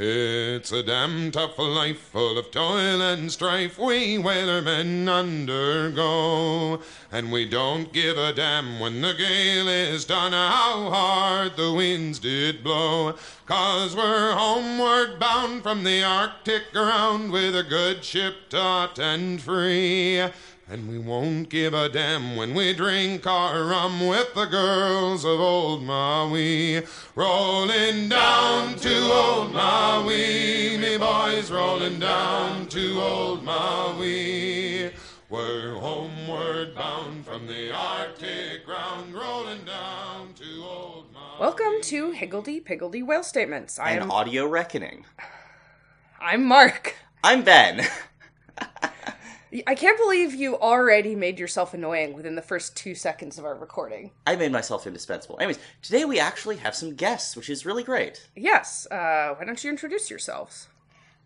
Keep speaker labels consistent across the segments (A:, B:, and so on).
A: It's a damn tough life full of toil and strife we whalermen undergo. And we don't give a damn when the gale is done how hard the winds did blow. Cause we're homeward bound from the Arctic ground with a good ship taut and free. And we won't give a damn when we drink our rum with the girls of old Maui. Rolling down to old Maui, me boys, rolling down to old Maui. We're homeward bound from the Arctic ground, rolling down to old Maui.
B: Welcome to Higgledy Piggledy Whale Statements. I
C: An
B: am
C: audio reckoning.
B: I'm Mark.
C: I'm Ben.
B: I can't believe you already made yourself annoying within the first two seconds of our recording.
C: I made myself indispensable. Anyways, today we actually have some guests, which is really great.
B: Yes, uh, why don't you introduce yourselves?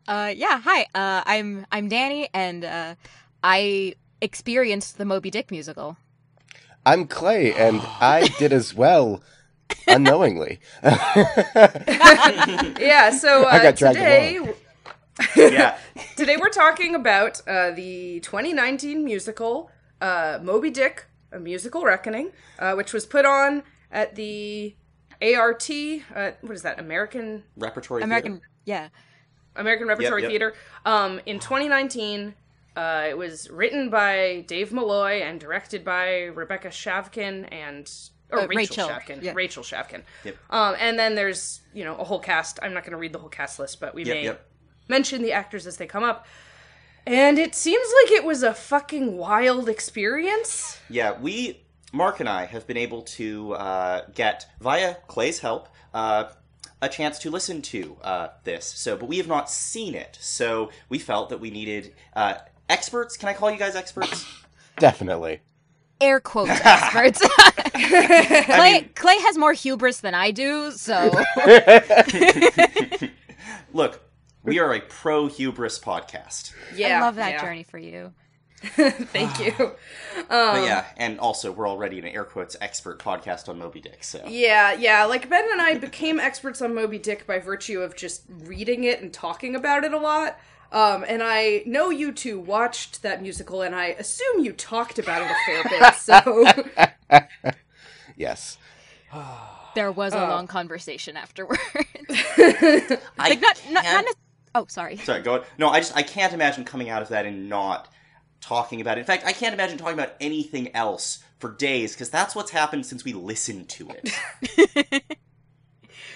D: Uh, yeah. Hi. Uh, I'm I'm Danny, and uh, I experienced the Moby Dick musical.
E: I'm Clay, and I did as well, unknowingly.
B: Yeah, so uh,
E: I got dragged
B: today,
C: Yeah.
B: today we're talking about uh, the 2019 musical uh, Moby Dick: A Musical Reckoning, uh, which was put on at the ART. Uh, what is that? American
C: Repertory
D: American.
C: theater.
D: Yeah.
B: American Repertory
C: yep.
B: Theater. Um, in 2019, uh, it was written by Dave Malloy and directed by Rebecca Chavkin and or
D: Uh,
B: Rachel,
D: Rachel,
B: Chavkin.
D: yeah.
B: Rachel Chavkin.
C: Yep.
B: Um, and then there's you know a whole cast. I'm not going to read the whole cast list, but we
C: Yep,
B: may
C: yep.
B: Mention the actors as they come up. And it seems like it was a fucking wild experience.
C: Yeah, we, Mark and I, have been able to uh, get, via Clay's help, uh, a chance to listen to uh, this. So, but we have not seen it. So we felt that we needed uh, experts. Can I call you guys experts?
E: Definitely.
D: Air quotes experts. Clay Clay has more hubris than I do, so
C: Look, we are a pro hubris podcast.
B: Yeah,
D: I love that
B: yeah.
D: journey for you.
B: Thank you. Ah.
C: Um, but yeah, and also we're already an air quotes expert podcast on Moby Dick. So
B: Yeah, yeah. Like Ben and I became experts on Moby Dick by virtue of just reading it and talking about it a lot. Um, and I know you two watched that musical, and I assume you talked about it a fair bit. So,
E: Yes.
D: There was a
B: Oh.
D: long conversation afterwards.
C: I
D: like not not,
C: can't-
D: not nec- Oh, sorry.
C: Sorry, go on. No, I just I can't imagine coming out of that and not talking about it. In fact, I can't imagine talking about anything else for days because that's what's happened since we listened to it.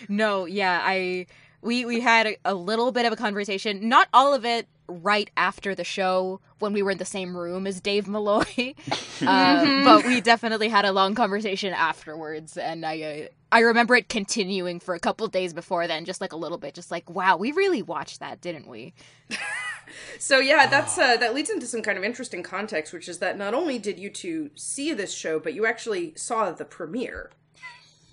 D: No, yeah, I we we had a, a little bit of a conversation, not all of it right after the show when we were in the same room as Dave Malloy, uh, but we definitely had a long conversation afterwards, and I uh, I remember it continuing for a couple days before then, just like a little bit, just like wow, we really watched that, didn't we?
B: so yeah, that's uh, that leads into some kind of interesting context, which is that not only did you two see this show, but you actually saw the premiere.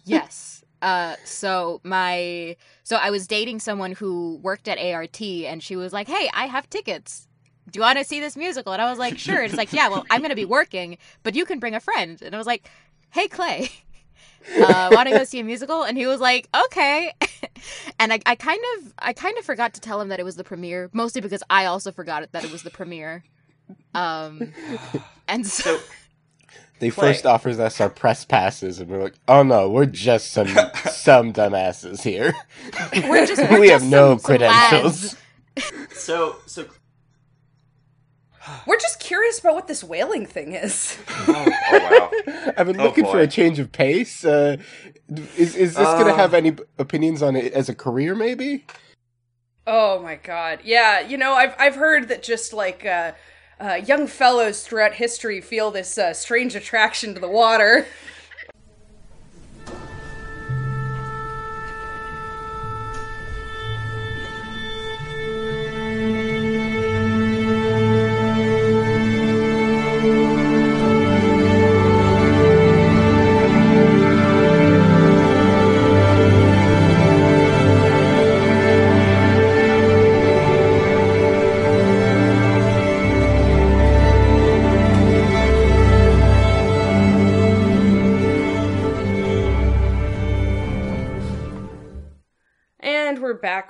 D: Yes. Uh, so my so I was dating someone who worked at ART, and she was like, "Hey, I have tickets. Do you want to see this musical?" And I was like, "Sure." And it's like, "Yeah, well, I'm gonna be working, but you can bring a friend." And I was like, "Hey, Clay." Uh, want to go see a musical? And he was like, "Okay." and I, I kind of, I kind of forgot to tell him that it was the premiere, mostly because I also forgot that it was the premiere. Um, and so,
C: So
E: They
C: Clay.
E: first offers us our press passes, and we're like, "Oh no, we're just some some dumbasses here.
D: we're just, we're
E: we
D: just
E: have no
D: some- some
E: credentials."
D: lads.
C: so so
B: We're just curious about what this whaling thing is.
C: oh, oh wow.
E: I've been
C: Oh,
E: looking for a change of pace. Uh, is is this going
C: Uh.
E: to have any opinions on it as a career? Maybe.
B: Oh my god. Yeah, you know, I've I've heard that just like uh, uh, young fellows throughout history feel this uh, strange attraction to the water.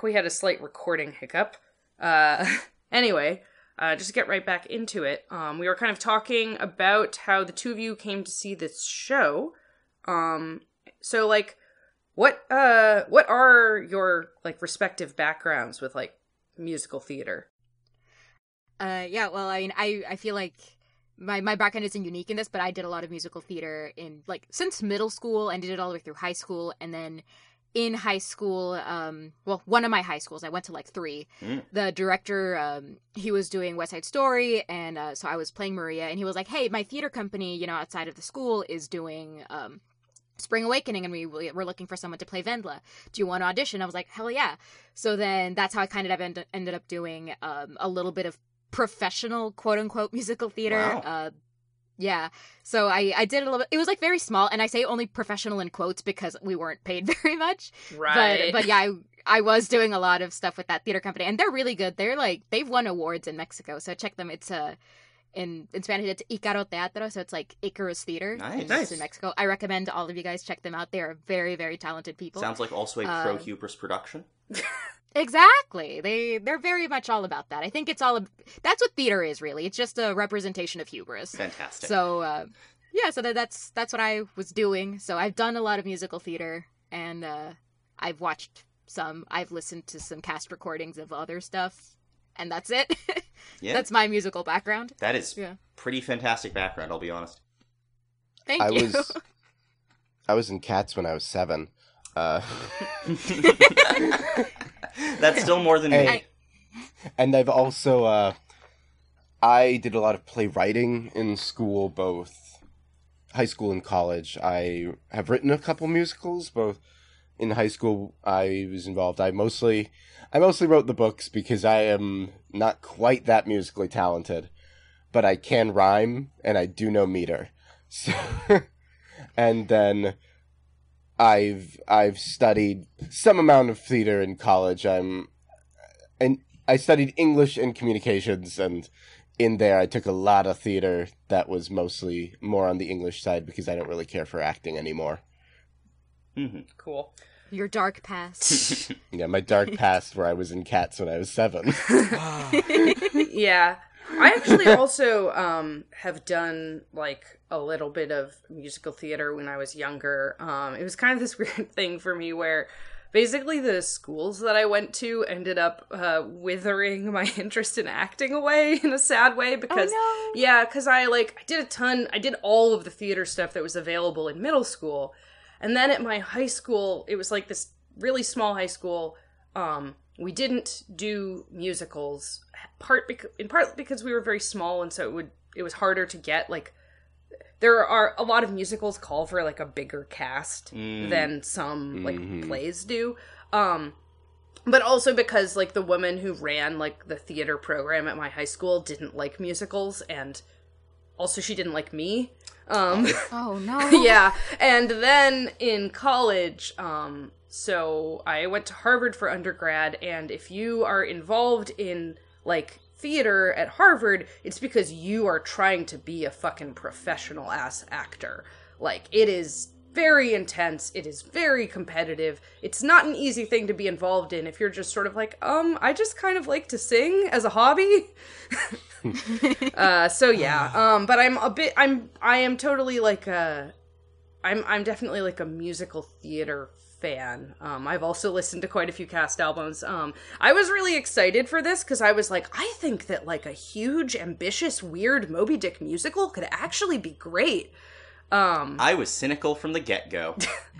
B: we had a slight recording hiccup. Uh, anyway, uh, just to get right back into it, um, we were kind of talking about how the two of you came to see this show. Um, so like, what uh, what are your like respective backgrounds with like musical theater?
D: Uh, yeah, well, I mean, I, I feel like my, my background isn't unique in this, but I did a lot of musical theater in, like, since middle school and did it all the way through high school. And then in high school, um, well, one of my high schools, I went to like three.
C: Mm.
D: The director, um, he was doing West Side Story, and uh, so I was playing Maria, and he was like, "Hey, my theater company, you know, outside of the school, is doing um, Spring Awakening, and we we're looking for someone to play Wendla. Do you want to audition?" I was like, "Hell yeah!" So then that's how I kind of end, ended up doing um, a little bit of professional quote unquote musical theater.
C: Wow.
D: Uh, yeah. So I, I did a little bit. It was like very small, and I say only professional in quotes because we weren't paid very much. But but yeah, I I was doing a lot of stuff with that theater company, and they're really good. They're like they've won awards in Mexico, so check them. It's uh, in in Spanish it's Icaro Teatro, so it's like Icarus Theater.
C: Nice.
B: Nice.
D: in Mexico. I recommend all of you guys check them out. They are very very talented people.
C: Sounds like also a
D: Uh,
C: pro hubris production.
D: Exactly. They they're very much all about that. I think it's all that's what theater is really. It's just a representation of hubris.
C: Fantastic.
D: So uh, yeah, so that, that's that's what I was doing. So I've done a lot of musical theater, and uh, I've watched some. I've listened to some cast recordings of other stuff, and that's it.
C: yeah,
D: That's my musical background.
C: that is
D: Yeah.
C: pretty fantastic background. I'll be honest.
D: Thank
E: I
D: you.
E: was I was in Cats when I was seven. Uh,
C: That's still more than me.
E: And I've also uh, I did a lot of playwriting in school, both high school and college. I have written a couple musicals, both in high school. I was involved. I mostly I mostly wrote the books because I am not quite that musically talented, but I can rhyme and I do know meter. So, and then I've I've studied some amount of theater in college. I'm and I studied English and communications and in there I took a lot of theater that was mostly more on the English side because I don't really care for acting anymore.
C: hmm
B: Cool.
D: Your dark past.
E: Yeah, my dark past where I was in Cats when I was 7.
B: yeah. I actually also um have done like a little bit of musical theater when I was younger. Um it was kind of this weird thing for me where basically the schools that I went to ended up uh withering my interest in acting away in a sad way because
D: no.
B: yeah, cuz I like I did a ton I did all of the theater stuff that was available in middle school. And then at my high school, it was like this really small high school um we didn't do musicals part bec- in part because we were very small and so it would it was harder to get like there are a lot of musicals call for like a bigger cast
C: Mm.
B: than some like
E: Mhm.
B: plays do um but also because like the woman who ran like the theater program at my high school didn't like musicals and also she didn't like me um
D: oh no.
B: yeah and then in college um so i went to harvard for undergrad and if you are involved in like theater at harvard it's because you are trying to be a fucking professional ass actor. Like it is very intense it is very competitive. It's not an easy thing to be involved in if you're just sort of like um i just kind of like to sing as a hobby. Uh so yeah um but i'm a bit i'm i am totally like a i'm i'm definitely like a musical theater fan um i've also listened to quite a few cast albums um i was really excited for this because i was like i think that like a huge ambitious weird moby dick musical could actually be great um
C: I was cynical from the get go.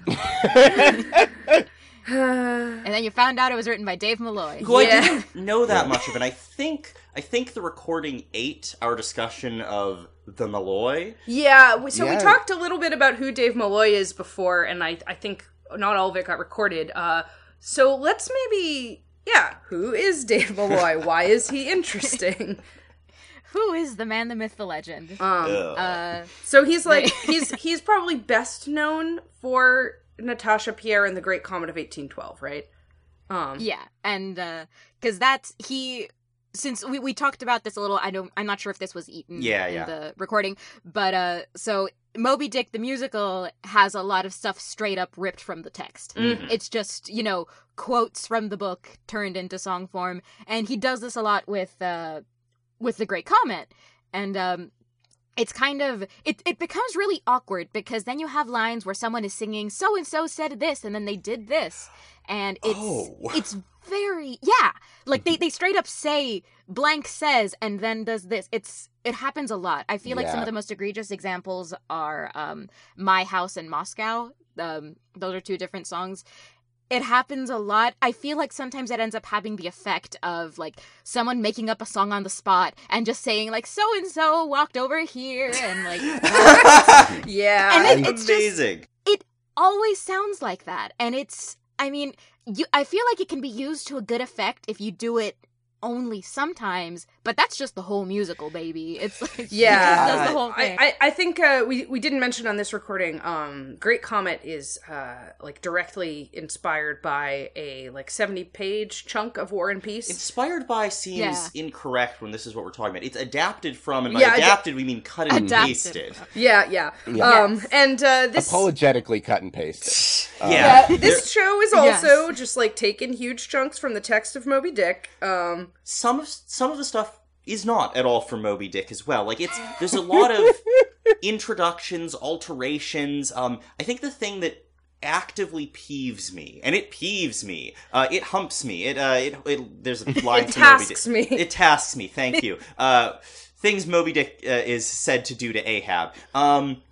D: And then you found out it was written by Dave Malloy.
C: Who
B: Yeah.
C: I didn't know that much of, and I think I think the recording ate our discussion of the Malloy.
B: Yeah, we- so we talked a little bit about who Dave Malloy is before, and I I think not all of it got recorded. Uh, so let's maybe, yeah, who is Dave Malloy? Why is he interesting?
D: Who is the man, the myth, the legend?
B: Um,
D: Uh,
B: so he's like he's he's probably best known for Natasha Pierre and the Great Comet of 1812, right? Um,
D: Yeah, and because that's he since we, we talked about this a little, I don't I'm not sure if this was eaten
C: Yeah,
D: in
C: yeah.
D: the recording, but uh so Moby Dick the musical has a lot of stuff straight up ripped from the text.
C: Mhm.
D: It's just, you know, quotes from the book turned into song form. And he does this a lot with uh with the Great Comet. And um it's kind of it it becomes really awkward because then you have lines where someone is singing so and so said this and then they did this. And it's
C: Oh.
D: it's very yeah. Like they, they straight up say blank says and then does this. It's it happens a lot. I feel like some of the most egregious examples are um My House in Moscow. Um those are two different songs. It happens a lot. I feel like sometimes it ends up having the effect of like someone making up a song on the spot and just saying like so and so walked over here and like
B: Yeah.
D: And it- it's just-
C: Amazing.
D: always sounds like that and it's i mean you i feel like it can be used to a good effect if you do it only sometimes but that's just the whole musical baby it's like it
B: Yeah,
D: just does the whole
B: I,
D: thing
B: I, I think uh, we we didn't mention on this recording. Um, Great Comet is uh, like directly inspired by a like seventy page chunk of War and Peace.
C: Inspired by seems
D: Yeah.
C: incorrect when this is what we're talking about. It's adapted from, and by
B: Yeah, ad-
C: adapted we mean cut and
D: Adapted.
C: pasted.
B: yeah, yeah.
E: Yeah.
B: Um, and uh, this
E: Apologetically cut and pasted.
C: Yeah.
B: yeah, this show is
D: Yes.
B: also just like taking huge chunks from the text of Moby Dick. Um,
C: some of some of the stuff is not at all from Moby Dick as well. Like it's there's a lot of introductions, alterations. Um, I think the thing that actively peeves me, and it peeves me, uh, it humps me. It uh, it, it there's a line
B: it
C: from Moby Dick.
B: tasks me.
C: It tasks me. Thank you. Uh, things Moby Dick uh, is said to do to Ahab. Um,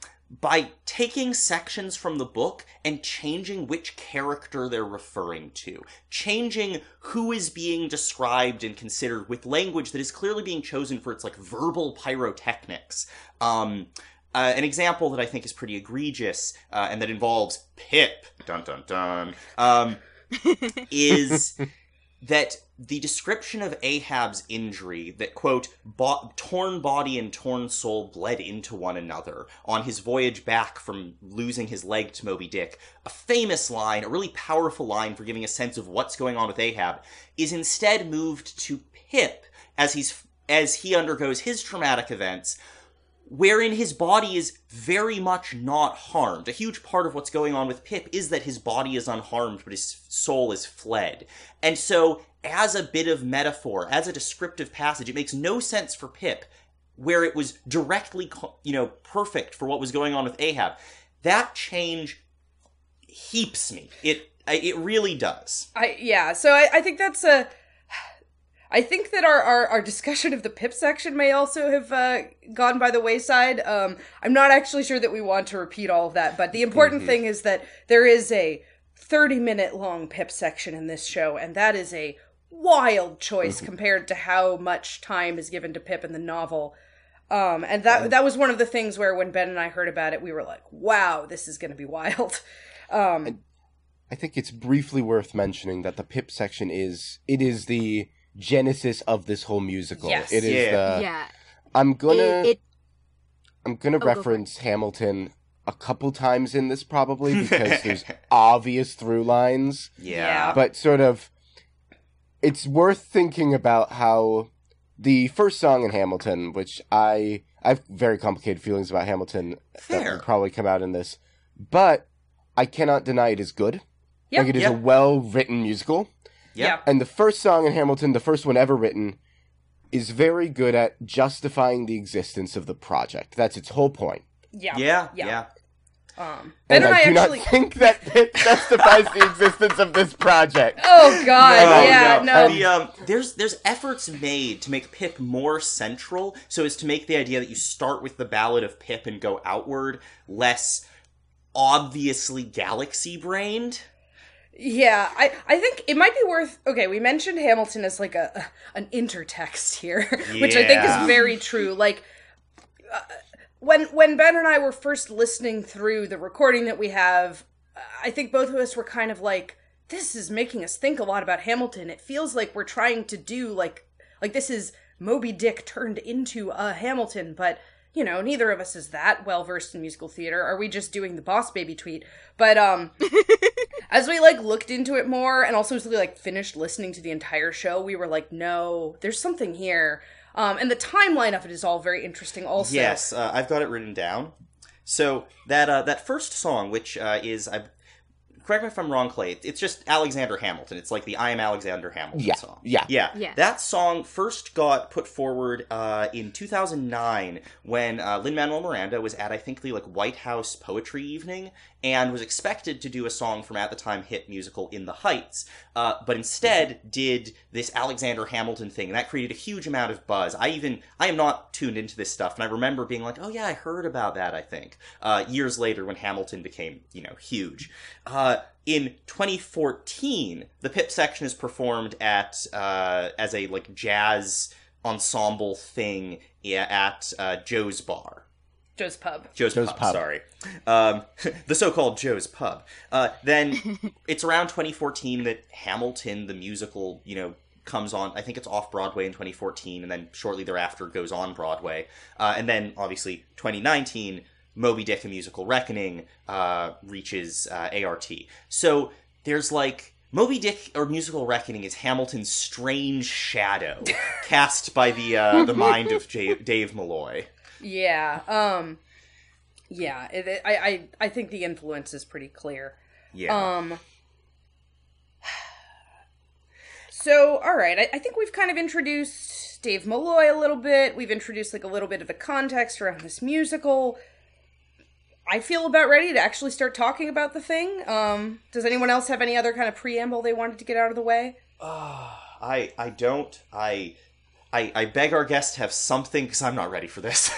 C: by taking sections from the book and changing which character they're referring to, changing who is being described and considered with language that is clearly being chosen for its like verbal pyrotechnics. Um, uh, an example that I think is pretty egregious uh, and that involves Pip, dun dun dun, um, is that the description of Ahab's injury, that quote, torn body and torn soul bled into one another on his voyage back from losing his leg to Moby Dick, a famous line, a really powerful line for giving a sense of what's going on with Ahab, is instead moved to Pip as he's as he undergoes his traumatic events wherein his body is very much not harmed. A huge part of what's going on with Pip is that his body is unharmed, but his soul is fled. And so, as a bit of metaphor, as a descriptive passage, it makes no sense for Pip, where it was directly, you know, perfect for what was going on with Ahab. That change heaps me. It it really does.
B: I yeah, so I, I think that's a. I think that our, our, our discussion of the Pip section may also have uh, gone by the wayside. Um, I'm not actually sure that we want to repeat all of that, but the important thing is that there is a 30 minute long Pip section in this show, and that is a wild choice compared to how much time is given to Pip in the novel. Um, and that that was one of the things where when Ben and I heard about it, we were like, "Wow, this is going to be wild." Um,
E: I think it's briefly worth mentioning that the Pip section is it is the genesis of this whole musical.
B: Yes.
E: It is
C: Yeah.
E: the
D: yeah
E: I'm gonna
D: it, it
E: I'm gonna
D: Oh, go
E: reference Hamilton a couple times in this probably because there's obvious through lines.
C: Yeah.
E: but sort of it's worth thinking about how the first song in Hamilton, which I I have very complicated feelings about Hamilton that
C: Fair.
E: will probably come out in this, but I cannot deny it is good.
B: Yeah.
E: like it is
C: Yeah.
E: a well written musical,
C: yeah.
E: and the first song in Hamilton, the first one ever written, is very good at justifying the existence of the project. That's its whole point.
B: yeah,
C: Yeah.
B: yeah.
C: Yeah.
B: Um, Ben
E: And
B: and,
E: I,
B: I,
E: do
B: actually.
E: not think that Pip justifies the existence of this project.
B: Oh God, yeah, no.
C: The, um, there's there's efforts made to make Pip more central, so as to make the idea that you start with the Ballad of Pip and go outward less obviously galaxy brained.
B: Yeah, I, I think it might be worth. Okay, we mentioned Hamilton as like a an intertext here, which I think is very true. Like uh, when when Ben and I were first listening through the recording that we have, I think both of us were kind of like, "This is making us think a lot about Hamilton." It feels like we're trying to do like like this is Moby Dick turned into a Hamilton, but you know, neither of us is that well versed in musical theater. Are we just doing the Boss Baby tweet? But um, as we like looked into it more and also as we like finished listening to the entire show, we were like, no, there's something here. Um, and the timeline of it is all very interesting. Also,
C: Yes, uh, I've got it written down. So that uh, that first song, which uh, is, I correct me if I'm wrong, Clay. It's just Alexander Hamilton. It's like the "I Am Alexander Hamilton"
E: Yeah,
C: song.
E: yeah.
C: yeah,
D: Yeah.
C: That song first got put forward uh, in 2009 when uh, Lin Manuel Miranda was at I think the like White House Poetry Evening and was expected to do a song from at the time hit musical In the Heights, uh, but instead did this Alexander Hamilton thing, and that created a huge amount of buzz. I even I am not tuned into this stuff, and I remember being like, oh yeah, I heard about that. I think uh, years later when Hamilton became you know huge. Uh, in 2014, the Pip section is performed at uh, as a like jazz ensemble thing at uh, Joe's Bar.
B: Joe's Pub.
C: Joe's,
E: Joe's
C: Pub,
E: Pub.
C: Sorry, um, the so-called Joe's Pub. Uh, then it's around 2014 that Hamilton, the musical, you know, comes on. I think it's off Broadway in 2014, and then shortly thereafter goes on Broadway. Uh, and then obviously 2019, Moby Dick: A Musical Reckoning uh, reaches uh, ART. So there's like. Moby Dick or Musical Reckoning is Hamilton's strange shadow cast by the uh, the mind of J- Dave Malloy.
B: Yeah. Um. Yeah. It, it- I, I I think the influence is pretty clear.
C: Yeah.
B: Um. So, all right, I, I think we've kind of introduced Dave Malloy a little bit. We've introduced like a little bit of the context around this musical. I feel about ready to actually start talking about the thing. Um, does anyone else have any other kind of preamble they wanted to get out of the way?
C: I I don't. I I I beg our guests to have something because I'm not ready for this.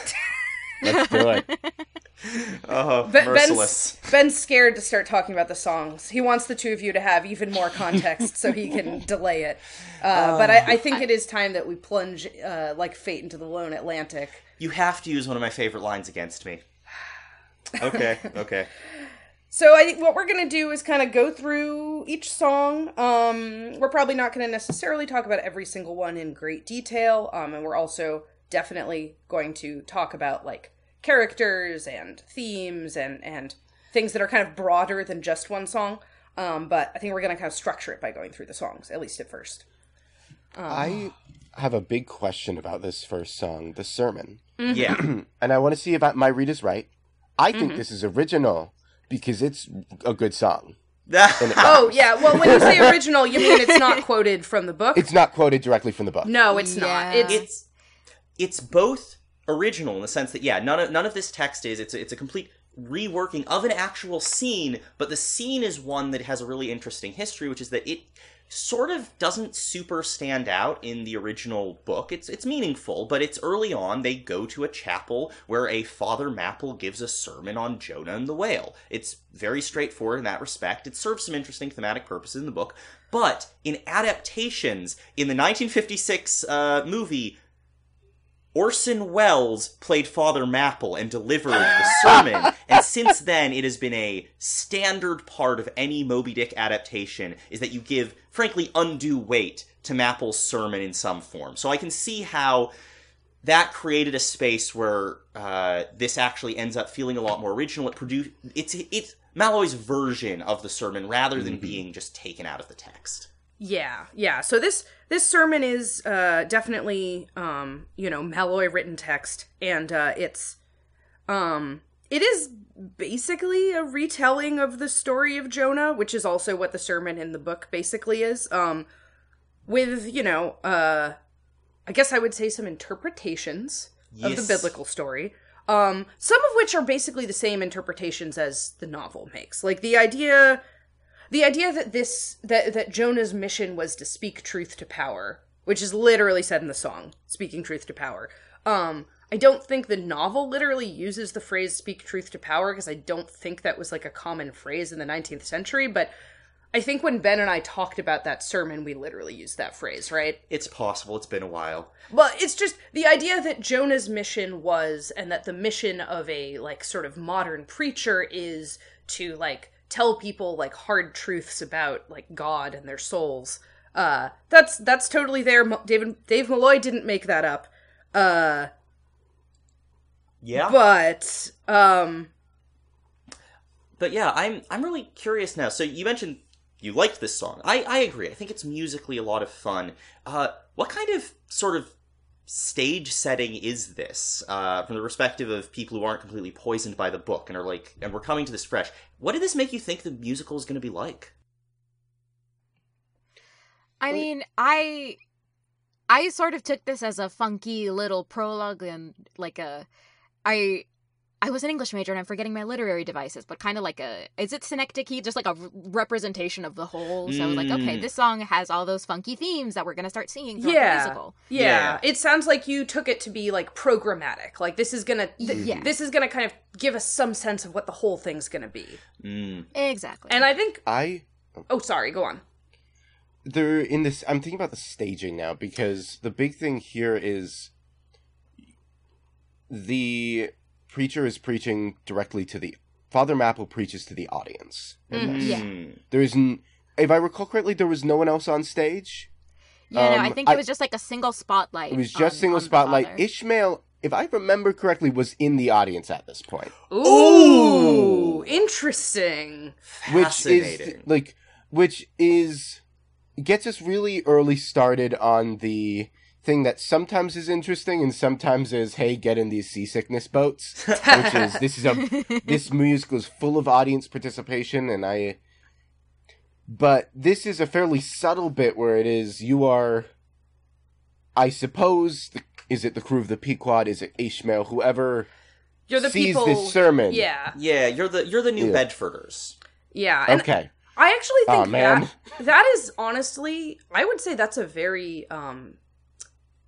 E: Let's do it.
C: oh,
B: Ben-
C: merciless.
B: Ben's, Ben's scared to start talking about the songs. He wants the two of you to have even more context so he can delay it. Uh, but I, I think it is time that we plunge uh, like fate into the lone Atlantic.
C: You have to use one of my favorite lines against me. Okay, okay.
B: So I think what we're gonna do is kind of go through each song. Um, we're probably not gonna necessarily talk about every single one in great detail, um, and we're also definitely going to talk about like characters and themes and and things that are kind of broader than just one song. Um, but I think we're gonna kind of structure it by going through the songs at least at first.
E: I have a big question about this first song, the sermon,
C: Yeah.
E: and I want to see if I, my read is right. I think this is original because it's a good song.
B: Oh yeah, well when you say original, you mean it's not quoted from the book?
E: It's not quoted directly from the book.
B: no, it's not. It's
C: it's it's both original in the sense that yeah, none of none of this text is it's a, it's a complete reworking of an actual scene, but the scene is one that has a really interesting history, which is that it sort of doesn't super stand out in the original book. It's it's meaningful, but it's early on. They go to a chapel where a Father Mapple gives a sermon on Jonah and the whale. It's very straightforward in that respect. It serves some interesting thematic purposes in the book, but in adaptations, in the 1956 uh, movie Orson Welles played Father Mapple and delivered the sermon, and since then it has been a standard part of any Moby Dick adaptation is that you give, frankly, undue weight to Mapple's sermon in some form. So I can see how that created a space where uh, this actually ends up feeling a lot more original. It produced it's it's Malloy's version of the sermon rather than being just taken out of the text.
B: Yeah, yeah. So this this sermon is uh definitely um, you know, Malloy written text and uh it's um it is basically a retelling of the story of Jonah, which is also what the sermon in the book basically is. Um with, you know, uh I guess I would say some interpretations of the biblical story. Um some of which are basically the same interpretations as the novel makes. Like the idea the idea that this that that Jonah's mission was to speak truth to power, which is literally said in the song, speaking truth to power. Um I don't think the novel literally uses the phrase speak truth to power because I don't think that was like a common phrase in the 19th century, but I think when Ben and I talked about that sermon, we literally used that phrase, right?
C: It's possible. It's been a while.
B: Well, it's just the idea that Jonah's mission was, and that the mission of a like sort of modern preacher is to like tell people like hard truths about like God and their souls. Uh, that's that's totally there. David Dave Malloy didn't make that up. Uh,
C: Yeah.
B: but um,
C: But yeah, I'm I'm really curious now. So you mentioned you liked this song. I I agree. I think it's musically a lot of fun. Uh, what kind of sort of stage setting is this uh, from the perspective of people who aren't completely poisoned by the book and are like and we're coming to this fresh what did this make you think the musical is going to be like
D: I mean, I I sort of took this as a funky little prologue and like a I I was an English major and I'm forgetting my literary devices, but kind of like a is it synecdoche, just like a representation of the whole. So I was like, okay,
C: Mm.
D: this song has all those funky themes that we're gonna start singing throughout the
B: Yeah.
D: musical.
B: Yeah.
C: Yeah.
B: it sounds like you took it to be like programmatic. Like this is gonna, th-
D: Yeah.
B: this is gonna kind of give us some sense of what the whole thing's gonna be.
C: mm.
D: Exactly.
B: And I think,
E: I
B: oh, sorry, go on.
E: there in this i'm thinking about the staging now because the big thing here is the preacher is preaching directly to the father mapple preaches to the audience in this.
D: Yeah.
E: There isn't if i recall correctly there was no one else on stage
D: yeah, no, I
E: um,
D: think
E: I-
D: it was just like a single spotlight.
E: it was just
D: on-
E: single
D: on
E: spotlight
D: father.
E: ishmael if i remember correctly was in the audience at this point
B: Ooh, interesting.
E: which
C: Fascinating.
E: is like which is gets us really early started on the thing that sometimes is interesting and sometimes is hey get in these seasickness boats which is this is a this musical is full of audience participation and i but this is a fairly subtle bit where it is you are i suppose the, is it the crew of the pequod is it ishmael whoever
B: You're the
E: sees
B: people.
E: this sermon
B: Yeah,
C: yeah you're the you're the new
E: Yeah.
C: bedforders
B: yeah.
E: Okay
B: I actually
E: Aw,
B: think
E: man.
B: that that is honestly, I would say that's a very um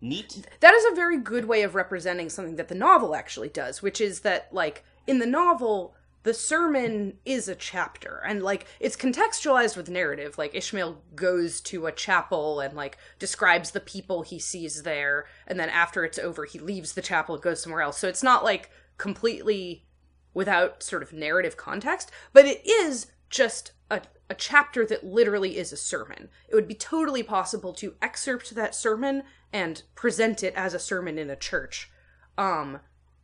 C: neat.
B: That is a very good way of representing something that the novel actually does, which is that like in the novel the sermon is a chapter and like it's contextualized with narrative. Like ishmael goes to a chapel and like describes the people he sees there and then after it's over he leaves the chapel and goes somewhere else. So it's not like completely without sort of narrative context but it is just a, a chapter that literally is a sermon it would be totally possible to excerpt that sermon and present it as a sermon in a church um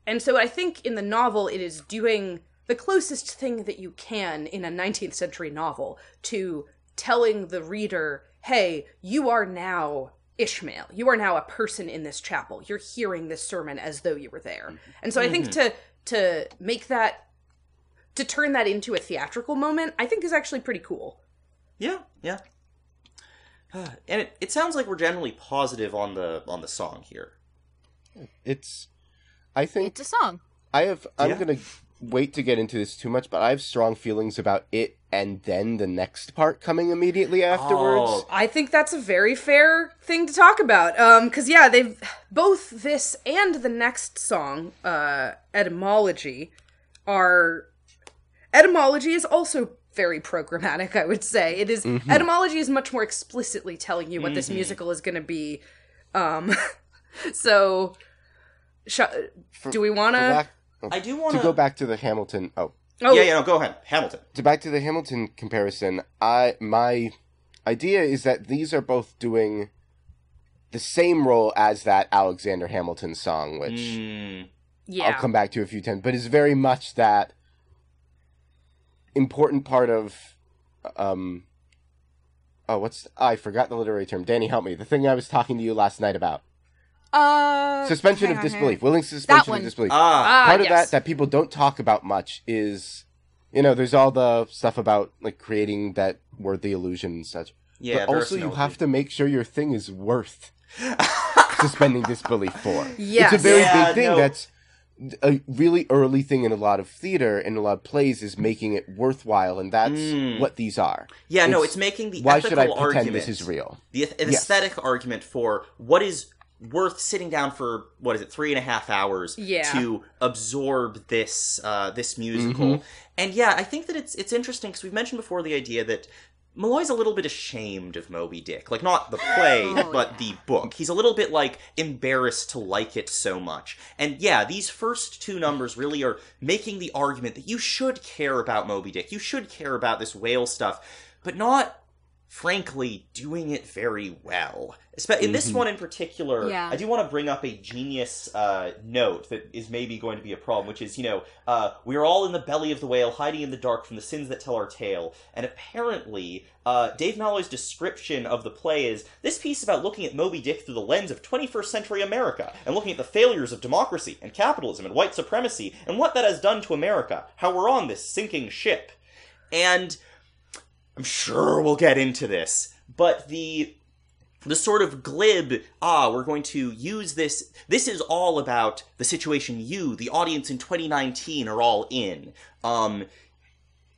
B: and so I think in the novel, it is doing the closest thing that you can in a 19th century novel to telling the reader, hey, you are now Ishmael. You are now a person in this chapel. You're hearing this sermon as though you were there. And so I think to to make that to turn that into a theatrical moment, I think is actually pretty cool.
C: Yeah, yeah. And it, it sounds like we're generally positive on the on the song here.
E: it's i think
D: It's a song.
E: I have. I'm
C: Yeah.
E: gonna wait to get into this too much, but I have strong feelings about it, and then the next part coming immediately afterwards.
C: Oh.
B: I think that's a very fair thing to talk about. Um, because yeah, they've both this and the next song, uh, etymology, are etymology is also very programmatic. I would say it is- etymology is much more explicitly telling you what this musical is going to be. Um, so, sh- do we want
E: To
B: to?
E: back-
C: I do want
E: to go back to the Hamilton. Oh,
B: Oh,
C: Yeah, yeah, no, go ahead, Hamilton.
E: to back to the Hamilton comparison. I my idea is that these are both doing the same role as that Alexander Hamilton song, which
C: Mm,
B: yeah.
E: I'll come back to a few times, but it's very much that important part of um oh what's I forgot the literary term. Danny, help me. The thing I was talking to you last night about.
D: Uh,
E: Suspension of disbelief.
D: on.
E: Willing suspension
D: one.
E: of disbelief.
C: ah,
B: Ah,
E: part of
B: yes.
E: that that people don't talk about much is you know, there's all the stuff about like creating that worthy illusion and such.
C: yeah.
E: but also you have to make sure your thing is worth suspending disbelief for.
B: Yeah,
E: It's a very
C: Yeah,
E: big thing
C: no.
E: that's a really early thing in a lot of theater and a lot of plays is making it worthwhile and that's
C: Mm.
E: what these are.
C: Yeah, no,
E: It's-
C: it's making the
E: Why
C: ethical
E: should I pretend
C: argument,
E: this is real?
C: the an
E: Yes.
C: aesthetic argument for what is worth sitting down for what is it three and a half hours
B: Yeah.
C: to absorb this uh, this musical and yeah i think that it's it's interesting because we've mentioned before the idea that Malloy's a little bit ashamed of Moby Dick. Like, not the play,
D: Oh,
C: but
D: yeah.
C: the book. He's a little bit, like, embarrassed to like it so much. And yeah, these first two numbers really are making the argument that you should care about Moby Dick. You should care about this whale stuff, but not frankly doing it very well. Espe- In this one in particular,
D: Yeah.
C: I do want to bring up a genius uh, note that is maybe going to be a problem, which is, you know, uh, we're all in the belly of the whale, hiding in the dark from the sins that tell our tale. And apparently, uh, Dave Malloy's description of the play is this piece is about looking at Moby Dick through the lens of 21st century America and looking at the failures of democracy and capitalism and white supremacy and what that has done to America, how we're on this sinking ship. And I'm sure we'll get into this, but the the sort of glib ah we're going to use this this is all about the situation you the audience in 2019 are all in um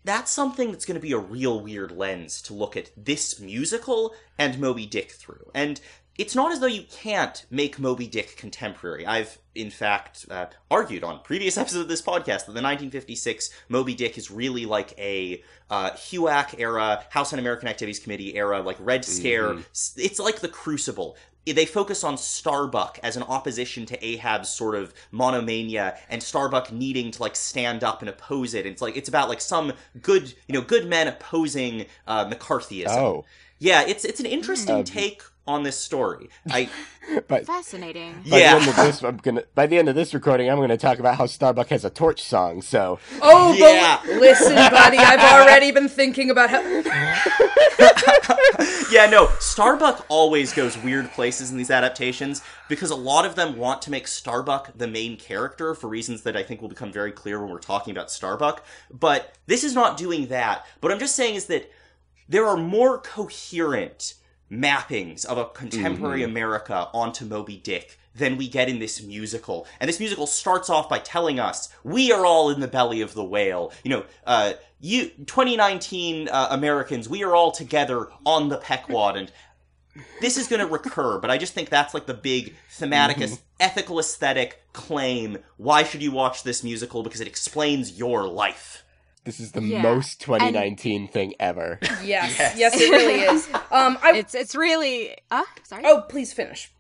C: that's something that's going to be a real weird lens to look at this musical and Moby Dick through. And it's not as though you can't make Moby Dick contemporary. I've, in fact, uh, argued on previous episodes of this podcast that the 1956 Moby Dick is really like a uh, HUAC era, House Un-American Activities Committee era, like Red Scare. S- It's like the Crucible. They focus on Starbuck as an opposition to Ahab's sort of monomania and Starbuck needing to like stand up and oppose it. It's like it's about like some good, you know, good men opposing uh, McCarthyism.
E: Oh,
C: Yeah, it's it's an interesting
E: Um,
C: take on this story. I
E: but
D: Fascinating.
E: by
C: Yeah.
E: the end of this, I'm gonna. By the end of this recording, I'm gonna talk about how Starbuck has a torch song. So
B: Oh,
C: Yeah.
B: but listen, buddy, I've already been thinking about how.
C: yeah, no, Starbuck always goes weird places in these adaptations because a lot of them want to make Starbuck the main character for reasons that I think will become very clear when we're talking about Starbuck. But this is not doing that. What I'm just saying is that there are more coherent mappings of a contemporary America onto Moby Dick than we get in this musical. And this musical starts off by telling us we are all in the belly of the whale. You know, uh, you 2019 uh, Americans, we are all together on the Pequod, and this is going to recur. But I just think that's like the big thematic, as- ethical, aesthetic claim. Why should you watch this musical? Because it explains your life.
E: This is the
D: Yeah.
E: most 2019 thing ever.
B: Yes, yes, it really is. Um, I.
D: It's it's really uh sorry.
B: Oh, please finish.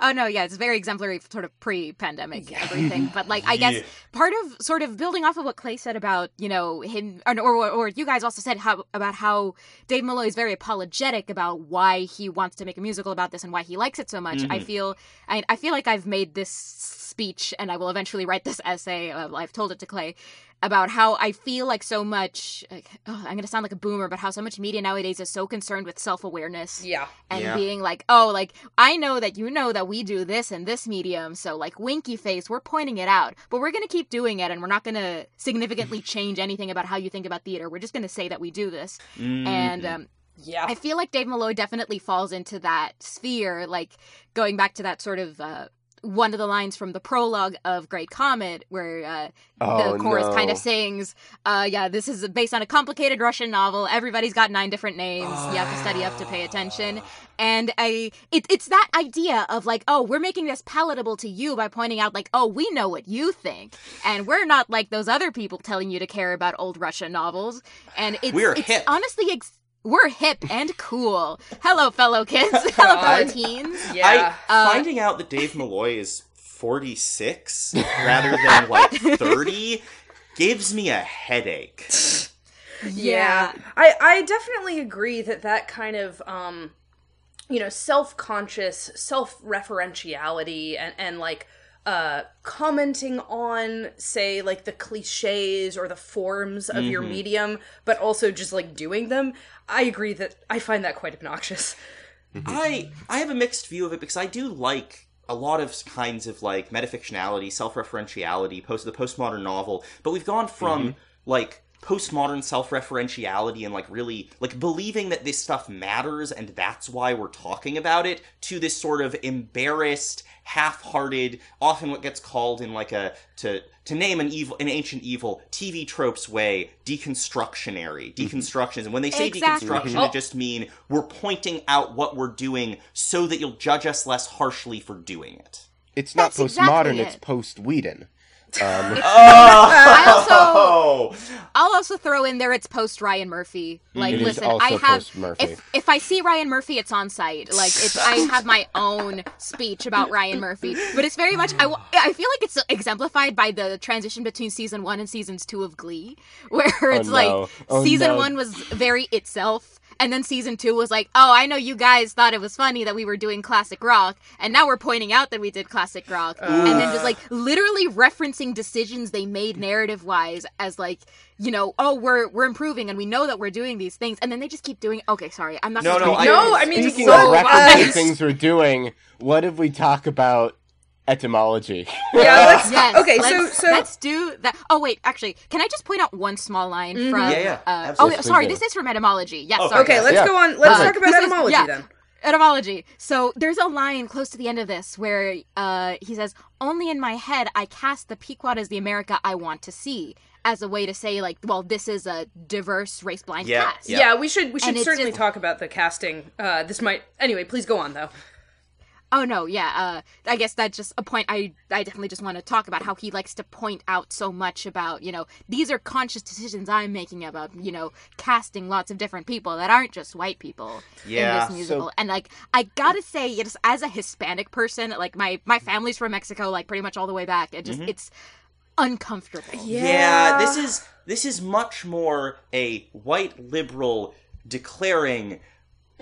D: Oh no, yeah, it's very exemplary, sort of pre-pandemic everything. But like, I guess
C: Yeah.
D: part of sort of building off of what Clay said about you know him, or or, or you guys also said how about how Dave Malloy is very apologetic about why he wants to make a musical about this and why he likes it so much. I feel, I, I feel like I've made this speech, and I will eventually write this essay. Uh, I've told it to Clay about how I feel like so much. Like, oh, I'm going to sound like a boomer, but how so much media nowadays is so concerned with self-awareness
B: Yeah.
D: and
C: Yeah.
D: being like, oh, like I know that you know that we do this in this medium, so like winky face, we're pointing it out, but we're gonna keep doing it, and we're not gonna significantly change anything about how you think about theater. We're just gonna say that we do this, and um,
B: Yeah.
D: I feel like Dave Malloy definitely falls into that sphere, like going back to that sort of. Uh, one of the lines from the prologue of Great Comet, where uh,
E: Oh,
D: the chorus kind of sings, uh, "Yeah, this is based on a complicated Russian novel. Everybody's got nine different names. You have to study up to pay attention." And I, it, it's that idea of like, oh, we're making this palatable to you by pointing out, like, oh, we know what you think, and we're not like those other people telling you to care about old Russian novels. And it's,
C: We're
D: it's
C: hip.
D: honestly. Ex- we're hip and cool. Hello, fellow kids. Hello, fellow teens.
B: yeah.
C: I,
D: Uh,
C: finding out that Dave Malloy is 46 rather than like 30 gives me a headache.
B: Yeah. I I definitely agree that that kind of um you know, self-conscious, self-referentiality and and like uh commenting on say like the clichés or the forms of your mm-hmm. medium but also just like doing them. I agree that I find that quite obnoxious. Mm-hmm.
C: I I have a mixed view of it because I do like a lot of kinds of like metafictionality, self-referentiality, post the postmodern novel, but we've gone from mm-hmm. like postmodern self-referentiality and like really like believing that this stuff matters and that's why we're talking about it to this sort of embarrassed half-hearted often what gets called in like a to to name an evil an ancient evil tv tropes way deconstructionary mm-hmm. deconstructions and when they say
D: Exactly.
C: deconstruction it just mean we're pointing out what we're doing so that you'll judge us less harshly for doing it
E: It's not
D: That's
E: postmodern.
D: exactly
E: it's post Whedon. Um,
D: I also
C: oh
D: I'll also throw in there it's post Ryan Murphy. Like,
E: It is
D: listen,
E: also
D: I have if if I see Ryan Murphy, it's on site. Like, it's I have my own speech about Ryan Murphy, but it's very much I, I feel like it's exemplified by the transition between season one and seasons two of Glee, where it's
E: no.
D: like
E: Oh,
D: season
E: no.
D: one was very itself. And then season two was like, oh, I know you guys thought it was funny that we were doing classic rock, and now we're pointing out that we did classic rock, and then just like literally referencing decisions they made narrative wise as like, you know, oh, we're we're improving and we know that we're doing these things, and then they just keep doing. Okay, sorry, I'm not.
C: No,
D: gonna
C: no, I-
B: No, I mean,
E: Speaking
B: so
E: of referencing things we're doing, what if we talk about etymology?
B: Yeah, let's.
D: Yes.
B: okay, so
D: let's,
B: so
D: let's do that. Oh wait, actually, can I just point out one small line from?
C: Yeah, yeah,
D: Uh,
C: absolutely.
D: oh, sorry, this is from etymology. Yes,
C: Oh,
D: sorry.
B: okay, let's
E: Yeah.
B: go on. Let's
D: Uh,
B: talk about
D: this is-
B: etymology
D: yeah.
B: then.
D: etymology. So there's a line close to the end of this where uh, he says, "Only in my head I cast the Pequod as the America I want to see," as a way to say like, well, this is a diverse race blind
C: Yeah,
D: cast.
C: yeah.
B: Yeah, we should we should
D: And
B: certainly
D: just-
B: talk about the casting. Uh, this might anyway. Please go on though.
D: Oh no, yeah. Uh, I guess that's just a point. I I definitely just want to talk about how he likes to point out so much about you know these are conscious decisions I'm making about you know casting lots of different people that aren't just white people
C: Yeah,
D: in this musical.
E: so-
D: and like I gotta say, just as a Hispanic person, like my my family's from Mexico, like pretty much all the way back. It just it's uncomfortable.
C: Yeah, this is this is much more a white liberal declaring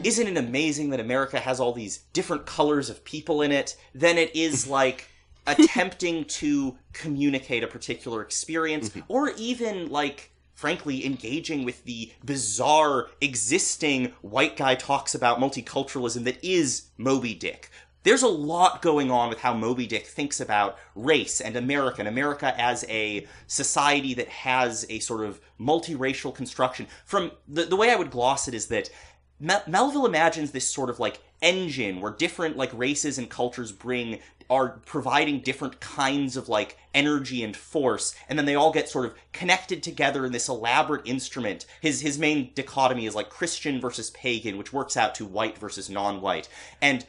C: isn't it amazing that America has all these different colors of people in it than it is like attempting to communicate a particular experience mm-hmm. or even like frankly engaging with the bizarre existing white guy talks about multiculturalism that is Moby Dick. There's a lot going on with how Moby Dick thinks about race and America, and America as a society that has a sort of multiracial construction. From the, the way I would gloss it is that Mel- Melville imagines this sort of like engine where different like races and cultures bring are providing different kinds of like energy and force and then they all get sort of connected together in this elaborate instrument. His his main dichotomy is like christian versus pagan which works out to white versus non-white. And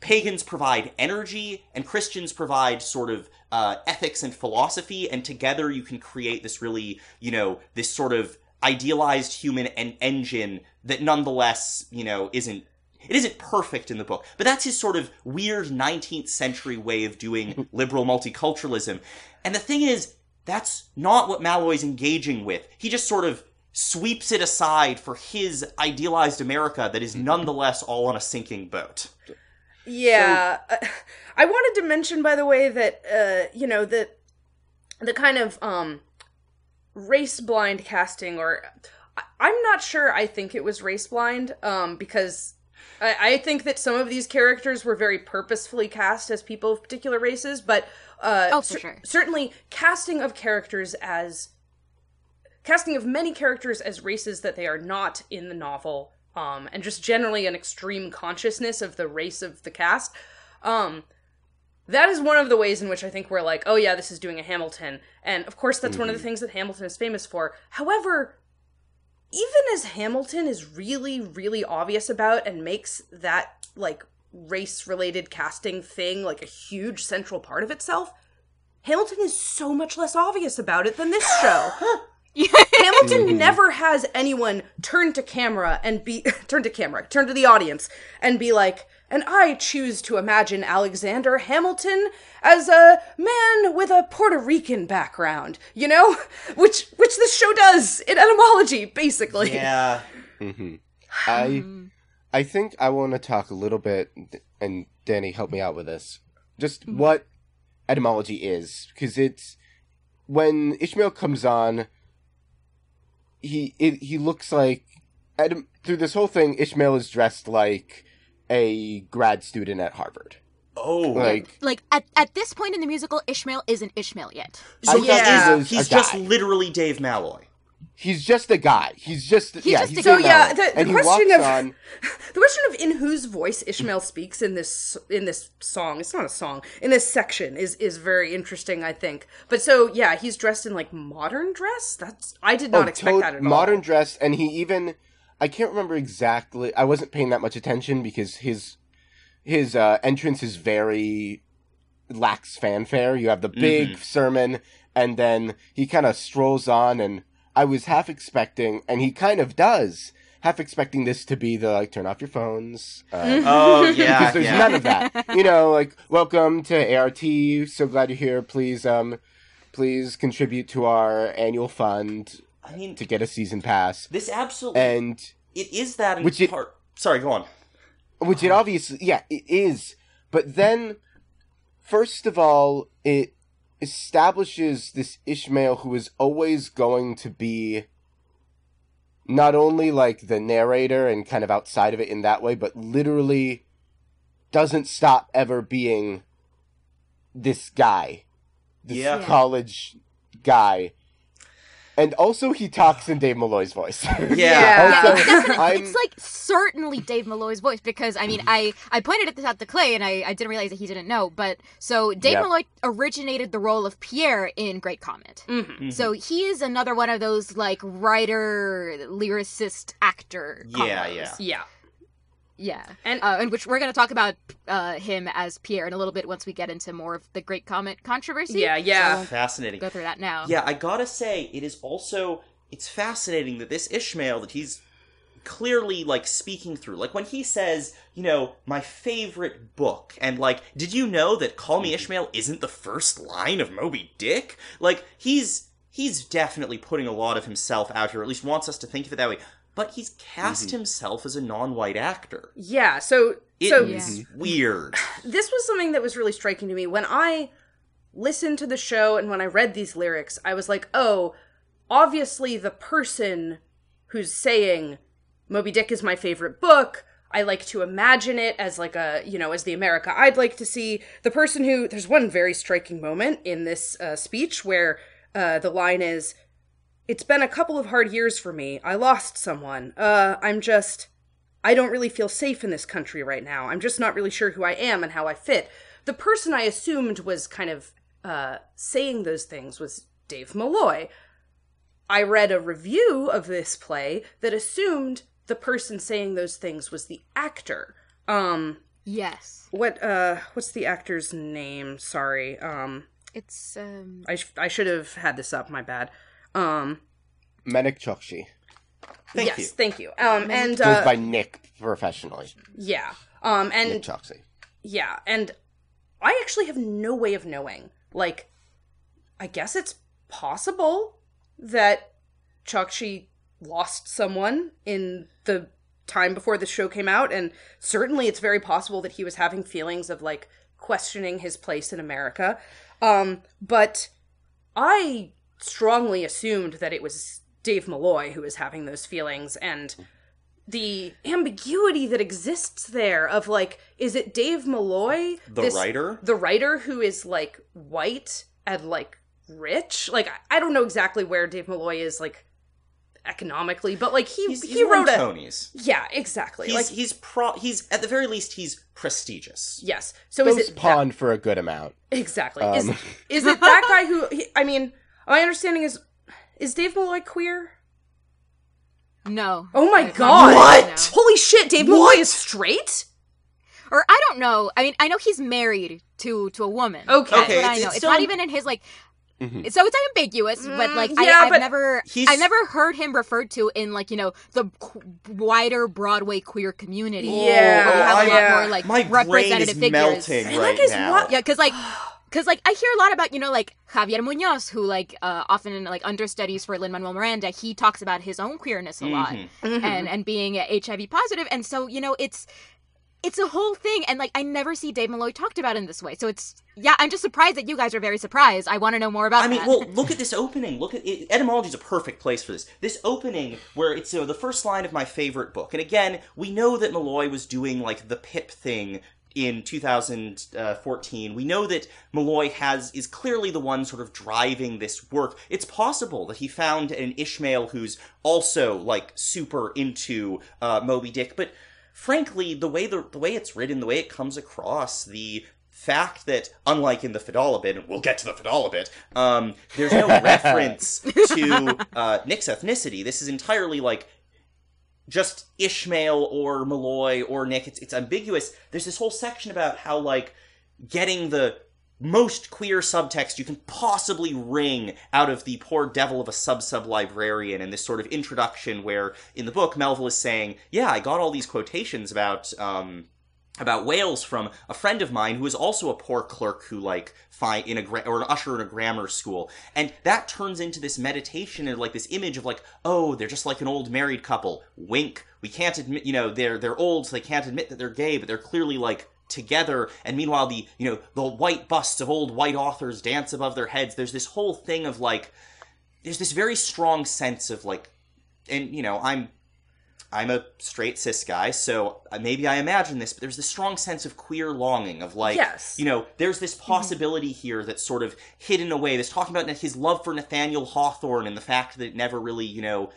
C: pagans provide energy and Christians provide sort of uh, ethics and philosophy, and together you can create this really, you know, this sort of idealized human en- engine that nonetheless, you know, isn't. It isn't perfect in the book, but that's his sort of weird 19th century way of doing liberal multiculturalism. And the thing is, that's not what Malloy's engaging with. He just sort of sweeps it aside for his idealized America that is nonetheless all on a sinking boat.
B: Yeah, uh, I wanted to mention, by the way, that uh, you know that the kind of um, race blind casting, or I'm not sure. I think it was race blind um, because I-, I think that some of these characters were very purposefully cast as people of particular races, but uh,
D: Oh, for sure.
B: certainly casting of characters as casting of many characters as races that they are not in the novel um, and just generally an extreme consciousness of the race of the cast um, that is one of the ways in which i think we're like oh yeah this is doing a hamilton. And of course that's one of the mm-hmm. things that hamilton is famous for. However even as hamilton is really really obvious about and makes that like race related casting thing like a huge central part of itself hamilton is so much less obvious about it than this show. Hamilton mm-hmm. never has anyone turn to camera and be turn to camera, turn to the audience and be like, and I choose to imagine Alexander Hamilton as a man with a Puerto Rican background, you know? Which which this show does in etymology, basically.
C: Yeah. Mm-hmm.
E: I I think I want to talk a little bit, and Danny, help me out with this. Just mm-hmm. what etymology is, because it's when Ishmael comes on. He it, he looks like Etym- through this whole thing. Ishmael is dressed like a grad student at Harvard.
C: Oh,
E: Like
D: Like at, at this point in the musical, Ishmael isn't Ishmael yet.
C: so
E: I
C: he
B: thought
C: is,
E: was
C: he's just literally Dave Malloy.
E: he's just a guy. He's just yeah.
D: just a
E: he's
D: guy.
E: a
B: So, yeah, the- the
E: and
B: question of-
E: on.
B: The question of in whose voice Ishmael speaks in this in this song, it's not a song, in this section is is very interesting, I think. But so yeah, he's dressed in like modern dress? That's I did not
E: Oh,
B: expect
E: to-
B: that at all.
E: modern dress, and he even I can't remember exactly. I wasn't paying that much attention because his his uh, entrance is very lacks fanfare. You have the big sermon, and then he kind of strolls on, and I was half expecting, and he kind of does. Half expecting this to be the like turn off your phones, uh,
C: Oh yeah,
E: because there's
C: yeah.
E: none of that. You know, like welcome to ART. So glad you're here. Please, um, please contribute to our annual fund
C: I mean,
E: to get a season pass.
C: this absolutely.
E: And
C: it is that in
E: Which it-
C: part. Sorry, go on.
E: Which it obviously, yeah, it is. But then, first of all, it establishes this Ishmael who is always going to be not only like the narrator and kind of outside of it in that way, but literally doesn't stop ever being this guy, this
C: Yeah.
E: college guy. And also, he talks in Dave Malloy's voice.
C: Yeah.
B: Yeah.
E: Also,
D: it's it's like certainly Dave Malloy's voice because I mean I I pointed at this out to Clay and I, I didn't realize that he didn't know but so Dave
E: Yep.
D: Malloy originated the role of Pierre in Great Comet
B: Mhm.
D: so he is another one of those like writer lyricist actor combos.
C: yeah.
B: Yeah.
D: yeah Yeah,
B: and-
D: uh, in which we're going to talk about uh, him as Pierre in a little bit once we get into more of the Great Comet controversy
B: Yeah, yeah.
D: so
C: Fascinating.
D: go through that now
C: Yeah, I gotta say, it is also it's fascinating that this Ishmael that he's clearly like speaking through. Like when he says, you know, my favorite book, and like, did you know that Call Me Ishmael isn't the first line of Moby Dick? Like, he's he's definitely putting a lot of himself out here, or at least wants us to think of it that way. But he's cast himself as a non-white actor.
B: Yeah. So
C: It
B: so
C: is
D: Yeah.
C: weird.
B: this was something that was really striking to me when I listened to the show and when I read these lyrics. I was like, oh, obviously the person who's saying Moby Dick is my favorite book. I like to imagine it as like a, you know, as the America I'd like to see. The person who, there's one very striking moment in this uh, speech where uh, the line is, It's been a couple of hard years for me. I lost someone. Uh, I'm just, I don't really feel safe in this country right now. I'm just not really sure who I am and how I fit. The person I assumed was kind of uh, saying those things was Dave Malloy. I read a review of this play that assumed the person saying those things was the actor. Um,
D: yes
B: what uh, what's the actor's name? Sorry. Um,
D: it's um
B: I sh- I should have had this up. My bad. Um,
E: Manik Choksi.
C: Thank
B: yes,
C: you.
B: thank you. Um, and
E: Goes
B: uh,
E: by Nick professionally.
B: yeah. Um, and
E: Nick Choksi.
B: Yeah, and I actually have no way of knowing. Like, I guess it's possible that Choksi lost someone in the time before the show came out, and certainly it's very possible that he was having feelings of like questioning his place in America. Um, but I strongly assumed that it was Dave Malloy who was having those feelings, and the ambiguity that exists there of like, is it Dave Malloy,
C: The writer?
B: the writer who is like white and like rich? Like, I- I don't know exactly where Dave Malloy is like economically, but like he
C: He's, he's
B: he wrote a
C: Tony's.
B: yeah, exactly.
C: He's
B: like
C: he's pro. He's at the very least he's prestigious.
B: yes. So is
E: Goes
B: it that-
E: pawned for a good amount.
B: exactly?
E: Um.
B: Is is it that guy who? He, I mean, my understanding is is Dave Malloy queer?
D: no
B: Oh my
D: It's
B: god!
D: not-
C: What?
D: no.
B: Holy shit! Dave Malloy is straight.
D: or I don't know. I mean, I know he's married to to a woman.
B: Okay.
D: That's
C: Okay,
D: what I
C: it's-
D: know.
C: it's
D: It's,
C: still-
D: not even in his like.
E: Mhm.
D: So it's ambiguous, but like
B: yeah,
D: I, I've
B: but
D: never,
C: he's-
D: I've never heard him referred to in like you know the qu- wider Broadway queer community.
B: Yeah,
D: where we have a
B: yeah.
D: more like
C: My brain
D: representative
C: is
D: figures.
C: melting
B: And
C: right
B: that is
C: now.
B: what-
D: Yeah, because like, because like I hear a lot about you know like Javier Munoz, who like uh, often like understudies for Lin Manuel Miranda. He talks about his own queerness a lot
C: Mhm.
B: Mm-hmm.
D: and and being HIV positive, and so you know it's it's a whole thing, and like I never see Dave Malloy talked about in this way. So it's yeah, I'm just surprised that you guys are very surprised. I want to know more about.
C: I mean,
D: that.
C: well, look at this opening. Look at it, etymology is a perfect place for this. This opening, where it's you know the first line of my favorite book, and again, we know that Malloy was doing like the Pip thing in 2014. We know that Malloy has is clearly the one sort of driving this work. It's possible that he found an Ishmael who's also like super into uh, Moby Dick, but frankly, the way the, the way it's written, the way it comes across, the fact that unlike in the Fedallah bit, and we'll get to the Fedallah bit, um, there's no reference to uh, Nick's ethnicity. This is entirely like just Ishmael or Malloy or Nick. It's it's ambiguous. There's this whole section about how like getting the most queer subtext you can possibly wring out of the poor devil of a sub sub librarian and this sort of introduction where in the book Melville is saying, "Yeah, I got all these quotations about um about whales from a friend of mine who is also a poor clerk who like find in a gra- or an usher in a grammar school, and that turns into this meditation and like this image of like, oh, they're just like an old married couple. Wink. We can't admit, you know, they're they're old, so they can't admit that they're gay, but they're clearly like together and meanwhile the you know the white busts of old white authors dance above their heads there's this whole thing of like there's this very strong sense of like and you know i'm i'm a straight cis guy so maybe i imagine this but there's this strong sense of queer longing of like
B: Yes.
C: you know there's this possibility here that's sort of hidden away this talking about his love for nathaniel hawthorne and the fact that it never really you know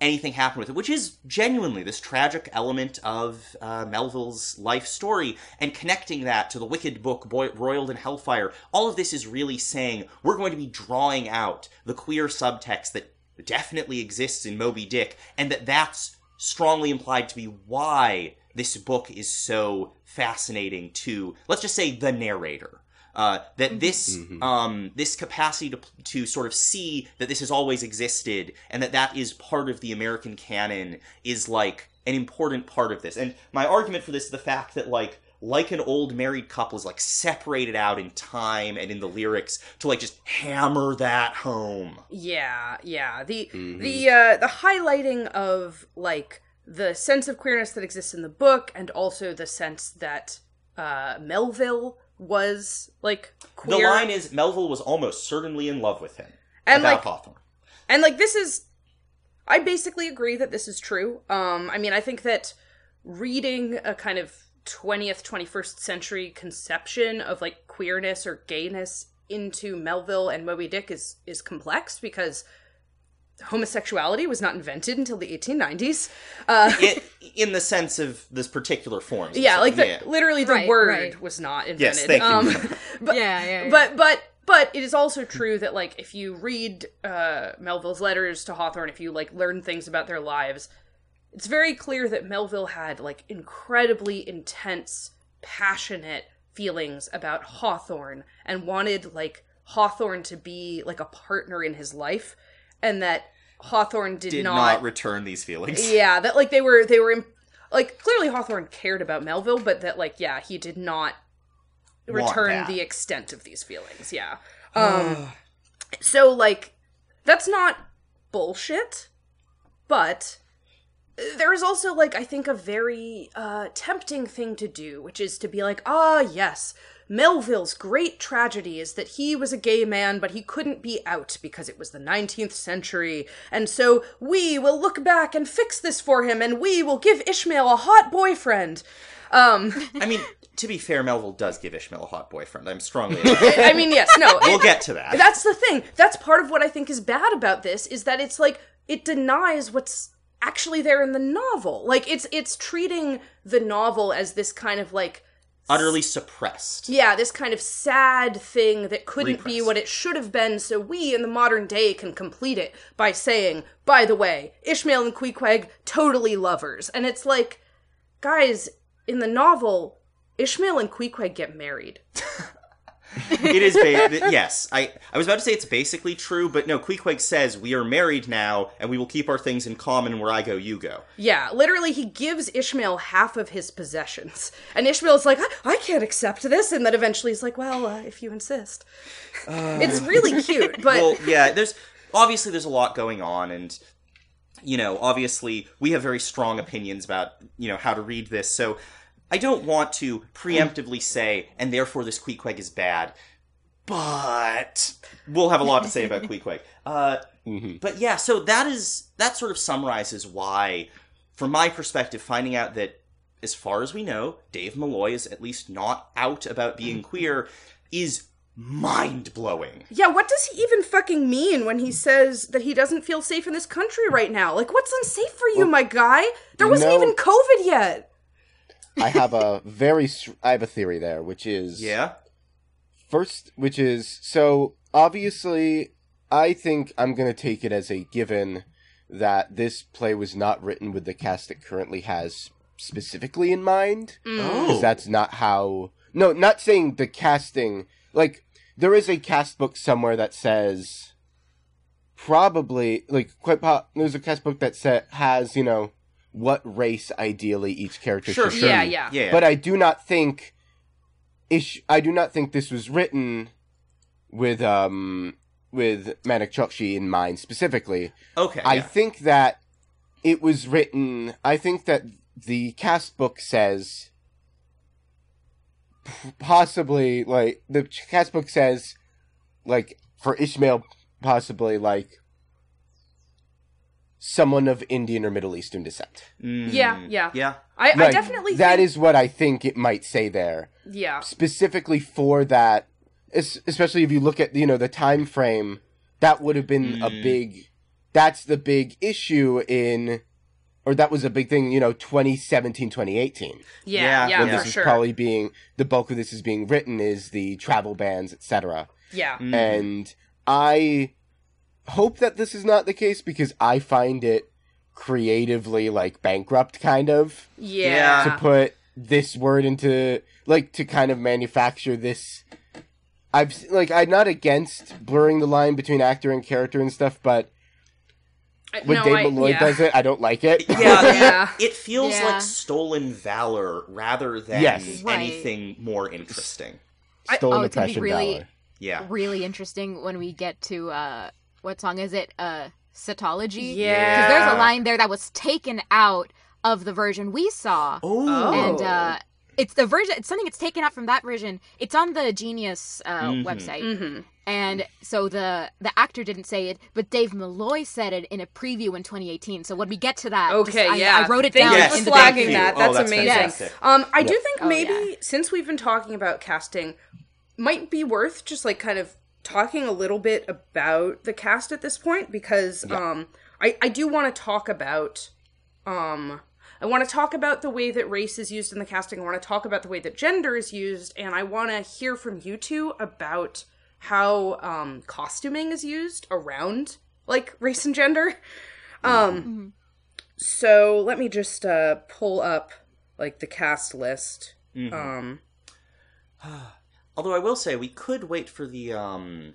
C: anything happened with it, which is genuinely this tragic element of uh, Melville's life story, and connecting that to the wicked book Boy- Roiled in Hellfire. All of this is really saying we're going to be drawing out the queer subtext that definitely exists in Moby Dick, and that that's strongly implied to be why this book is so fascinating to, let's just say, the narrator. Uh, that this um, this capacity to to sort of see that this has always existed and that that is part of the American canon is like an important part of this. And my argument for this is the fact that like like an old married couple is like separated out in time and in the lyrics to like just hammer that home.
B: Yeah, yeah. The the uh the highlighting of like the sense of queerness that exists in the book and also the sense that uh Melville was like queer.
C: The line is Melville was almost certainly in love with him.
B: And,
C: about
B: like-
C: Hawthorne.
B: And like this is I basically agree that this is true. Um I mean I think that reading a kind of 20th 21st century conception of like queerness or gayness into Melville and Moby Dick is is complex because homosexuality was not invented until the 1890s. Uh
C: in, in the sense of this particular form.
B: yeah, like the,
C: Yeah.
B: literally the
D: Right,
B: word
D: right.
B: was not invented.
C: Yes, thank you.
B: Um, but,
D: Yeah, yeah, yeah.
B: but but but it is also true that like if you read uh, Melville's letters to Hawthorne, if you like learn things about their lives, it's very clear that Melville had like incredibly intense, passionate feelings about Hawthorne and wanted like Hawthorne to be like a partner in his life, and that Hawthorne did,
C: did
B: not,
C: not return these feelings.
B: yeah, that like they were they were like clearly Hawthorne cared about Melville, but that like yeah, he did not return the extent of these feelings. Yeah. Um so like that's not bullshit, but there is also like I think a very uh tempting thing to do, which is to be like, "Ah, yes, Melville's great tragedy is that he was a gay man, but he couldn't be out because it was the 19th century. And so we will look back and fix this for him, and we will give Ishmael a hot boyfriend. Um,
C: I mean, to be fair, Melville does give Ishmael a hot boyfriend. I'm strongly.
B: I mean, yes, no.
C: we'll get to that.
B: That's the thing. That's part of what I think is bad about this is that it's like it denies what's actually there in the novel. Like it's it's treating the novel as this kind of like
C: Utterly suppressed.
B: yeah, this kind of sad thing that couldn't be what it should have been, so we in the modern day can complete it by saying, by the way, Ishmael and Queequeg, totally lovers. And it's like, guys, in the novel, Ishmael and Queequeg get married.
C: it is ba- yes. I I was about to say it's basically true, but no. Queequeg says we are married now, and we will keep our things in common. Where I go, you go.
B: Yeah, literally, he gives Ishmael half of his possessions. And Ishmael's like, I, I can't accept this. And then eventually he's like, well, uh, if you insist. it's really cute, but.
C: well, yeah. There's obviously there's a lot going on, and you know, obviously we have very strong opinions about you know how to read this. So I don't want to preemptively say, and therefore this Queequeg is bad. But we'll have a lot to say about Queequeg. Uh, But yeah, so that is that sort of summarizes why, from my perspective, finding out that as far as we know, Dave Malloy is at least not out about being queer is mind blowing.
B: Yeah, what does he even fucking mean when he says that he doesn't feel safe in this country right now? Like, what's unsafe for you, my guy? There wasn't
E: no.
B: even COVID yet.
E: I have a very I have a theory there, which is
C: Yeah.
E: first, which is so obviously, I think I'm gonna take it as a given that this play was not written with the cast it currently has specifically in mind. Mm.
C: Oh.
E: because that's not how. No, not saying the casting. Like there is a cast book somewhere that says probably like quite po- there's a cast book that sa- has you know what race ideally each character
C: Sure,
E: should
C: sure.
B: Yeah,
E: be.
B: yeah.
C: Yeah.
E: But I do not think ish I do not think this was written with um with Manik Choksi in mind specifically.
C: okay.
E: I
C: yeah.
E: think that it was written. I think that the cast book says possibly like the cast book says like for Ishmael possibly like someone of Indian or Middle Eastern descent.
C: Mm,
B: Yeah, yeah.
C: Yeah.
B: I, I definitely
E: that
B: think,
E: is what I think it might say there
B: yeah.
E: specifically for that especially if you look at you know the time frame that would have been a
C: Mm.
E: big that's the big issue in or that was a big thing you know 2017 2018
B: Yeah,
C: Yeah,
B: yeah,
E: when
B: for
E: this is
B: sure.
E: probably being the bulk of this is being written is the travel bans etc
B: yeah.
C: Mhm.
E: and i hope that this is not the case because i find it creatively like bankrupt kind of
B: Yeah.
E: to put this word into like to kind of manufacture this I've like I'm not against blurring the line between actor and character and stuff, but
B: I-
E: when
B: no,
E: Dave
B: I-
E: Malloy
B: yeah.
E: does it, I don't like it.
C: Yeah,
B: Yeah.
C: It, it feels
D: Yeah.
C: like stolen valor rather than
E: Yes.
D: Right.
C: anything more interesting.
E: Stolen
D: oh, it's gonna be really-
E: valor.
C: Yeah.
D: really interesting when we get to uh what song is it? Uh Cetology.
B: Yeah.
D: Because there's a line there that was taken out of the version we saw.
C: Oh.
D: And uh it's the version it's something that's taken out from that version. It's on the Genius uh,
C: Mhm.
D: website.
B: Mm-hmm.
D: And so the the actor didn't say it, but Dave Malloy said it in a preview in 2018. So when we get to that,
B: Okay,
D: I,
B: yeah.
D: I wrote it
B: Thank
D: down
B: you
C: Yes,
B: for
D: in the
B: flagging
C: thank you.
B: that.
C: Oh,
B: That's,
C: that's
B: amazing.
C: fantastic.
B: Um, I do
E: Yeah.
B: think
D: Oh,
B: maybe
D: yeah.
B: since we've been talking about casting, might be worth just like kind of talking a little bit about the cast at this point because um, I I do want to talk about um. I want to talk about the way that race is used in the casting. I want to talk about the way that gender is used, and I want to hear from you two about how um, costuming is used around like race and gender. Um, so let me just uh, pull up like the cast list.
C: Mhm.
B: Um,
C: Although I will say we could wait for the um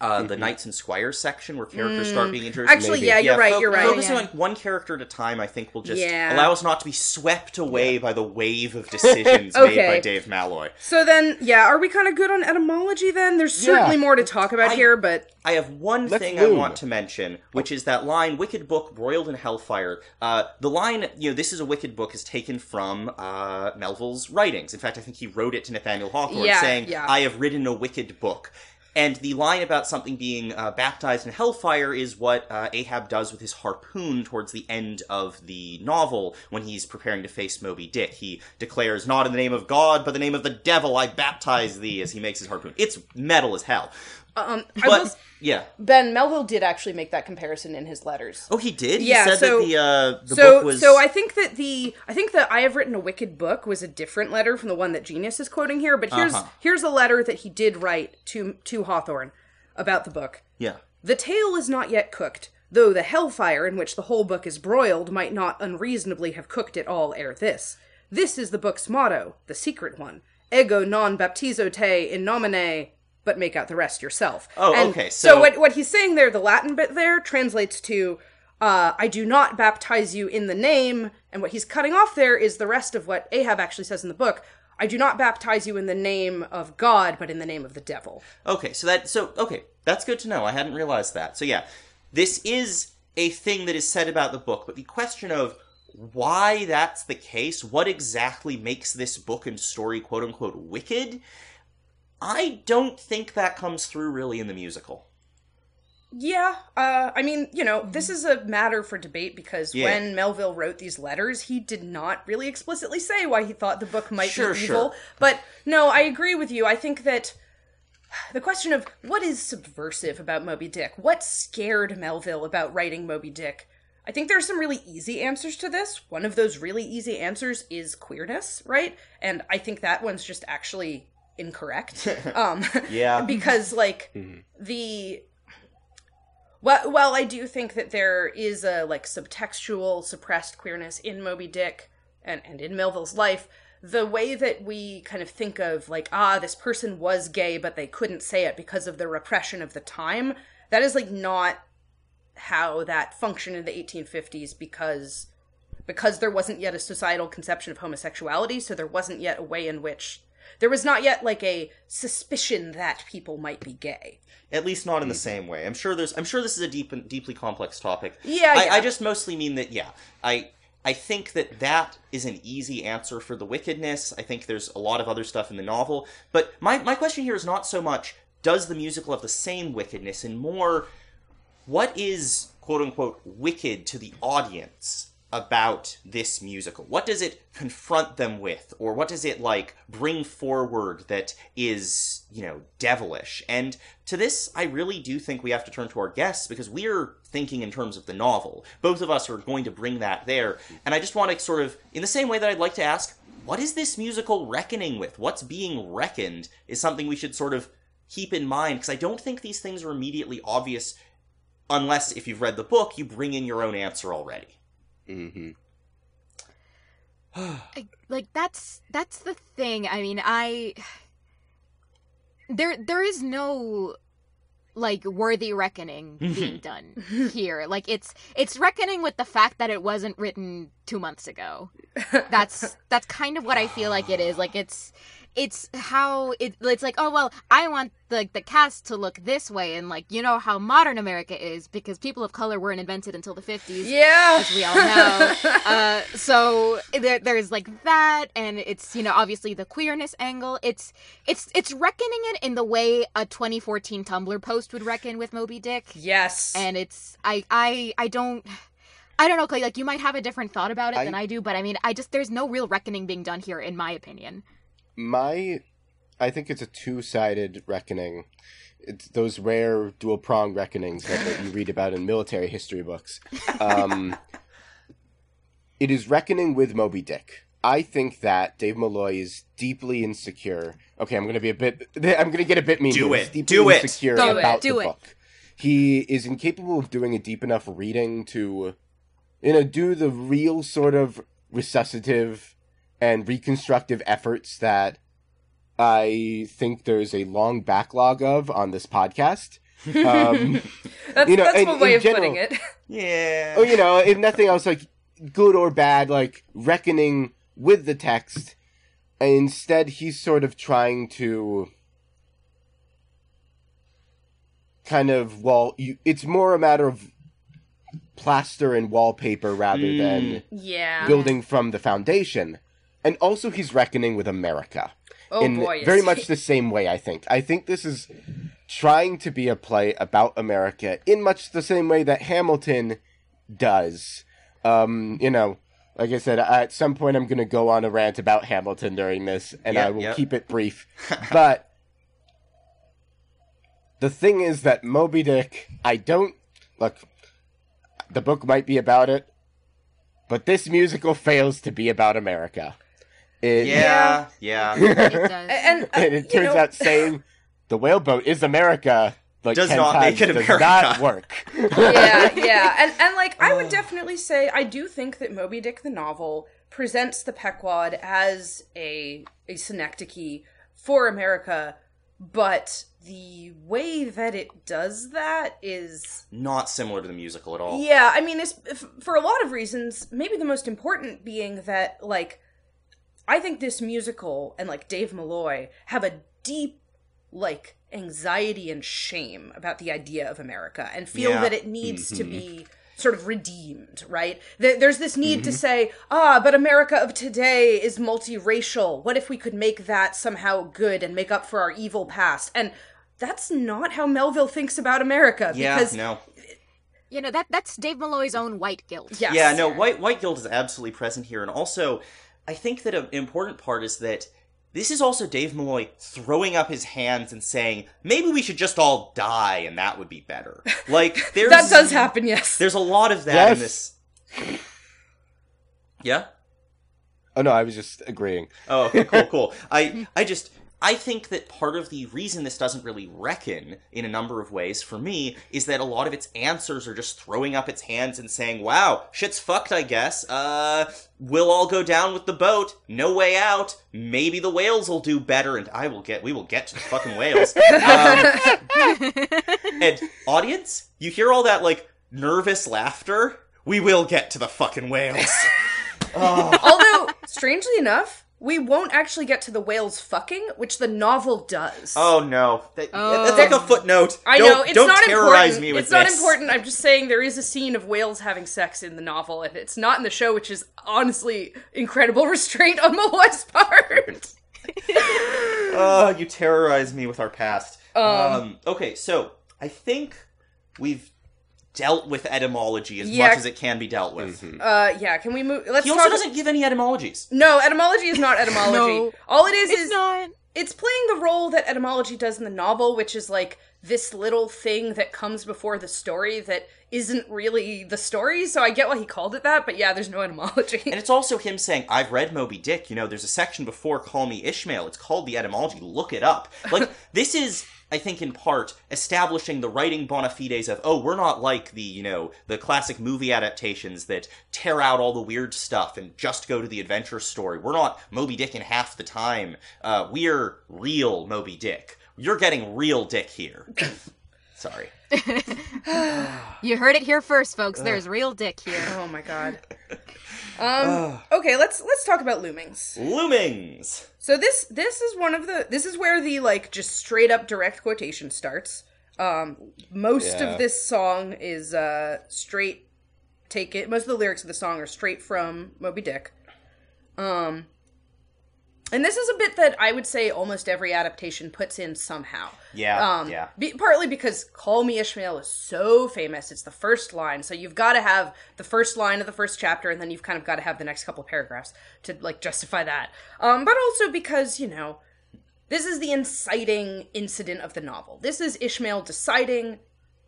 C: uh the knights and squires section where characters start being introduced.
B: Mm. actually,
E: Maybe.
B: yeah, you're right.
C: fo-
B: You're right.
C: Focusing
D: Yeah.
C: on one character at a time, I think, will just
B: Yeah.
C: allow us not to be swept away by the wave of decisions
B: Okay.
C: made by Dave Malloy.
B: So then, yeah, are we kind of good on etymology then? There's certainly
E: Yeah.
B: more to talk about
C: I-
B: here, but
C: I have one
E: Let's
C: thing I want to mention, which is that line "Wicked Book, broiled in hellfire." Uh, the line, you know, "This is a wicked book," is taken from uh, Melville's writings. In fact, I think he wrote it to Nathaniel Hawthorne,
B: Yeah,
C: saying,
B: yeah.
C: "I have written a wicked book." And the line about something being uh, baptized in hellfire is what uh, Ahab does with his harpoon towards the end of the novel when he's preparing to face Moby Dick. He declares, Not in the name of God, but the name of the devil, I baptize thee, as he makes his harpoon. It's metal as hell.
B: Um, I
C: But,
B: will,
C: yeah.
B: Ben Melville did actually make that comparison in his letters.
C: Oh, he did.
B: Yeah,
C: he said
B: so-
C: that the uh, the
B: so,
C: book was.
B: so I think that the I think that I have written a wicked book was a different letter from the one that Genius is quoting here. But here's
C: Uh-huh.
B: here's a letter that he did write to to Hawthorne about the book.
C: yeah.
B: The tale is not yet cooked, though the hellfire in which the whole book is broiled might not unreasonably have cooked it all ere this. This is the book's motto, the secret one. Ego non baptizo te in nomine, but make out the rest yourself.
C: Oh,
B: And
C: okay,
B: So,
C: so-
B: what what he's saying there, the Latin bit there, translates to uh, I do not baptize you in the name, and what he's cutting off there is the rest of what Ahab actually says in the book. I do not baptize you in the name of God, but in the name of the devil.
C: Okay. So that. So okay. That's good to know. I hadn't realized that. So yeah, this is a thing that is said about the book, but the question of why that's the case, what exactly makes this book and story quote unquote wicked, I don't think that comes through really in the musical.
B: Yeah, uh, I mean, you know, this is a matter for debate because
C: Yeah.
B: when Melville wrote these letters, he did not really explicitly say why he thought the book might
C: Sure,
B: be evil.
C: sure.
B: But no, I agree with you. I think that the question of what is subversive about Moby Dick, what scared Melville about writing Moby Dick, I think there are some really easy answers to this. One of those really easy answers is queerness, right? And I think that one's just actually incorrect. um,
C: Yeah.
B: because like the well, well, I do think that there is a like subtextual suppressed queerness in Moby Dick and and in Melville's life. The way that we kind of think of like ah, this person was gay, but they couldn't say it because of the repression of the time. That is like not how that functioned in the 1850s because because there wasn't yet a societal conception of homosexuality, so there wasn't yet a way in which there was not yet like a suspicion that people might be gay.
C: At least not in the mm. same way. I'm sure there's. I'm sure this is a deep, deeply complex topic.
B: Yeah,
C: I,
B: yeah.
C: I just mostly mean that. Yeah, I. I think that that is an easy answer for the wickedness. I think there's a lot of other stuff in the novel, but my my question here is not so much does the musical have the same wickedness, and more what is quote unquote wicked to the audience about this musical? What does it confront them with? Or what does it like bring forward that is, you know, devilish? And to this, I really do think we have to turn to our guests because we're thinking in terms of the novel. Both of us are going to bring that there. And I just want to sort of, in the same way that I'd like to ask, what is this musical reckoning with? What's being reckoned is something we should sort of keep in mind because I don't think these things are immediately obvious unless if you've read the book, you bring in your own answer already.
E: Hmm
D: I- like that's that's the thing. I mean i there there is no like worthy reckoning being done here. Like it's it's reckoning with the fact that it wasn't written 2 months ago. That's that's kind of what i feel like it is. Like it's it's how it it's like oh well i want the the cast to look this way and like you know how modern america is because people of color weren't invented until the 50s
B: Yeah.
D: as we all know. uh, so there, there's like that, and it's you know obviously the queerness angle. It's it's it's reckoning it in the way a 2014 Tumblr post would reckon with Moby Dick,
B: yes.
D: and it's I I I don't. I don't know, Clay. Like you might have a different thought about it
E: I-
D: than I do, but I mean, I just there's no real reckoning being done here, in my opinion.
E: My, I think it's a two-sided reckoning. It's those rare dual prong reckonings that, that you read about in military history books. Um, it is reckoning with Moby Dick. I think that Dave Malloy is deeply insecure. Okay, I'm going to be a bit. I'm going to get a bit mean.
C: Do it.
E: Deeply
C: Do it.
E: insecure
D: Do it.
E: about
D: Do
E: the
D: it.
E: book. He is incapable of doing a deep enough reading to, you know, do the real sort of resuscitative and reconstructive efforts that I think there's a long backlog of on this podcast. Um,
B: that's
E: you know,
B: that's
E: in-
B: one way of
E: general-
B: putting it.
C: Yeah.
E: or you know, if nothing else, like good or bad, like reckoning with the text. And Instead, he's sort of trying to kind of well, you, it's more a matter of plaster and wallpaper rather
C: Mm.
E: than
B: Yeah.
E: building from the foundation. And also, he's reckoning with America
B: Oh
E: in
B: boy.
E: very
B: he.
E: much the same way. I think. I think this is trying to be a play about America in much the same way that Hamilton does. Um, you know, like I said, at some point I'm going to go on a rant about Hamilton during this, and
C: Yep,
E: I will
C: yep.
E: keep it brief. but the thing is that Moby Dick, I don't look. The book might be about it, but this musical fails to be about America. It,
C: Yeah. Yeah.
D: It does.
B: and, uh,
E: and it turns
B: know,
E: out saying the whaleboat is America like
C: Does not make it
E: does
C: America.
E: not work.
B: yeah, yeah, and and like I would definitely say I do think that Moby Dick the novel presents the Pequod as a a synecdoche for America, but the way that it does that is
C: Not similar to the musical at all.
B: yeah, I mean, it's f- for a lot of reasons. Maybe the most important being that, like, I think this musical and like Dave Malloy have a deep, like, anxiety and shame about the idea of America, and feel
C: Yeah.
B: that it needs to be sort of redeemed. Right? There's this need to say, ah, but America of today is multiracial. What if we could make that somehow good and make up for our evil past? And that's not how Melville thinks about America.
C: Yeah.
B: because
C: no.
D: you know that that's Dave Malloy's own white guilt.
B: Yes.
C: Yeah, no, white white guilt is absolutely present here, and also, I think that an important part is that this is also Dave Malloy throwing up his hands and saying, "Maybe we should just all die, and that would be better." Like there's
B: that does happen. Yes.
C: There's a lot of that in this. Yeah.
E: oh no, I was just agreeing.
C: Oh, okay, cool, cool. I I just I think that part of the reason this doesn't really reckon in a number of ways for me is that a lot of its answers are just throwing up its hands and saying, "Wow, shit's fucked, I guess. Uh, we'll all go down with the boat. No way out. Maybe the whales will do better, and I will get. We will get to the fucking whales." Um, and audience, you hear all that like nervous laughter? We will get to the fucking whales.
B: Although, strangely enough, we won't actually get to the whales fucking, which the novel does.
C: Oh no! That,
D: Oh.
C: That's like a footnote.
B: I
C: Don't-
B: know it's
C: don't
B: not
C: terrorize
B: important.
C: me with
B: it's not important. I'm just saying there is a scene of whales having sex in the novel, and it's not in the show, which is honestly incredible restraint on Malloy's part.
C: Oh, you terrorize me with our past. Um, okay, so I think we've dealt with etymology as
B: Yeah.
C: much as it can be dealt with.
B: Uh, yeah. Can we move? Let's
C: He
B: talk.
C: also doesn't give any etymologies.
B: No, etymology is not etymology.
D: No.
B: All it is
D: It's
B: is
D: not.
B: it's playing the role that etymology does in the novel, which is like this little thing that comes before the story that isn't really the story. So I get why he called it that, but yeah, there's no etymology.
C: And it's also him saying, I've read Moby Dick. You know, there's a section before Call Me Ishmael. It's called the etymology. Look it up. Like, this is, I think, in part, establishing the writing bona fides of, oh, we're not like the, you know, the classic movie adaptations that tear out all the weird stuff and just go to the adventure story. We're not Moby Dick in half the time. Uh, we're real Moby Dick. You're getting real dick here. Sorry.
D: You heard it here first, folks. There's real dick here.
B: oh my god. Um. Okay, let's let's talk about loomings.
C: Loomings.
B: So this this is one of the this is where the like just straight up direct quotation starts. Um most
E: Yeah.
B: of this song is uh straight take it most of the lyrics of the song are straight from Moby Dick. Um and this is a bit that I would say almost every adaptation puts in somehow.
C: Yeah,
B: Um,
C: yeah.
B: Be, partly because "Call Me Ishmael" is so famous; it's the first line, so you've got to have the first line of the first chapter, and then you've kind of got to have the next couple paragraphs to like justify that. Um, but also because you know this is the inciting incident of the novel. This is Ishmael deciding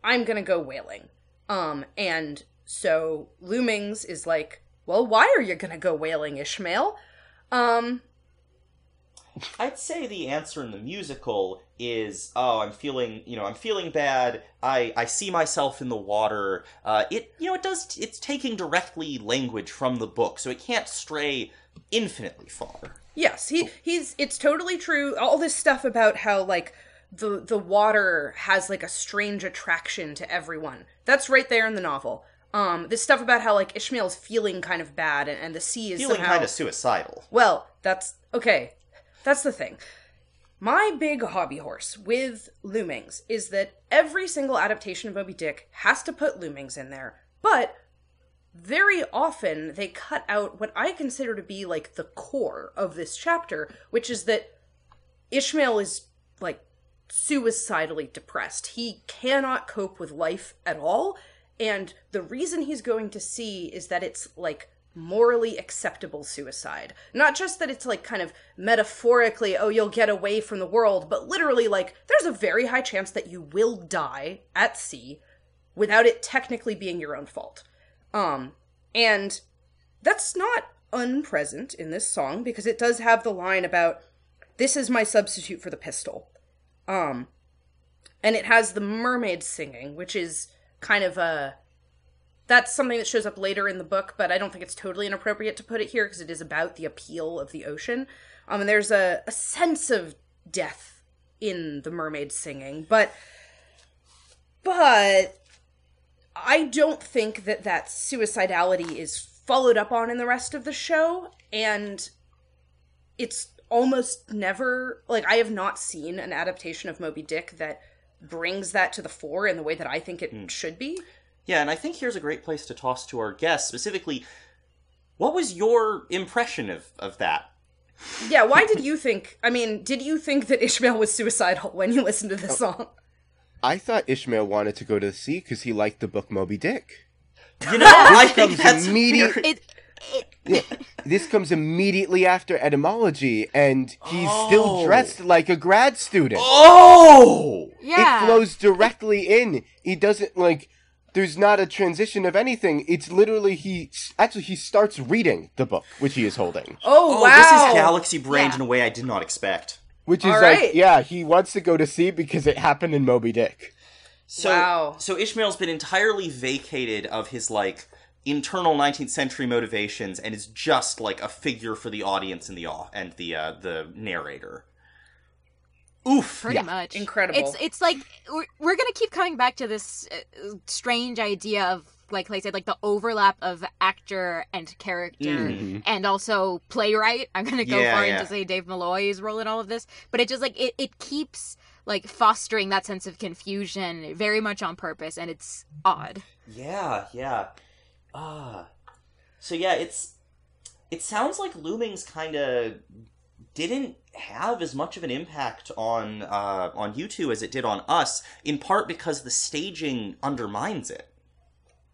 B: I'm gonna go whaling, um, and so Loomings is like, well, why are you gonna go whaling, Ishmael? Um,
C: I'd say the answer in the musical is, oh, I'm feeling, you know, I'm feeling bad. I, I see myself in the water. Uh, it, you know, it does. It's taking directly language from the book, so it can't stray infinitely far.
B: Yes, he he's it's totally true. All this stuff about how like the the water has like a strange attraction to everyone. That's right there in the novel. Um, this stuff about how like Ishmael's feeling kind of bad and, and the sea is
C: Feeling
B: somehow
C: kind of suicidal.
B: well, that's okay. That's the thing. My big hobby horse with loomings is that every single adaptation of Moby Dick has to put loomings in there, but very often they cut out what I consider to be like the core of this chapter, which is that Ishmael is like suicidally depressed. He cannot cope with life at all, and the reason he's going to sea is that it's like morally acceptable suicide. Not just that it's like kind of metaphorically, oh, you'll get away from the world, but literally, like, there's a very high chance that you will die at sea without it technically being your own fault. Um, and that's not unpresent in this song because it does have the line about this is my substitute for the pistol. Um, and it has the mermaid singing, which is kind of a that's something that shows up later in the book, but I don't think it's totally inappropriate to put it here because it is about the appeal of the ocean. Um, and there's a, a sense of death in the mermaid singing, but but I don't think that that suicidality is followed up on in the rest of the show, and it's almost never like I have not seen an adaptation of Moby Dick that brings that to the fore in the way that I think it should be.
C: Yeah, and I think here's a great place to toss to our guests specifically. What was your impression of, of that?
B: Yeah, why did you think? I mean, did you think that Ishmael was suicidal when you listened to this oh. song?
E: I thought Ishmael wanted to go to the sea because he liked the book Moby Dick.
C: You know, I think
E: comes
C: that's
E: immediate-
D: It, it
E: Yeah, this comes immediately after etymology, and he's
C: Oh.
E: still dressed like a grad student.
C: Oh,
D: yeah.
E: It flows directly in. He doesn't like. There's not a transition of anything. It's literally he. Actually, he starts reading the book which he is holding,
B: Oh,
C: oh,
B: wow!
C: this is galaxy brained
D: Yeah.
C: in a way I did not expect.
E: which is
B: All
E: like,
B: right.
E: yeah, he wants to go to sea because it happened in Moby Dick.
C: So,
B: Wow.
C: so Ishmael's been entirely vacated of his like internal 19th century motivations, and is just like a figure for the audience and the au- and the uh, the narrator. Oof.
D: pretty
E: Yeah.
D: much
B: Incredible.
D: It's it's like we're, we're gonna keep coming back to this uh, strange idea of like Clay said, like the overlap of actor and character,
C: Mhm.
D: and also playwright. I'm gonna go
C: Yeah,
D: far
C: yeah.
D: into say Dave Malloy's role in all of this, but it just like it it keeps like fostering that sense of confusion very much on purpose, and it's odd.
C: Yeah, yeah. Ah. so yeah, it's it sounds like Loomings kind of didn't have as much of an impact on uh, on you two as it did on us, in part because the staging undermines it.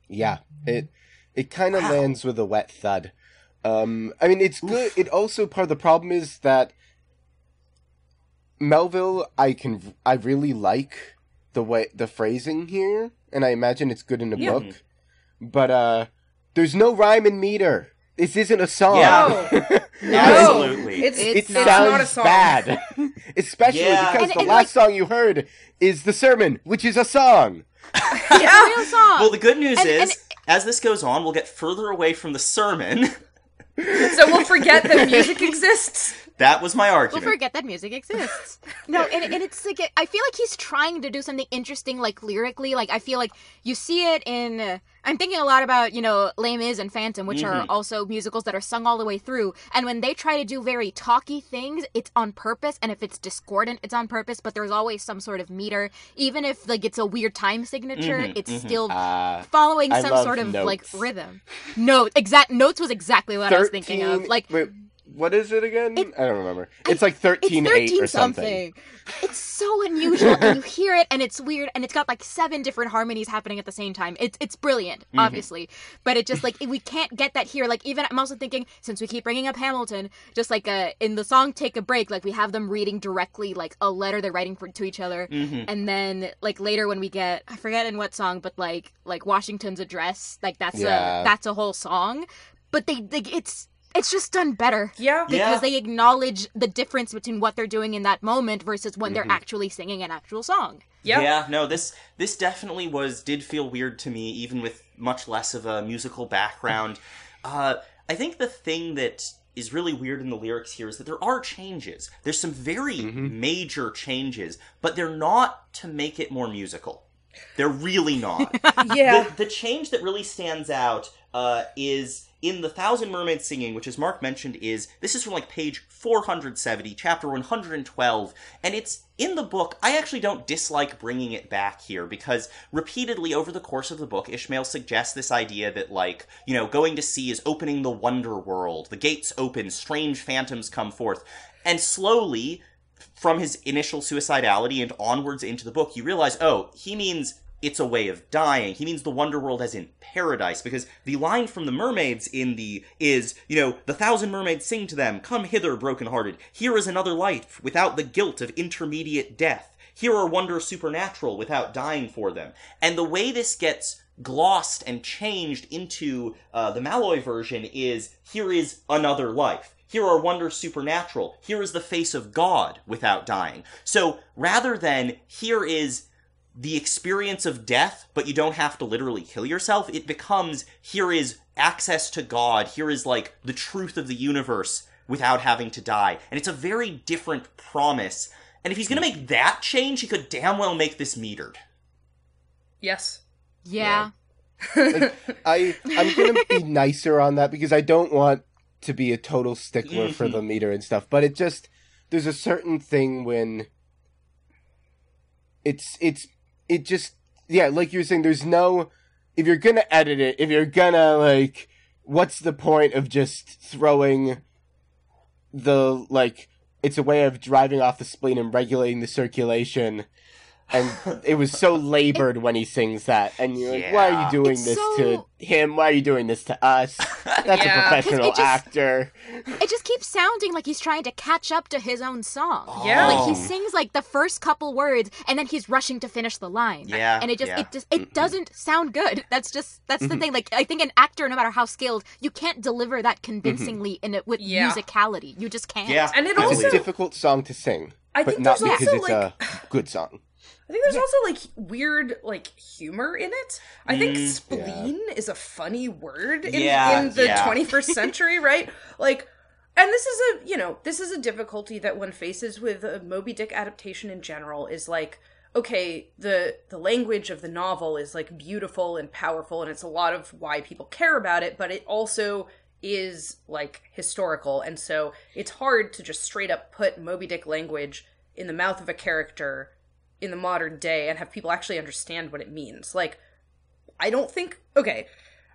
E: Yeah, it it kind of
C: Wow.
E: lands with a wet thud. Um, I mean, it's good. It also part of the problem is that Melville, I can I really like the way the phrasing here, and I imagine it's good in the
B: Yeah.
E: book. But uh, there's no rhyme and meter. This isn't a song.
C: Yeah.
B: No,
C: Absolutely.
B: it's
E: it
B: it's,
D: not.
E: sounds
B: not a song.
E: bad, especially
C: Yeah.
E: because
D: And-
E: the
D: and,
E: last song you heard is the sermon, which is a song.
B: yeah.
D: Real song.
C: Well, the good news
D: And-
C: is,
D: and-
C: as this goes on, we'll get further away from the sermon.
B: So we'll forget that music exists.
C: That was my argument.
D: We'll forget that music exists. No, and, and it's like I feel like he's trying to do something interesting, like lyrically. Like I feel like you see it in. Uh, I'm thinking a lot about you know Les Mis and Phantom, which are
C: Mm-hmm.
D: also musicals that are sung all the way through. And when they try to do very talky things, it's on purpose. And if it's discordant, it's on purpose. But there's always some sort of meter, even if like it's a weird time signature.
C: Mhm,
D: it's
C: mhm.
D: still
E: Uh,
D: following
E: I
D: some sort of like rhythm. Note exact notes was exactly what I was thinking of. Like
E: wait, what is it again?
D: It-
E: I don't remember. It's like thirteen,
D: it's 13
E: eight or something.
D: It's so unusual, and you hear it, and it's weird, and it's got like seven different harmonies happening at the same time. It's it's brilliant,
E: Mm-hmm.
D: obviously, but it just like we can't get that here. Like even I'm also thinking since we keep bringing up Hamilton, just like uh, in the song "Take a Break," like we have them reading directly like a letter they're writing for, to each other,
C: Mhm.
D: and then like later when we get I forget in what song, but like like Washington's address, like that's
E: Yeah.
D: a that's a whole song, but they like it's it's just done better
B: Yeah.
D: because
C: Yeah.
D: they acknowledge the difference between what they're doing in that moment versus when
C: Mm-hmm.
D: they're actually singing an actual song.
B: Yep.
C: Yeah, no, this this definitely was did feel weird to me, even with much less of a musical background. Uh, I think the thing that is really weird in the lyrics here is that there are changes. There's some very major changes, but they're not to make it more musical. They're really not.
B: Yeah.
C: the, the change that really stands out uh, is in the Thousand Mermaids Singing, which, as Mark mentioned, is this is from like page 470, chapter 112, and it's in the book. I actually don't dislike bringing it back here because repeatedly over the course of the book, Ishmael suggests this idea that, like, you know, going to sea is opening the wonder world. The gates open, strange phantoms come forth, and slowly from his initial suicidality and onwards into the book, you realize, oh, he means it's a way of dying. He means the wonder world as in paradise, because the line from the mermaids in the is, you know, the thousand mermaids sing to them, come hither, broken-hearted. Here is another life without the guilt of intermediate death. Here are wonders supernatural without dying for them. And the way this gets glossed and changed into uh, the Malloy version is here is another life. Here are wonders supernatural. Here is the face of God without dying. So rather than here is the experience of death, but you don't have to literally kill yourself, it becomes here is access to God. Here is like the truth of the universe without having to die. And it's a very different promise. And if he's going to make that change, he could damn well make this metered.
B: Yes.
D: Yeah.
E: I I'm gonna be nicer on that because I don't want to be a total stickler for
C: Mhm.
E: the meter and stuff. But it just there's a certain thing when it's it's it just yeah, like you were saying, there's no if you're gonna edit it, if you're gonna like what's the point of just throwing the like it's a way of driving off the spleen and regulating the circulation and it was so labored when he sings that and you're like why are you doing
D: It's
E: this
D: so-
E: to him why are you doing this to us that's
B: Yeah.
E: a professional
D: it just-
E: actor
D: It just keeps sounding like he's trying to catch up to his own song.
B: Yeah.
D: Like he sings like the first couple words and then he's rushing to finish the line.
C: Yeah,
D: And it just
C: yeah.
D: it just it doesn't sound good. That's just that's the mm-hmm. thing. Like I think an actor, no matter how skilled, you can't deliver that mm-hmm. convincingly in it with
B: Yeah.
D: musicality. You just can't.
C: Yeah.
B: And it
E: it's
B: also
E: a difficult song to sing
B: I
E: but
B: think
E: not because
B: also,
E: it's
B: like-
E: a good song
B: I think there's also like weird like humor in it. I think
C: Mm,
B: spleen is a funny word in,
C: Yeah,
B: in the
C: yeah.
B: 21st century, right? Like and this is a, you know, this is a difficulty that one faces with a Moby Dick adaptation in general is like okay, the the language of the novel is like beautiful and powerful and it's a lot of why people care about it, but it also is like historical and so it's hard to just straight up put Moby Dick language in the mouth of a character in the modern day and have people actually understand what it means. Like I don't think okay,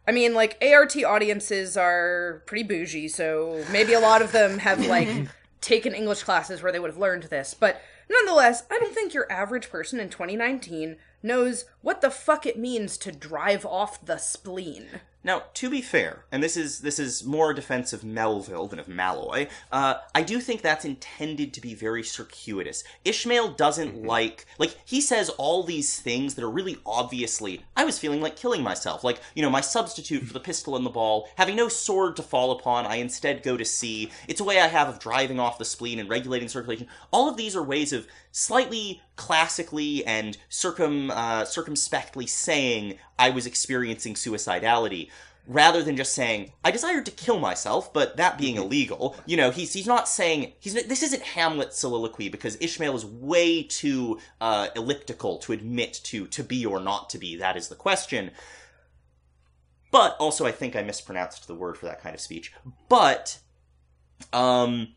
B: I mean, like ART audiences are pretty bougie, so maybe a lot of them have like taken English classes where they would have learned this. But nonetheless, I don't think your average person in 2019 knows what the fuck it means to drive off the spleen.
C: Now, to be fair, and this is this is more a defense of Melville than of Malloy. Uh, I do think that's intended to be very circuitous. Ishmael doesn't like like he says all these things that are really obviously. I was feeling like killing myself. Like you know, my substitute for the pistol and the ball, having no sword to fall upon, I instead go to sea. It's a way I have of driving off the spleen and regulating circulation. All of these are ways of slightly classically and circum uh, circumspectly saying I was experiencing suicidality rather than just saying I desired to kill myself, but that being illegal. You know, he's he's not saying he's this isn't Hamlet's soliloquy because Ishmael is way too uh, elliptical to admit to to be or not to be. That is the question. But also, I think I mispronounced the word for that kind of speech. But um,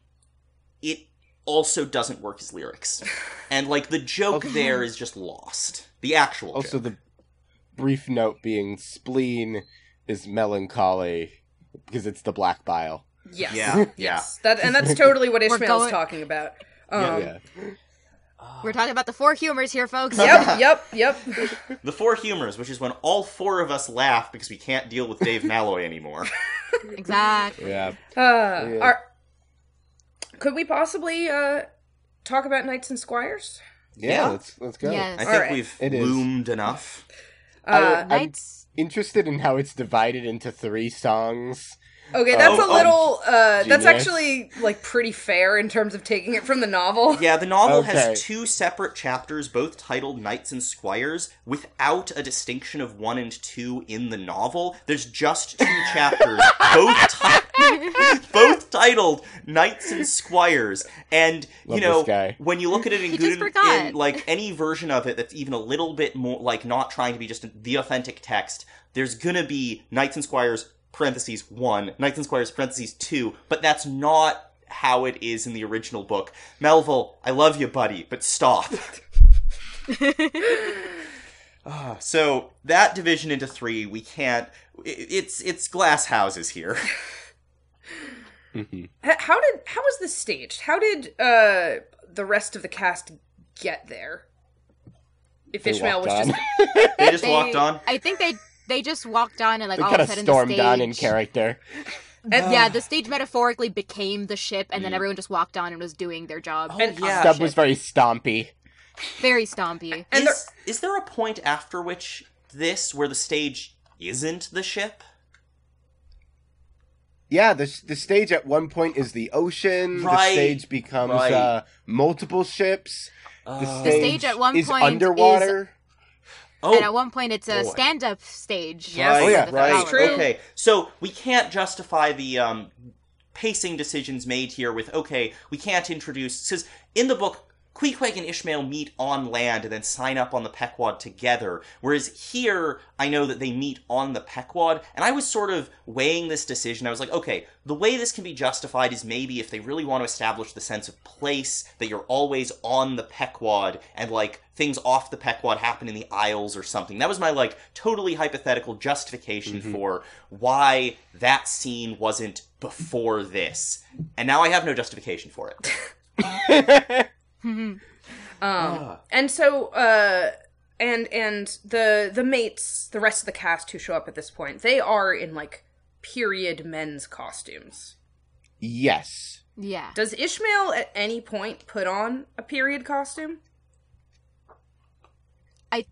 C: it also doesn't work as lyrics, and like the joke
E: Okay.
C: there is just lost. The actual
E: Also,
C: joke.
E: the brief note being spleen is melancholy because it's the black bile.
B: Yes.
C: Yeah, yeah.
B: Yes. That and that's totally what
D: We're
B: Ishmael's
D: going-
B: talking about. Um,
E: yeah.
D: We're talking about the four humors here, folks.
B: Yep, yep, yep.
C: The four humors, which is when all four of us laugh because we can't deal with Dave Malloy anymore.
D: Exactly.
E: Yeah.
B: Uh,
E: Yeah.
B: are, could we possibly uh, talk about Knights and Squires?
E: Yeah,
C: Yeah.
E: let's let's go.
D: Yes.
C: I think
B: Alright.
C: we've
E: It is.
C: loomed enough.
B: Uh,
E: I- I'm
D: Knights.
E: interested in how it's divided into three songs.
B: Okay, that's
C: Oh,
B: a little. uh, that's actually like pretty fair in terms of taking it from the novel.
C: Yeah, the novel
E: Okay.
C: has two separate chapters, both titled Knights and Squires, without a distinction of one and two in the novel. There's just two chapters, both ti- both titled Knights and Squires. And you know, when you look at it in
D: He
C: good in like any version of it that's even a little bit more like not trying to be just the authentic text, there's gonna be Knights and Squires parentheses one, Knights and Squires parentheses two, but that's not how it is in the original book. Melville, I love you, buddy, but stop. Ah, so that division into three, we can't. i- It's it's glass houses here.
B: H- How did how was this staged? How did uh, the rest of the cast get there? If
E: They
B: Ishmael was
E: walked
B: just.
C: They just
D: They-
C: walked on.
D: I think they they just walked on and like
E: they
D: all of
E: of
D: a sudden
E: stormed
D: the stage.
E: on in character.
B: and,
D: Yeah, the stage metaphorically became the ship, and then
E: Mm.
D: everyone just walked on and was doing their job.
C: Oh,
B: And-
C: yeah.
E: Stubb was very stompy.
D: Very stompy.
B: and
C: is, is there a point after which this, where the stage isn't the ship?
E: Yeah, the the stage at one point is the ocean.
C: Right,
E: The stage becomes
C: right.
E: uh, multiple ships. The
C: Uh,
E: stage,
D: stage at one point is-
E: underwater.
C: Oh,
D: and at one point, it's a
C: boy.
D: stand-up stage.
B: Yes.
C: Right,
E: Oh, yeah,
C: right.
B: That's true.
C: Okay, so we can't justify the um, pacing decisions made here with okay, we can't introduce because in the book. Queequeg and Ishmael meet on land and then sign up on the Pequod together. Whereas here, I know that they meet on the Pequod, and I was sort of weighing this decision. I was like, okay, the way this can be justified is maybe if they really want to establish the sense of place, that you're always on the Pequod, and like things off the Pequod happen in the Isles or something. That was my like totally hypothetical justification mm-hmm. for why that scene wasn't before this. And now I have no justification for it.
B: Um,
C: Ah.
B: and so, uh, and and the the mates, the rest of the cast who show up at this point, they are in like period men's costumes.
E: yes.
D: Yeah.
B: Does Ishmael at any point put on a period costume?
D: I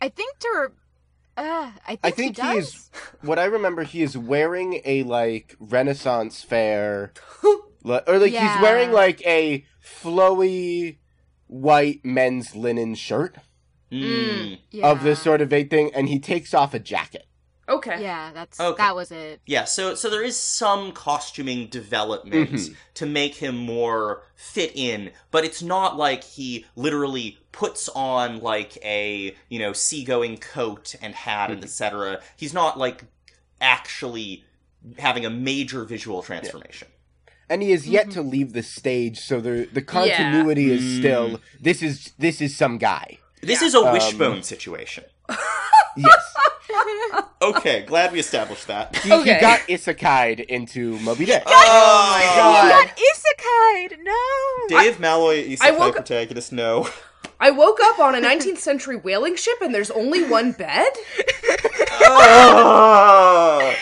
D: I think to. Uh, I think,
E: I think
D: he
E: he
D: does.
E: is. What I remember, he is wearing a like Renaissance fair, li- or like
D: Yeah.
E: he's wearing like a flowy white men's linen shirt
C: Mm.
D: Yeah.
E: of this sort of a thing, and he takes off a jacket.
B: Okay.
D: Yeah, that's
C: Okay.
D: that was it.
C: Yeah, so so there is some costuming development
E: Mhm.
C: to make him more fit in, but it's not like he literally puts on like a you know seagoing coat and hat and etc. He's not like actually having a major visual transformation.
E: And he is yet to leave the stage, so the the continuity is
C: Mm.
E: still this is this is some guy.
C: This
B: Yeah.
C: is a
E: Um,
C: wishbone situation.
E: Yes,
C: Okay, glad we established that.
E: he,
B: Okay.
E: he got isekai'd into Moby Dick.
C: Oh my
B: God.
C: god.
D: isekai. No.
C: Dave Malloy,
B: I
C: isekai
B: woke-
C: protagonist, no.
B: I woke up on a 19th century whaling ship and there's only one bed?
C: Ah.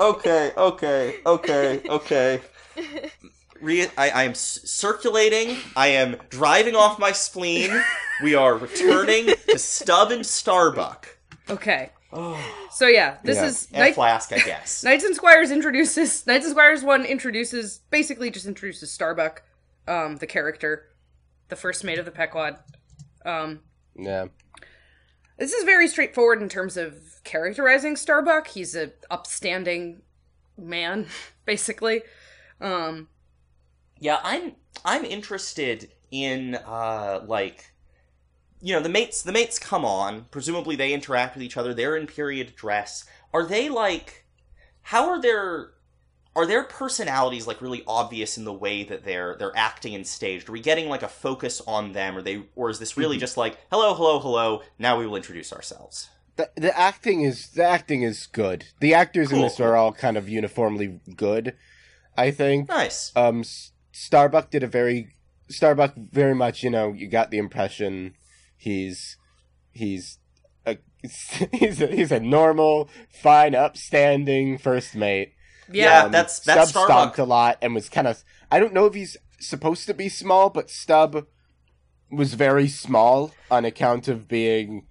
C: Okay, okay, okay, okay. Re- I, I am c- circulating. I am driving off my spleen. We are returning to Stubb and Starbuck.
B: Okay.
C: Oh,
B: So yeah, this
E: Yeah.
B: is
C: and
B: Knight-
C: Flask, I guess.
B: Knights and Squires introduces Knights and Squires one introduces basically just introduces Starbuck, um, the character, the first mate of the Pequod. Um,
E: Yeah,
B: this is very straightforward in terms of characterizing Starbuck. He's a upstanding man, basically. Um,
C: Yeah, I'm I'm interested in uh like you know, the mates the mates come on, presumably they interact with each other, they're in period dress. Are they like how are their are their personalities like really obvious in the way that they're they're acting and staged? Are we getting like a focus on them or they or is this really just like hello, hello, hello, now we will introduce ourselves?
E: the the acting is the acting is good. The actors in this are all kind of uniformly good. I think.
C: Nice.
E: Um, Starbuck did a very Starbuck very much. You know, you got the impression he's he's a he's a, he's a normal, fine, upstanding first mate.
B: Yeah,
C: Yeah, that's- that's
E: Stubb
C: Starbuck.
E: stomped a lot and was kind of. I don't know if he's supposed to be small, but Stubb was very small on account of being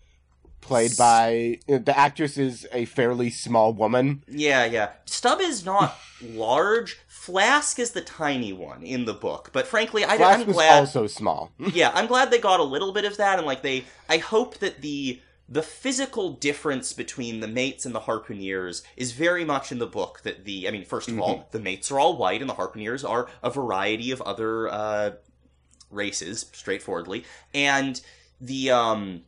E: played by the actress is a fairly small woman.
C: Yeah, yeah. Stubb is not large. Flask is the tiny one in the book, but frankly, I,
E: Flask
C: I'm
E: was
C: glad.
E: also small.
C: yeah, I'm glad they got a little bit of that, and like they, I hope that the the physical difference between the mates and the harpooneers is very much in the book. That the, I mean, 1st of all, the mates are all white, and the harpooneers are a variety of other uh, races, straightforwardly, and the um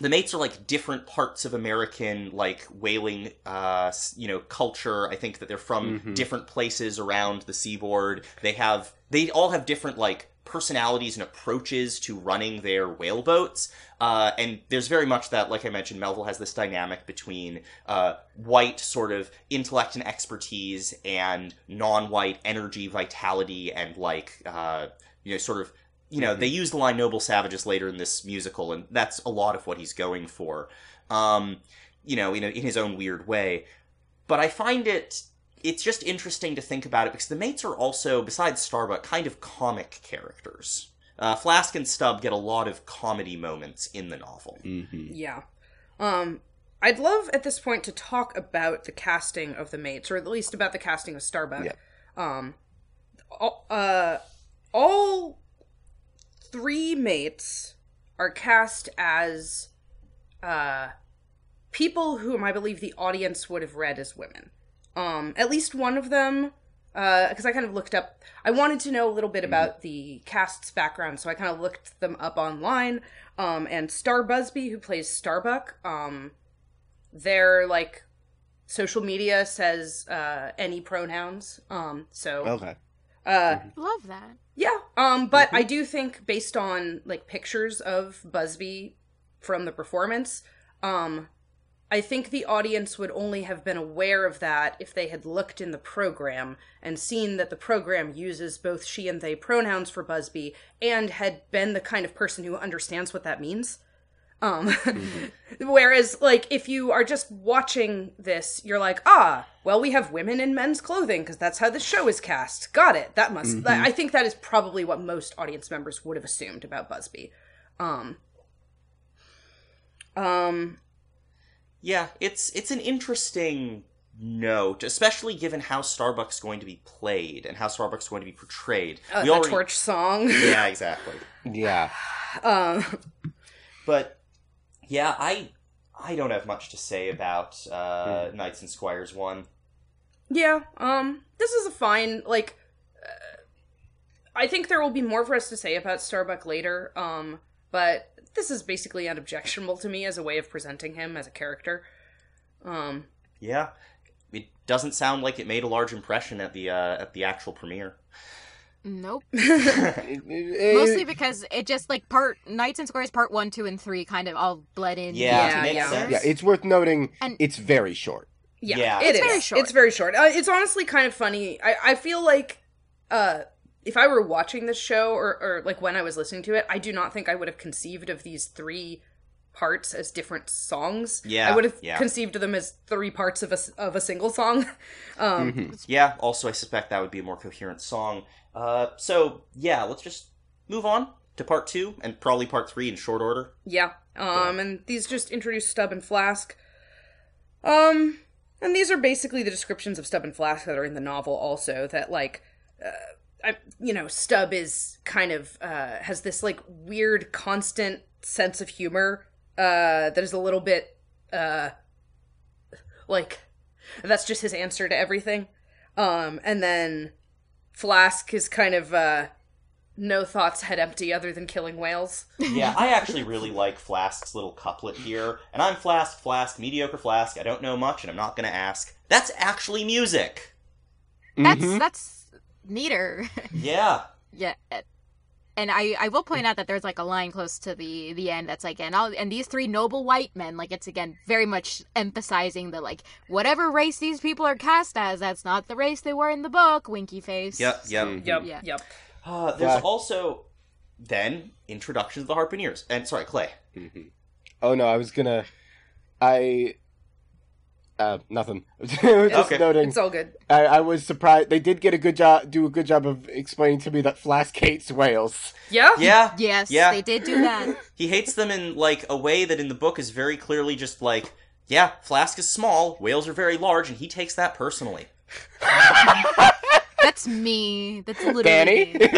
C: the mates are like different parts of American like whaling uh you know culture. I think that they're from
E: Mhm.
C: different places around the seaboard. They have they all have different like personalities and approaches to running their whaleboats. Uh, and there's very much that, like I mentioned, Melville has this dynamic between uh, white sort of intellect and expertise and non-white energy, vitality, and like uh, you know, sort of you know, they use the line "noble savages" later in this musical, and that's a lot of what he's going for. Um, you know, in, a, in his own weird way. But I find it it's just interesting to think about it because the mates are also, besides Starbuck, kind of comic characters. Uh, Flask and Stubb get a lot of comedy moments in the novel.
E: Mm-hmm.
B: Yeah. Um I'd love at this point to talk about the casting of the mates, or at least about the casting of Starbuck.
E: Yeah.
B: Um all, uh all three mates are cast as uh people whom I believe the audience would have read as women. Um at least one of them because I kind of looked up. I wanted to know a little bit about the cast's background, so I kind of looked them up online. Um, and Starr Busby, who plays Starbuck, um, their like social media says uh, any pronouns. Um, so
E: Okay.
B: uh,
D: Love that.
B: yeah. Um, but I do think based on like pictures of Busby from the performance, um, I think the audience would only have been aware of that if they had looked in the program and seen that the program uses both she and they pronouns for Busby and had been the kind of person who understands what that means. Um, whereas, like, if you are just watching this, you're like, ah, well, we have women in men's clothing because that's how the show is cast. Got it. That must. that- I think that is probably what most audience members would have assumed about Busby. Um, um,
C: Yeah, it's it's an interesting note, especially given how Starbuck's is going to be played and how Starbuck's is going to be portrayed.
B: uh,
C: we
B: the
C: already,
B: torch song.
C: yeah, exactly.
E: Yeah.
B: um,
C: But yeah, I I don't have much to say about uh,
E: Hmm.
C: Knights and Squires one.
B: Yeah, um, this is a fine, like, uh, I think there will be more for us to say about Starbuck later, um, but this is basically unobjectionable to me as a way of presenting him as a character. Um,
C: Yeah, it doesn't sound like it made a large impression at the uh, at the actual premiere.
D: Nope.
E: It- it-
D: Mostly because it just like part Knights and Squires part one, two, and three kind of all bled in.
C: Yeah,
B: Yeah, yeah.
E: yeah, it's worth noting.
D: And-
E: it's very short.
B: yeah,
C: Yeah.
B: it
D: It's
B: is.
D: very short.
B: It's very short. Uh, it's honestly kind of funny. I, I feel like, uh, if I were watching this show or, or like when I was listening to it, I do not think I would have conceived of these three parts as different songs.
C: Yeah,
B: I would have
C: yeah.
B: conceived of them as three parts of a, of a single song. Um,
E: Mhm.
C: Yeah. Also, I suspect that would be a more coherent song. Uh, so yeah, let's just move on to part two and probably part three in short order.
B: Yeah. Um, and these just introduce Stubb and Flask. Um, and these are basically the descriptions of Stubb and Flask that are in the novel. Also, that like, uh, I, you know, Stubb is kind of uh, has this like weird, constant sense of humor uh, that is a little bit uh, like that's just his answer to everything. Um, and then Flask is kind of uh, no thoughts head empty other than killing whales.
C: Yeah, I actually really like Flask's little couplet here. And I'm Flask, Flask, mediocre Flask. I don't know much, and I'm not gonna ask. That's actually music.
D: That's
E: Mhm.
D: that's neater.
C: Yeah.
D: yeah. And I, I will point out that there's like a line close to the the end that's like and all and these three noble white men like it's again very much emphasizing the like whatever race these people are cast as that's not the race they were in the book winky face
C: Yep. Yep.
E: Mhm.
B: Yep.
D: Yeah.
B: Yep.
C: Uh, there's
E: Yeah.
C: also then introduction to the Harpooneers. And sorry, Clay.
E: Mhm. Oh no, I was gonna. I. Uh, nothing. Just
C: Okay.
E: noting.
B: It's all good.
E: I, I was surprised. They did get a good job, do a good job of explaining to me that Flask hates whales.
B: Yeah.
C: Yeah.
D: yes
C: Yeah.
D: they did do that
C: He hates them in like a way that in the book is very clearly just like, yeah, Flask is small, whales are very large, and he takes that personally.
D: that's me that's literally
E: Danny.
D: me.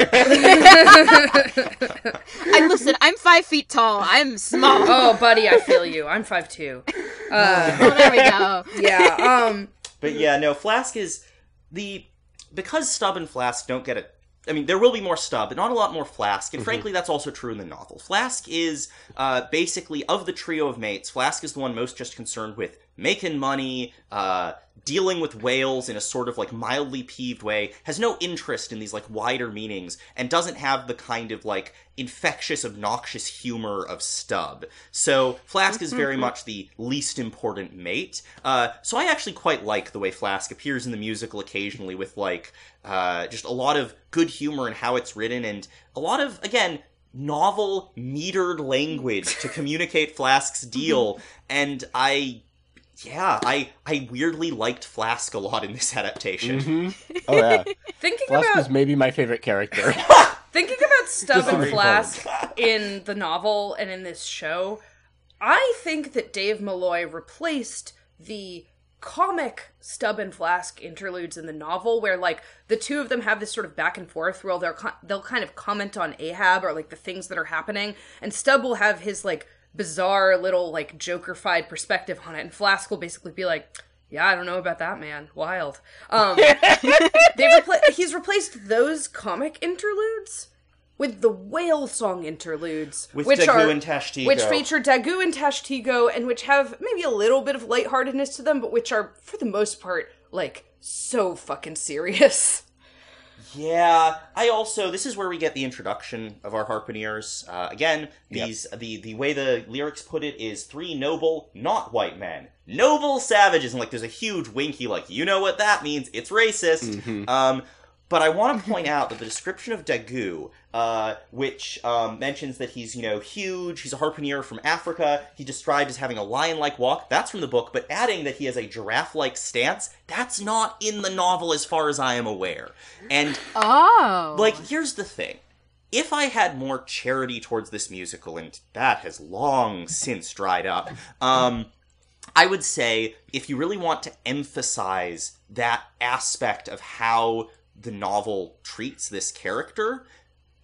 D: I listen I'm five feet tall I'm small
B: Oh, buddy, I feel you. I'm five two. Uh,
D: oh, there we go
B: yeah. Um.
C: But yeah, no, Flask is the because Stubb and Flask don't get it. I mean, there will be more Stubb, but not a lot more Flask. And frankly, that's also true in the novel. Flask is uh, basically of the trio of mates. Flask is the one most just concerned with making money, uh, dealing with whales in a sort of like mildly peeved way. Has no interest in these like wider meanings, and doesn't have the kind of like infectious, obnoxious humor of Stubb. So Flask is very much the least important mate. Uh, so I actually quite like the way Flask appears in the musical occasionally with like uh, just a lot of good humor and how it's written and a lot of again novel metered language to communicate Flask's deal. And I. Yeah, I I weirdly liked Flask a lot in this adaptation.
E: hmm Oh yeah,
B: Thinking
E: Flask
B: about
E: is maybe my favorite character.
B: thinking about
E: Stubb
B: and Flask in the novel and in this show, I think that Dave Malloy replaced the comic Stubb and Flask interludes in the novel, where like the two of them have this sort of back and forth, where they'll co- they'll kind of comment on Ahab or like the things that are happening, and Stubb will have his like bizarre little like Joker-fied perspective on it, and Flask will basically be like. Yeah, I don't know about that, man. Wild. Um, they repla- he's replaced those comic interludes with the whale song interludes,
C: With
B: which
C: Daggoo
B: are
C: and Tashtego.
B: which feature Daggoo and Tashtego, and which have maybe a little bit of lightheartedness to them, but which are for the most part like so fucking serious.
C: Yeah, I also this is where we get the introduction of our harpooneers. Uh, again, these the the way the lyrics put it is three noble, not white men, noble savages, and like there's a huge winky, like you know what that means? It's racist. Um, but I want to point out that the description of Daggoo, uh, which um, mentions that he's, you know, huge, he's a harpooner from Africa, he described as having a lion like walk, that's from the book, but adding that he has a giraffe like stance, that's not in the novel as far as I am aware. And
D: oh
C: like, here's the thing. If I had more charity towards this musical, and that has long since dried up, um, I would say if you really want to emphasize that aspect of how the novel treats this character,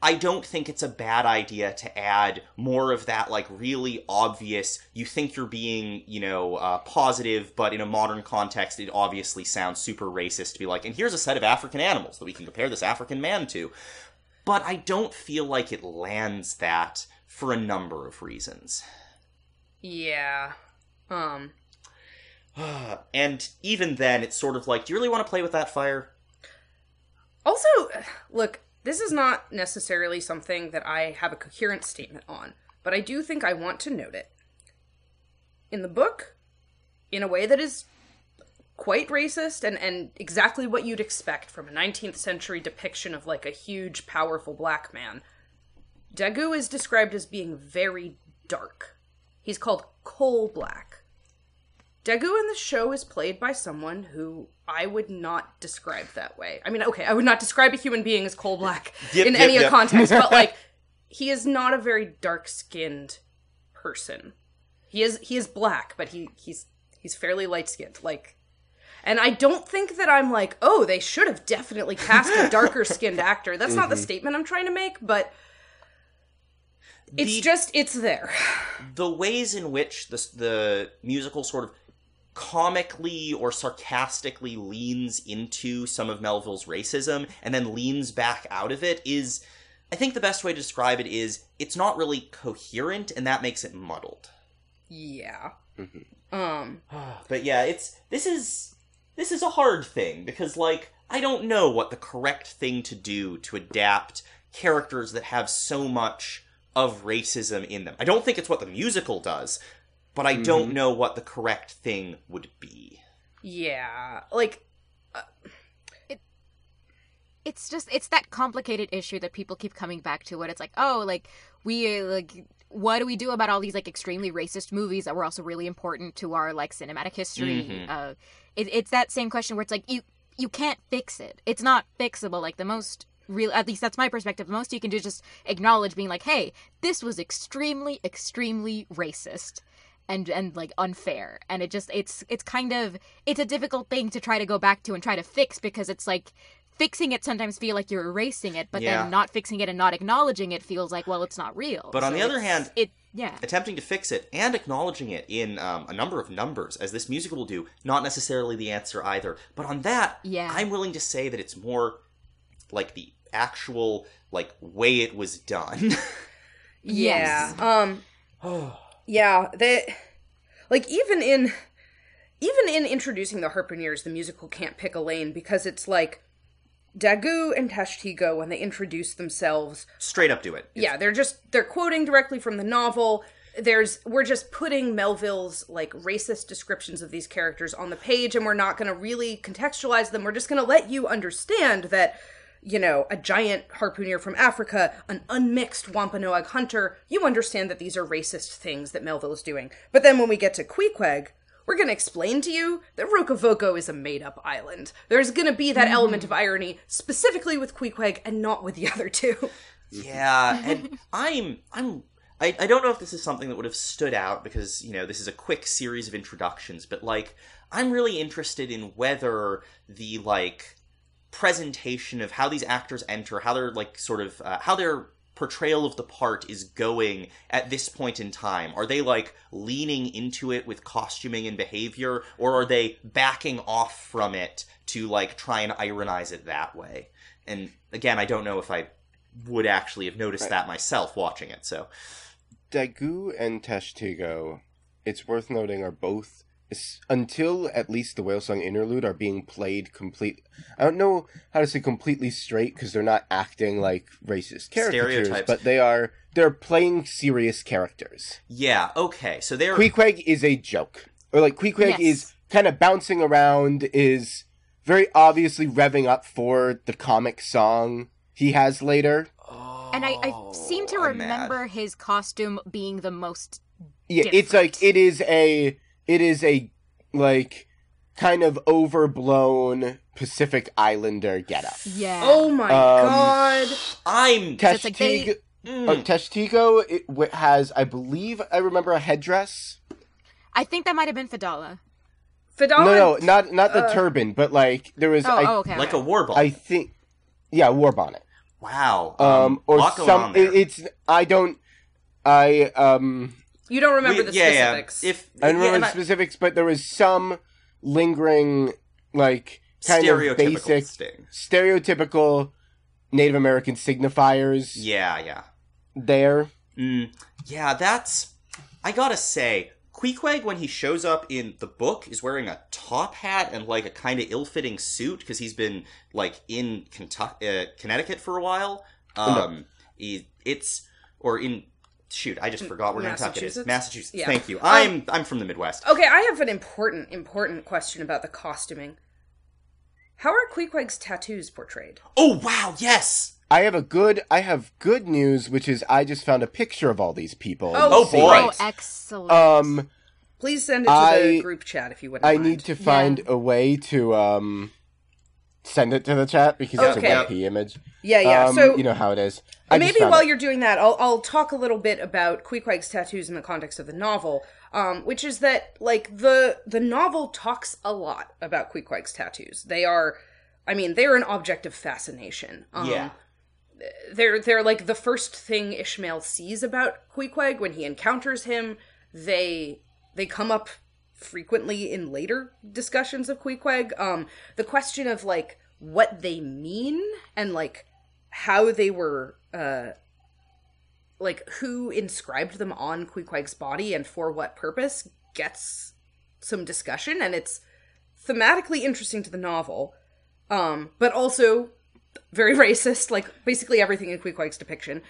C: I don't think it's a bad idea to add more of that, like, really obvious, you think you're being, you know, uh, positive, but in a modern context, it obviously sounds super racist to be like, and here's a set of African animals that we can compare this African man to. But I don't feel like it lands that for a number of reasons.
B: Yeah. Um.
C: and even then, it's sort of like, do you really want to play with that fire?
B: Also, look, this is not necessarily something that I have a coherent statement on, but I do think I want to note it. In the book, in a way that is quite racist and, and exactly what you'd expect from a 19th century depiction of like a huge, powerful black man, Daggoo is described as being very dark. He's called coal black. Daggoo in the show is played by someone who I would not describe that way. I mean, okay, I would not describe a human being as coal black
C: Yep,
B: in
C: yep,
B: any
C: yep.
B: context, but like he is not a very dark-skinned person. He is he is black, but he he's he's fairly light-skinned. Like and I don't think that I'm like, "Oh, they should have definitely cast a darker-skinned actor." That's not the mm-hmm. statement I'm trying to make, but it's
C: The-
B: just it's there.
C: the ways in which the the musical sort of comically or sarcastically leans into some of Melville's racism and then leans back out of it is I think the best way to describe it is it's not really coherent and that makes it muddled.
B: Yeah. Um
C: But yeah, it's this is this is a hard thing because like I don't know what the correct thing to do to adapt characters that have so much of racism in them. I don't think it's what the musical does, but I don't know what the correct thing would be.
B: yeah, like it.
D: it's just it's that complicated issue that people keep coming back to what it's like oh like we uh, like what do we do about all these like extremely racist movies that were also really important to our like cinematic history
C: Mhm.
D: uh it, it's that same question where it's like you you can't fix it it's not fixable like the most real at least that's my perspective most you can do is just acknowledge being like hey this was extremely extremely racist and and like unfair and it just it's it's kind of it's a difficult thing to try to go back to and try to fix because it's like fixing it sometimes feel like you're erasing it but
C: Yeah.
D: then not fixing it and not acknowledging it feels like well it's not real
C: But on the other hand-
D: it yeah
C: Attempting to fix it and acknowledging it in um, a number of numbers, as this musical will do, not necessarily the answer either. But on that,
D: Yeah.
C: I'm willing to say that it's more like the actual like way it was done.
B: yeah.
D: Yes.
B: Um yeah, they like even in even in introducing the Harpooneers, the musical can't pick a lane because it's like Daggoo and Tashtego when they introduce themselves
C: Straight up do it. It's-
B: yeah they're just they're quoting directly from the novel there's we're just putting melville's like racist descriptions of these characters on the page and we're not going to really contextualize them we're just going to let you understand that you know a giant harpooner from africa an unmixed wampanoag hunter you understand that these are racist things that melville is doing but then when we get to queequeg we're going to explain to you that Rokovoko is a made up island. There's going to be that element of irony, specifically with Queequeg and not with the other two.
C: Yeah, and I'm I'm I, I don't know if this is something that would have stood out because, you know, this is a quick series of introductions, but like I'm really interested in whether the like presentation of how these actors enter, how they're like sort of uh, how their portrayal of the part is going at this point in time. Are they like leaning into it with costuming and behavior or are they backing off from it to like try and ironize it that way? And again, I don't know if I would actually have noticed that myself watching it. So
E: Daggoo and Tashtego, it's worth noting, are both until at least the whale song interlude are being played complete. I don't know how to say completely straight because they're not acting like racist caricatures,
C: Stereotypes.
E: but they are. They're playing serious characters.
C: yeah, okay. So they're
E: Queequeg is a joke, or like Queequeg
D: Yes.
E: is kind of bouncing around, is very obviously revving up for the comic song he has later.
D: and I, I oh, seem to
C: Oh, I'm mad.
D: remember his costume being the most
E: Yeah, it's like it is a it is a like kind of overblown Pacific Islander getup.
D: yeah
B: Oh my
E: Um,
B: god.
C: I'm
D: it's like they-
E: Testigo,
C: Mm.
E: uh, Testigo it has, I believe, I remember a headdress.
D: I think that might have been Fedallah.
B: Fedallah.
E: no, no, not not the
B: uh,
E: turban, but like there was,
D: Oh,
E: I,
D: oh, okay.
C: like
D: okay.
C: a war ball.
E: I think, yeah, war bonnet.
C: Wow.
E: Um, or some. it- it's I don't. I um.
B: You don't remember
C: We-
B: the
C: yeah, yeah.
B: specifics.
C: If
E: I don't remember
C: and
E: the specifics, but there was some lingering, like kind of
C: stereotypical
E: basic,
C: sting.
E: stereotypical Native American signifiers
C: Yeah, yeah.
E: there.
C: Mm, yeah, that's. I gotta say, Queequeg, when he shows up in the book, is wearing a top hat and like a kind of ill-fitting suit because he's been like in Kentucky, uh, Connecticut for a while. Um, he, it's or in shoot, I just forgot where Nantucket is.
B: Massachusetts?
C: Massachusetts.
B: Yeah.
C: Thank you.
B: Um,
C: I'm I'm from the Midwest.
B: Okay, I have an important, important question about the costuming. How are Queequeg's tattoos portrayed?
C: Oh wow, yes.
E: I have a good. I have good news, which is I just found a picture of all these people.
B: Oh,
C: Oh, boy.
D: Oh, excellent.
E: Um,
B: Please send it to
E: I-
B: the group chat if you wouldn't
E: I
B: mind.
E: need to find a way to um send it to the chat because it's a WebP image.
B: Yeah, yeah.
E: Um,
B: so
E: you know how it is. I
B: maybe while
E: it.
B: you're doing that, I'll I'll talk a little bit about Queequeg's tattoos in the context of the novel, um, which is that like the the novel talks a lot about Queequeg's tattoos. They are, I mean, they're an object of fascination. Um,
C: yeah.
B: they're they're like the first thing Ishmael sees about Queequeg when he encounters him. They they come up frequently in later discussions of Queequeg. Um, the question of like what they mean and like how they were uh like who inscribed them on Queequeg's body and for what purpose gets some discussion and it's thematically interesting to the novel um but also very racist like basically everything in Queequeg's depiction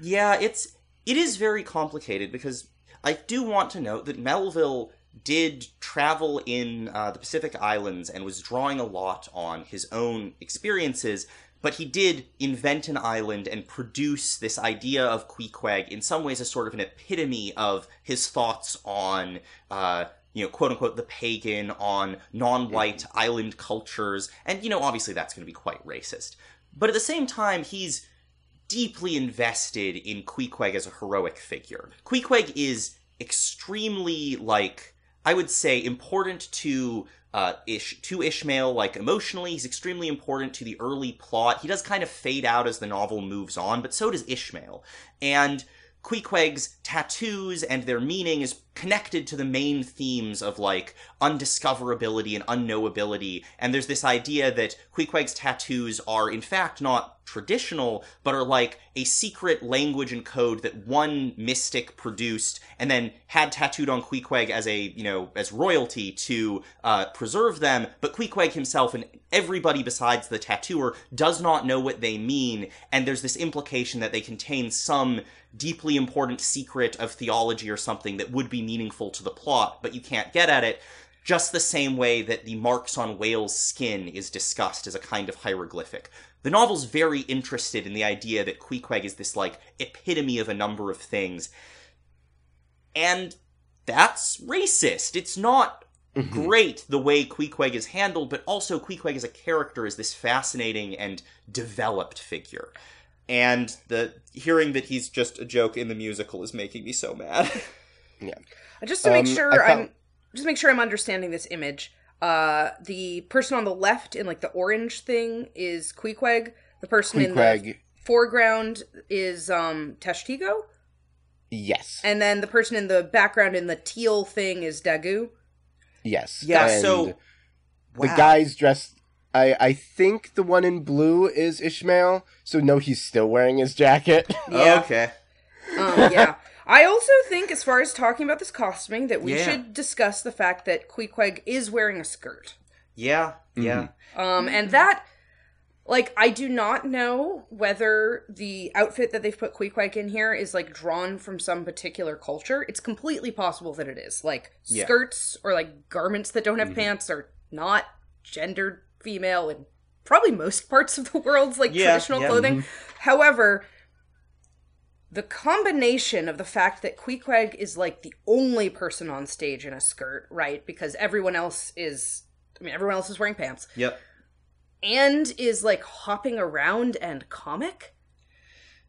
C: Yeah, it's it is very complicated because I do want to note that Melville did travel in uh, the Pacific Islands and was drawing a lot on his own experiences, but he did invent an island and produce this idea of Queequeg in some ways as sort of an epitome of his thoughts on. Uh, you know, quote unquote, the pagan on non-white island cultures, and you know, obviously that's going to be quite racist. But at the same time, he's deeply invested in Queequeg as a heroic figure. Queequeg is extremely like I would say important to uh, Ish to Ishmael, like emotionally, he's extremely important to the early plot. He does kind of fade out as the novel moves on, but so does Ishmael. And Queequeg's tattoos and their meaning is connected to the main themes of like undiscoverability and unknowability. And there's this idea that Queequeg's tattoos are in fact not traditional, but are like a secret language and code that one mystic produced and then had tattooed on Queequeg as a, you know, as royalty to uh, preserve them. But Queequeg himself and everybody besides the tattooer does not know what they mean. And there's this implication that they contain some deeply important secret of theology or something that would be meaningful to the plot, but you can't get at it. Just the same way that the marks on whales' skin is discussed as a kind of hieroglyphic. The novel's very interested in the idea that Queequeg is this, like, epitome of a number of things. And that's racist. It's not mm-hmm. great the way Queequeg is handled, but also Queequeg as a character is this fascinating and developed figure. And the hearing that he's just a joke in the musical is making me so mad.
B: just to make
E: Um,
B: sure
E: I found-
B: I'm just make sure I'm understanding this image uh the person on the left in like the orange thing is Queequeg the person in the
E: Queequeg,
B: foreground is um Tashtego
E: yes,
B: and then the person in the background in the teal thing is Daggoo
E: yes.
C: Yeah,
E: And
C: so-
E: the guy's dressed. I I think the one in blue is Ishmael. So no, he's still wearing his jacket.
B: Yeah.
C: okay.
B: Um, yeah. I also think, as far as talking about this costuming, that we
C: Yeah.
B: should discuss the fact that Queequeg is wearing a skirt.
C: Yeah, yeah. Mm-hmm.
B: Um, and that, like, I do not know whether the outfit that they've put Queequeg in here is, like, drawn from some particular culture. It's completely possible that it is. Like,
C: Yeah.
B: skirts or, like, garments that don't have mm-hmm. pants are not gendered female in probably most parts of the world's, like,
C: Yeah,
B: traditional
C: yeah.
B: clothing. Mm-hmm. However, the combination of the fact that Queequeg is like the only person on stage in a skirt, right? Because everyone else is, I mean, everyone else is wearing pants,
C: Yep.
B: and is like hopping around and comic.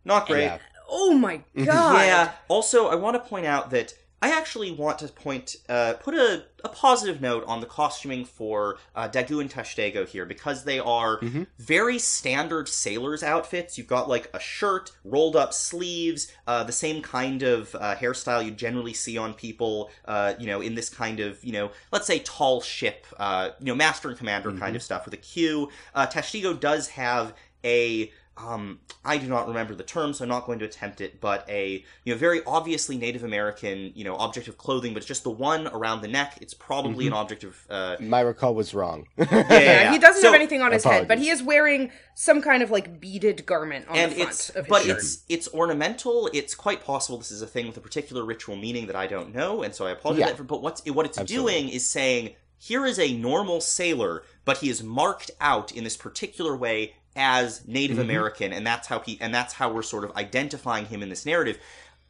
C: Not great.
E: Yeah.
B: Oh my god!
C: Yeah. Also, I want to point out that I actually want to point, uh, put a, a positive note on the costuming for uh, Daggoo and Tashtego here because they are very standard sailors' outfits. You've got like a shirt, rolled up sleeves, uh, the same kind of uh, hairstyle you generally see on people, uh, you know, in this kind of, you know, let's say tall ship, uh, you know, master and commander kind of stuff with a Q. Uh, Tashtego does have a um, I do not remember the term, so I'm not going to attempt it, but a you know very obviously Native American you know object of clothing, but it's just the one around the neck. It's probably an object of uh,
E: My recall was wrong.
C: yeah, yeah,
B: Yeah,
C: yeah.
B: he doesn't
C: So-
B: have anything on his head, but he is wearing some kind of like beaded garment on
C: and
B: the front
C: it's
B: of his
C: but
B: shirt.
C: it's it's ornamental. It's quite possible this is a thing with a particular ritual meaning that I don't know, and so I apologize
E: Yeah.
C: for. But what's what it's
E: Absolutely.
C: doing is saying here is a normal sailor, but he is marked out in this particular way as Native
E: Mm-hmm.
C: American, and that's how he and that's how we're sort of identifying him in this narrative.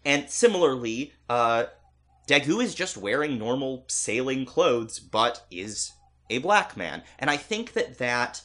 C: And similarly, uh, Daggoo is just wearing normal sailing clothes, but is a black man, and I think that that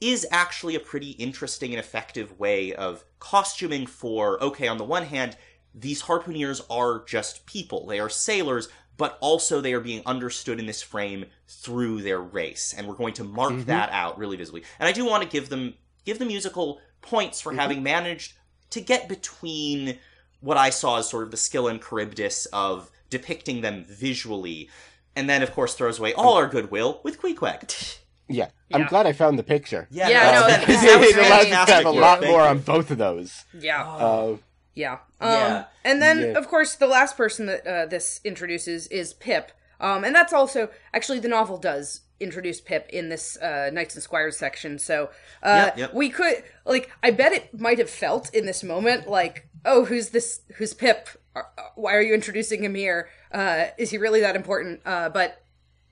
C: is actually a pretty interesting and effective way of costuming for okay on the one hand these harpooneers are just people they are sailors but also they are being understood in this frame through their race and we're going to mark mm-hmm. that out really visibly and i do want to give them give the musical points for mm-hmm. having managed to get between what i saw as sort of the Scylla and Charybdis of depicting them visually and then of course throws away all mm. our goodwill with Queequeg.
E: yeah. I'm
B: Yeah.
E: glad I found the picture.
C: Yeah,
B: Yeah,
C: no,
B: no,
C: that,
B: it's-
C: that was
E: it allows us to have a lot more on both of those.
B: yeah.
E: Uh,
B: Yeah. Um,
C: Yeah.
B: And then,
E: Yeah.
B: of course, the last person that uh, this introduces is Pip. Um, and that's also actually the novel does introduce Pip in this uh, Knights and Squires section. So uh,
C: Yep, yep.
B: we could like I bet it might have felt in this moment like, oh, who's this? Who's Pip? Uh, uh, Why are you introducing him here? Uh, is he really that important? Uh, but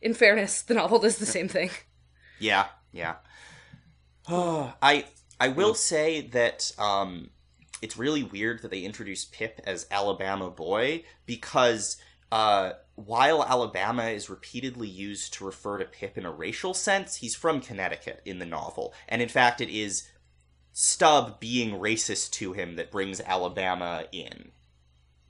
B: in fairness, the novel does the same thing.
C: Yeah, yeah. I I will say that um, it's really weird that they introduced Pip as Alabama boy because uh, while Alabama is repeatedly used to refer to Pip in a racial sense, he's from Connecticut in the novel, and in fact, it is Stubb being racist to him that brings Alabama in.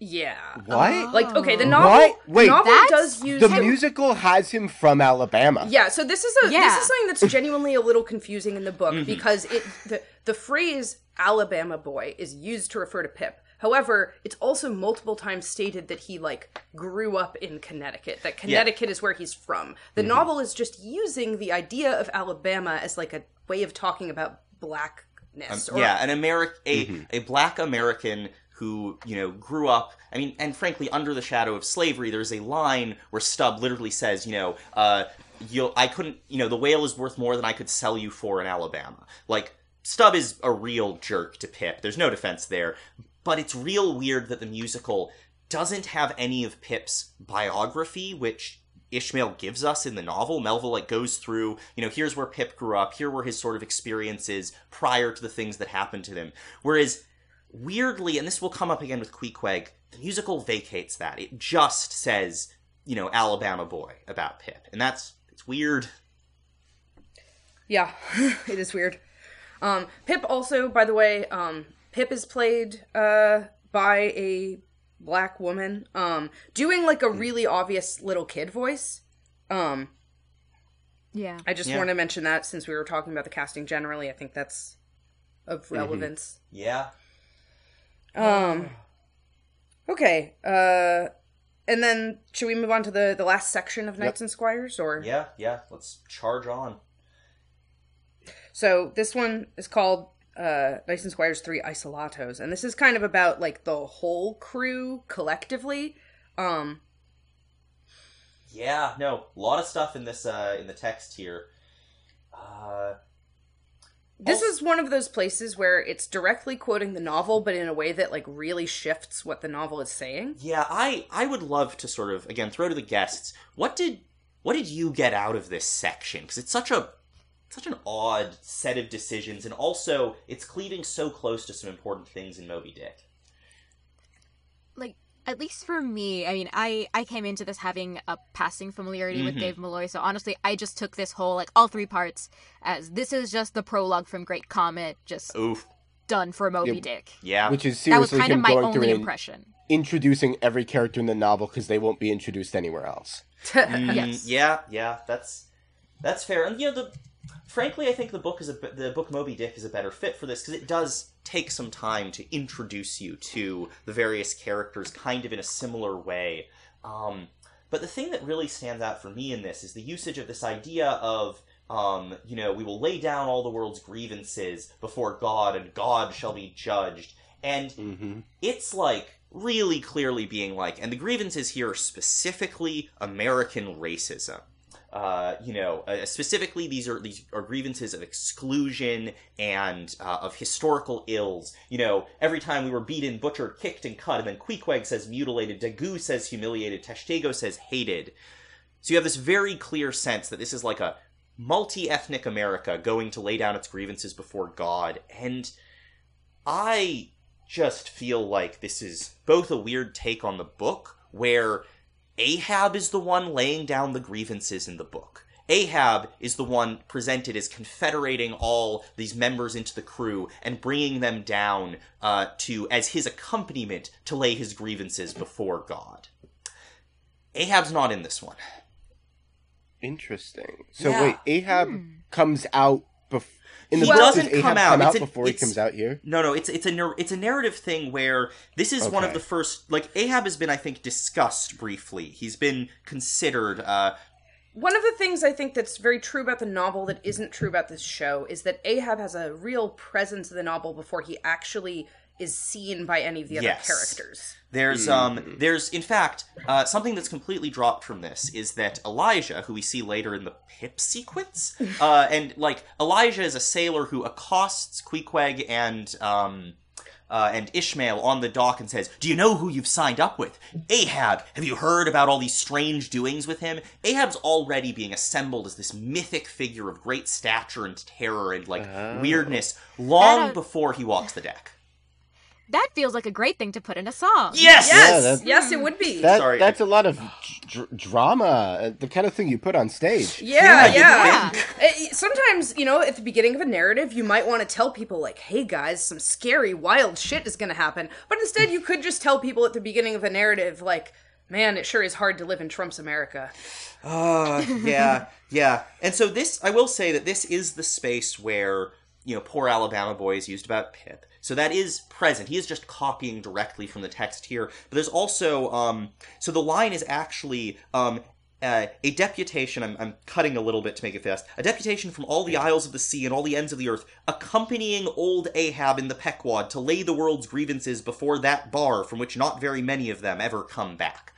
B: Yeah.
E: what?
B: Like okay, the novel.
E: What? Wait,
B: the novel does use
E: the musical has him from Alabama.
B: Yeah, so this is a
D: Yeah.
B: this is something that's genuinely a little confusing in the book because it the the phrase Alabama boy is used to refer to Pip. However, it's also multiple times stated that he like grew up in Connecticut, that Connecticut is where he's from. The mm-hmm. novel is just using the idea of Alabama as like a way of talking about blackness. Um, or,
C: yeah, an American, a mm-hmm. a black American who you know grew up. I mean, and frankly, under the shadow of slavery, there's a line where Stubb literally says, you know, uh, you'll I couldn't, you know, the whale is worth more than I could sell you for in Alabama. Like Stubb is a real jerk to Pip. There's no defense there, but it's real weird that the musical doesn't have any of Pip's biography, which Ishmael gives us in the novel. Melville like goes through, you know, here's where Pip grew up, here were his sort of experiences prior to the things that happened to him. Whereas weirdly, and this will come up again with Queequeg, the musical vacates that. It just says, you know, Alabama boy about Pip. And that's it's weird.
B: Yeah, it is weird. Um, Pip also, by the way, um, Pip is played uh, by a black woman, um, doing like a really obvious little kid voice. Um,
D: Yeah.
B: I just
C: Yeah.
B: want to mention that since we were talking about the casting generally, I think that's of relevance.
C: Yeah.
B: Um, okay. Uh, and then should we move on to the the last section of Knights and Squires, or
C: Yeah, yeah. Let's charge on.
B: So this one is called uh and Squires 3 Isolatoes and this is kind of about like the whole crew collectively. Um
C: Yeah, no, a lot of stuff in this uh in the text here. Uh
B: this
C: Also-
B: is one of those places where it's directly quoting the novel but in a way that like really shifts what the novel is saying.
C: Yeah, I I would love to sort of again throw to the guests. What did what did you get out of this section? Because it's such a such an odd set of decisions, and also it's cleaving so close to some important things in Moby Dick.
D: like at least for me i mean i i came into this having a passing familiarity with
C: Mhm.
D: dave malloy so honestly i just took this whole like all three parts as this is just the prologue from great comet just
C: Oof.
D: done for Moby
E: Yeah.
D: Dick.
C: Yeah.
E: Which is
D: That was
E: seriously
D: kind of my
E: going through
D: only impression.
E: introducing every character in the novel because they won't be introduced anywhere else.
C: Mm,
D: Yes.
C: Yeah, yeah, that's that's fair. And you know, the frankly, I think the book is a the book Moby Dick is a better fit for this because it does take some time to introduce you to the various characters, kind of in a similar way. Um, but the thing that really stands out for me in this is the usage of this idea of. Um, you know, we will lay down all the world's grievances before God, and God shall be judged. And
E: hmm
C: it's like really clearly being like, and the grievances here are specifically American racism. Uh, you know, uh, specifically these are these are grievances of exclusion and uh, of historical ills. You know, every time we were beaten, butchered, kicked, and cut, and then Queequeg says mutilated, Daggoo says humiliated, Tashtego says hated. So you have this very clear sense that this is like a multi-ethnic America going to lay down its grievances before God, and I just feel like this is both a weird take on the book, where Ahab is the one laying down the grievances in the book. Ahab is the one presented as confederating all these members into the crew and bringing them down uh, to as his accompaniment to lay his grievances before God. Ahab's not in this one.
E: Interesting. So
C: Yeah.
E: wait, Ahab comes out bef- in the
C: He
E: book.
C: doesn't
E: does
C: come out.
E: come out
C: It's a-
E: before he comes out here?
C: No, no, it's it's a it's a narrative thing where this is one of the first like Ahab has been I think discussed briefly. He's been considered uh
B: One of the things I think that's very true about the novel that isn't true about this show is that Ahab has a real presence in the novel before he actually is seen by any of the other characters.
C: There's um there's in fact uh, something that's completely dropped from this is that Elijah, who we see later in the Pip sequence, uh, and like Elijah is a sailor who accosts Queequeg and um uh, and Ishmael on the dock and says, "Do you know who you've signed up with? Ahab. Have you heard about all these strange doings with him? Ahab's already being assembled as this mythic figure of great stature and terror and like
E: Oh.
C: weirdness long
D: uh,
C: before he walks the deck."
D: That feels like a great thing to put in a song.
C: Yes.
B: Yes,
E: that's-
B: yes, it would be.
E: That,
C: Sorry.
E: that's a lot of dr- drama, uh, the kind of thing you put on stage.
B: Yeah,
C: Yeah,
B: yeah. Sometimes, you know, at the beginning of a narrative, you might want to tell people, like, hey guys, some scary, wild shit is going to happen. But instead, you could just tell people at the beginning of a narrative, like, man, it sure is hard to live in Trump's America.
C: Uh, yeah, yeah. And so this, I will say that this is the space where, you know, poor Alabama boy is used about Pip. So that is present. He is just copying directly from the text here. But there's also, um, so the line is actually, um, uh, a deputation, I'm, I'm cutting a little bit to make it fast, a deputation from all the isles of the sea and all the ends of the earth, accompanying old Ahab in the Pequod to lay the world's grievances before that bar from which not very many of them ever come back.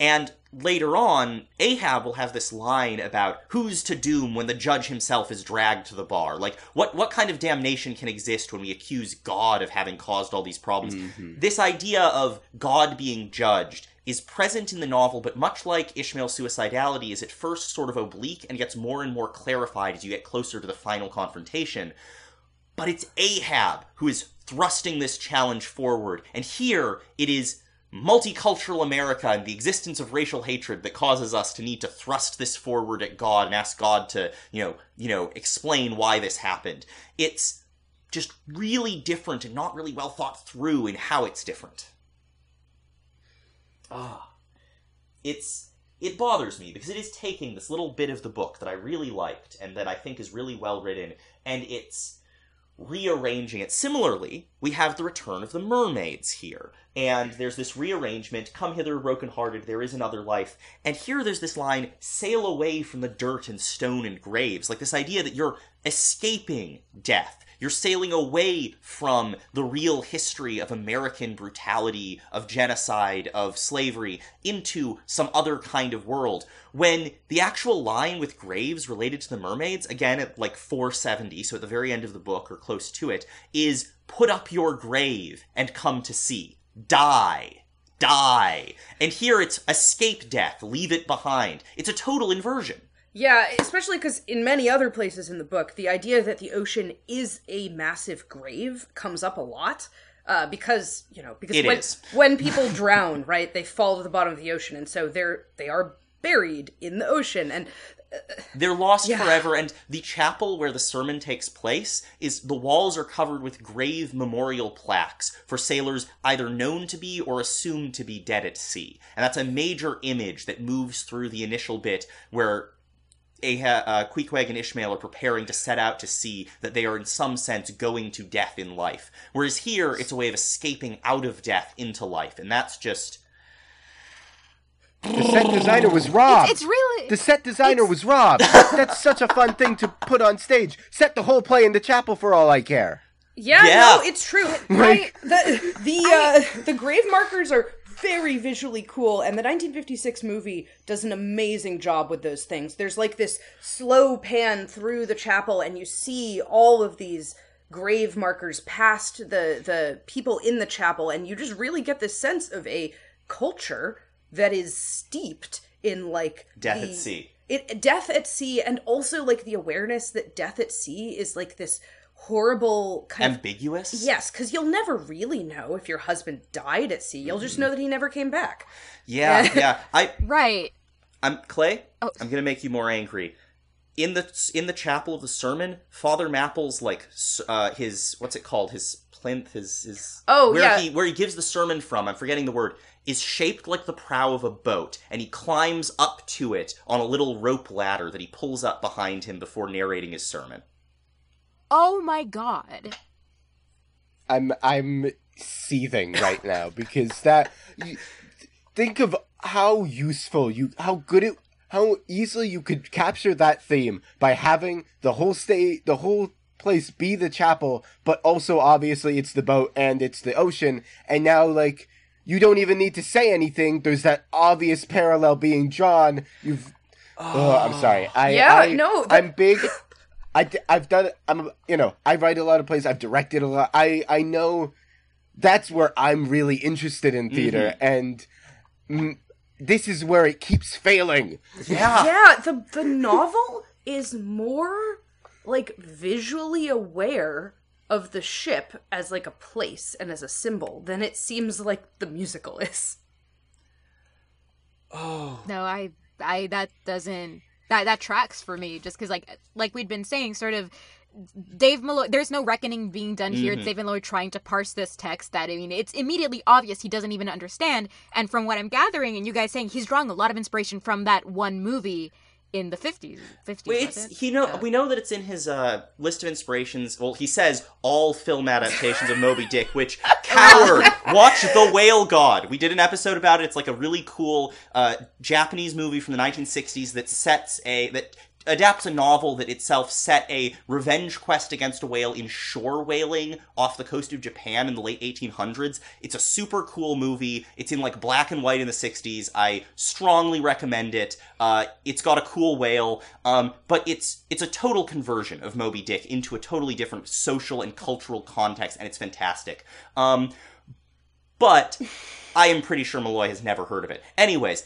C: And later on, Ahab will have this line about who's to doom when the judge himself is dragged to the bar. Like, what, what kind of damnation can exist when we accuse God of having caused all these problems? Mm-hmm. This idea of God being judged is present in the novel, but much like Ishmael's suicidality, is at first sort of oblique and gets more and more clarified as you get closer to the final confrontation but it's Ahab who is thrusting this challenge forward. And here it is multicultural America and the existence of racial hatred that causes us to need to thrust this forward at God and ask God to, you know, you know, explain why this happened. It's just really different and not really well thought through in how it's different. Ah. It's it bothers me because it is taking this little bit of the book that I really liked and that I think is really well written and it's rearranging it. Similarly, we have the return of the mermaids here. And there's this rearrangement come hither, broken-hearted, there is another life. And here there's this line sail away from the dirt and stone and graves. Like this idea that you're escaping death. You're sailing away from the real history of American brutality, of genocide, of slavery, into some other kind of world. When the actual line with Graves related to the mermaids, again at like 470, so at the very end of the book or close to it, is put up your grave and come to see. Die. Die. And here it's escape death, leave it behind. It's a total inversion.
B: Yeah, especially because in many other places in the book, the idea that the ocean is a massive grave comes up a lot. Uh, because you know, because
C: It
B: when,
C: is.
B: when people drown, right, they fall to the bottom of the ocean, and so they're they are buried in the ocean. And
C: they're lost
B: Yeah.
C: forever and the chapel where the sermon takes place is the walls are covered with grave memorial plaques for sailors either known to be or assumed to be dead at sea and that's a major image that moves through the initial bit where Aha, uh, Queequeg and Ishmael are preparing to set out to sea that they are in some sense going to death in life. Whereas here, it's a way of escaping out of death into life, and that's just
E: The set designer was robbed.
D: It's really
E: The set designer was robbed. That's such a fun thing to put on stage. Set the whole play in the chapel for all I care.
B: Yeah,
C: Yeah.
B: no, it's true. I, the the uh, the grave markers are very visually cool, and the 1956 movie does an amazing job with those things. There's like this slow pan through the chapel, and you see all of these grave markers past the the people in the chapel, and you just really get this sense of a culture that is steeped in like
C: death
B: the-
C: at sea.
B: it death at sea and also like the awareness that death at sea is like this horrible kind of
C: Ambiguous?
B: yes because you'll never really know if your husband died at sea you'll just know that he never came back
C: Yeah, yeah. I
D: right.
C: I'm Clay.
D: Oh.
C: I'm gonna make you more angry. In the in the chapel of the sermon, Father Mapple's like uh, his what's it called? His plinth, his his
B: Oh,
C: where
B: yeah.
C: he where he gives the sermon from. I'm forgetting the word. Is shaped like the prow of a boat, and he climbs up to it on a little rope ladder that he pulls up behind him before narrating his sermon.
D: Oh my god.
E: I'm I'm seething right now because that you, think of how useful you how good it how easily you could capture that theme by having the whole state the whole place be the chapel but also obviously it's the boat and it's the ocean. And now like you don't even need to say anything. There's that obvious parallel being drawn. You've oh, I'm sorry. I
B: Yeah,
E: I,
B: no, that-
E: I'm big I, have done I'm you know I write a lot of plays I've directed a lot I I know that's where I'm really interested in theater and mm, this is where it keeps failing
C: Yeah.
B: yeah the the novel is more like visually aware of the ship as like a place and as a symbol than it seems like the musical is
C: Oh.
D: No, I I that doesn't that that tracks for me just cuz like like we'd been saying sort of Dave Malloy there's no reckoning being done here. It's Dave Malloy trying to parse this text that I mean it's immediately obvious he doesn't even understand. And from what I'm gathering and you guys saying he's drawing a lot of inspiration from that one movie in the 50s 50s
C: Wait, it's he know
D: Yeah.
C: we know that it's in his uh, list of inspirations. Well, he says all film adaptations of Moby Dick, which coward. Watch The Whale God. We did an episode about it. It's like a really cool uh, Japanese movie from the 1960s that sets a that adapts a novel that itself set a revenge quest against a whale in shore whaling off the coast of Japan in the late 1800s. It's a super cool movie. It's in like black and white in the 60s. I strongly recommend it. Uh, it's got a cool whale, um, but it's it's a total conversion of Moby Dick into a totally different social and cultural context, and it's fantastic. Um, but I am pretty sure Malloy has never heard of it. Anyways,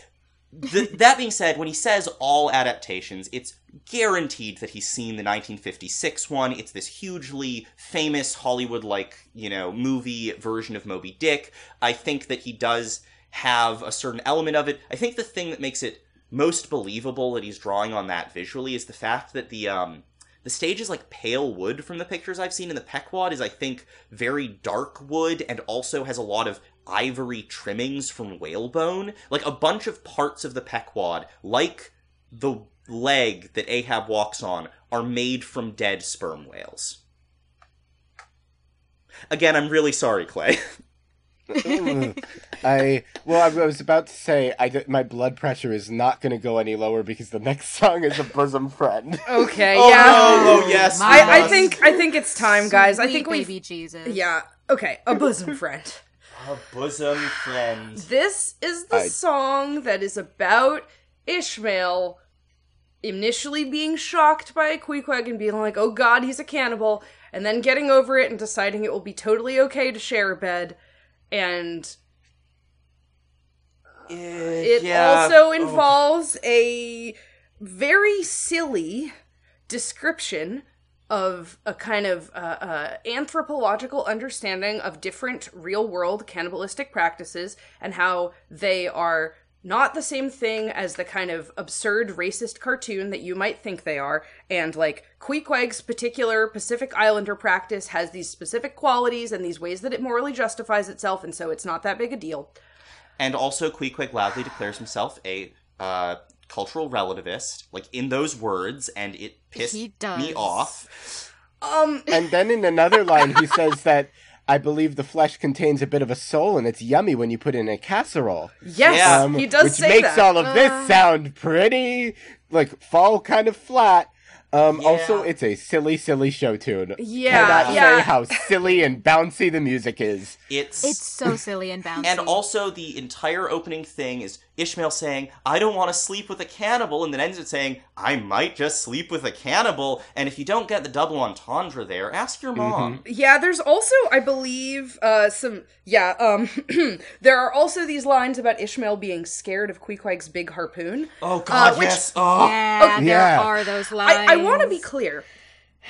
C: th- that being said, when he says all adaptations, it's guaranteed that he's seen the 1956 one. It's this hugely famous Hollywood like, you know, movie version of Moby Dick. I think that he does have a certain element of it. I think the thing that makes it most believable that he's drawing on that visually is the fact that the um the stage is like pale wood from the pictures I've seen in the Pequod is I think very dark wood and also has a lot of ivory trimmings from whalebone. Like a bunch of parts of the Pequod, like the leg that Ahab walks on, are made from dead sperm whales. Again, I'm really sorry, Clay.
E: I well, I was about to say I d- my blood pressure is not going to go any lower because the next song is a bosom friend.
B: okay
C: oh
B: yeah
C: no! Oh yes.
B: I, I think i think it's time guys i think we
D: baby Jesus.
B: yeah okay a bosom friend
C: a bosom friend.
B: This is the
E: I-
B: song that is about Ishmael initially being shocked by a Queequeg and being like, oh god, he's a cannibal, and then getting over it and deciding it will be totally okay to share a bed. And uh, it also oh. involves a very silly description of a kind of uh, uh, anthropological understanding of different real world cannibalistic practices and how they are not the same thing as the kind of absurd racist cartoon that you might think they are. And like Queequeg's particular Pacific Islander practice has these specific qualities and these ways that it morally justifies itself, and so it's not that big a deal.
C: And also, Queequeg loudly declares himself a uh, cultural relativist, like in those words, and it pissed me off.
B: Um,
E: And then in another line, he says that I believe the flesh contains a bit of a soul, and it's yummy when you put it in a casserole.
B: yes,
C: Yeah.
B: he does
E: which
B: say
E: makes
B: that.
E: all of this sound pretty like fall kind of flat. Um, Also, it's a silly, silly show tune.
B: Yeah,
E: Cannot
B: yeah.
E: say how silly and bouncy the music is.
C: It's
D: It's so silly and bouncy.
C: and also the entire opening thing is Ishmael saying, "I don't want to sleep with a cannibal," and then ends it saying, "I might just sleep with a cannibal." And if you don't get the double entendre there, ask your mom.
B: Yeah, there's also, I believe, uh, some. Yeah, um, there are also these lines about Ishmael being scared of Queequeg's big harpoon.
C: Oh God,
B: which-
C: yes. Oh,
D: yeah, there
E: yeah.
D: are those lines.
B: I, I want to be clear.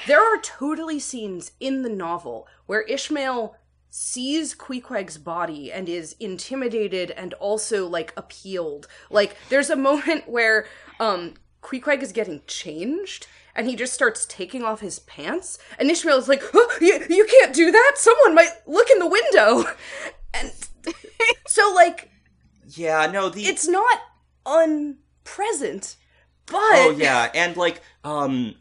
B: There are totally scenes in the novel where Ishmael sees Queequeg's body and is intimidated and also like appealed. Like there's a moment where um Queequeg is getting changed and he just starts taking off his pants and Ishmael is like, oh, you, you can't do that. Someone might look in the window. And so like
C: yeah. No, the
B: it's not unpresent, but
C: Oh yeah, and like um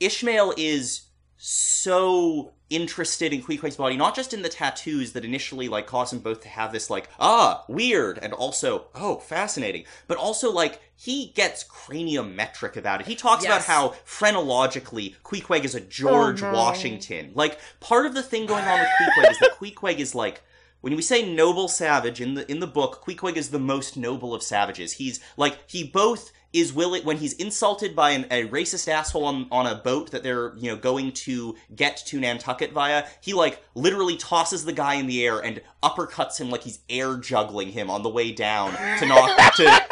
C: Ishmael is so interested in Queequeg's body, not just in the tattoos that initially like cause him both to have this like ah weird and also oh fascinating, but also like he gets craniometric about it. He talks about how phrenologically Queequeg is a George
D: no.
C: Washington. Like part of the thing going on with Queequeg is that Queequeg is like when we say noble savage in the in the book, Queequeg is the most noble of savages. He's like he both is willing when he's insulted by an, a racist asshole on, on a boat that they're you know going to get to Nantucket via. He like literally tosses the guy in the air and uppercuts him like he's air juggling him on the way down to knock to.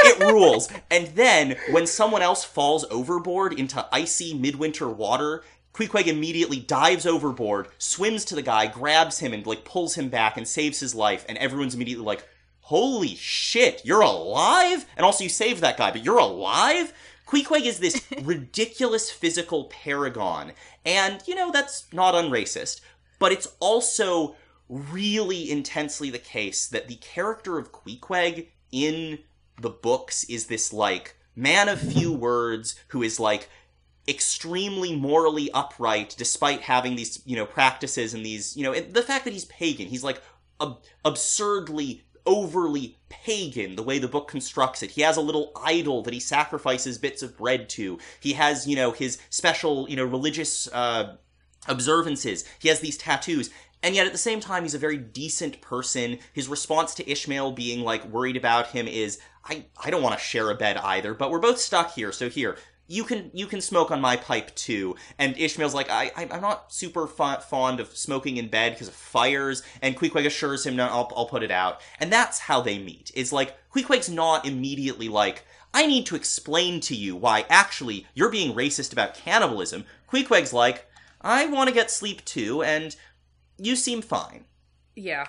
C: It rules. And then when someone else falls overboard into icy midwinter water, Queequeg immediately dives overboard, swims to the guy, grabs him, and like pulls him back and saves his life. And everyone's immediately like, "Holy shit, you're alive!" And also, you saved that guy, but you're alive. Queequeg is this ridiculous physical paragon, and you know that's not unracist, but it's also really intensely the case that the character of Queequeg in the books is this like man of few words who is like extremely morally upright despite having these you know practices and these you know the fact that he's pagan he's like ab- absurdly overly pagan the way the book constructs it. He has a little idol that he sacrifices bits of bread to. He has you know his special you know religious uh observances. He has these tattoos. And yet at the same time he's a very decent person. His response to ishmael being like worried about him is i i don't want to share a bed either but we're both stuck here so here you can you can smoke on my pipe too and ishmael's like i I- i'm not super fa- fond of smoking in bed because of fires and queequeg assures him no I'll, I'll put it out and that's how they meet it's like queequeg's not immediately like I need to explain to you why actually you're being racist about cannibalism. Queequeg's like, I want to get sleep too, and you seem fine.
B: yeah.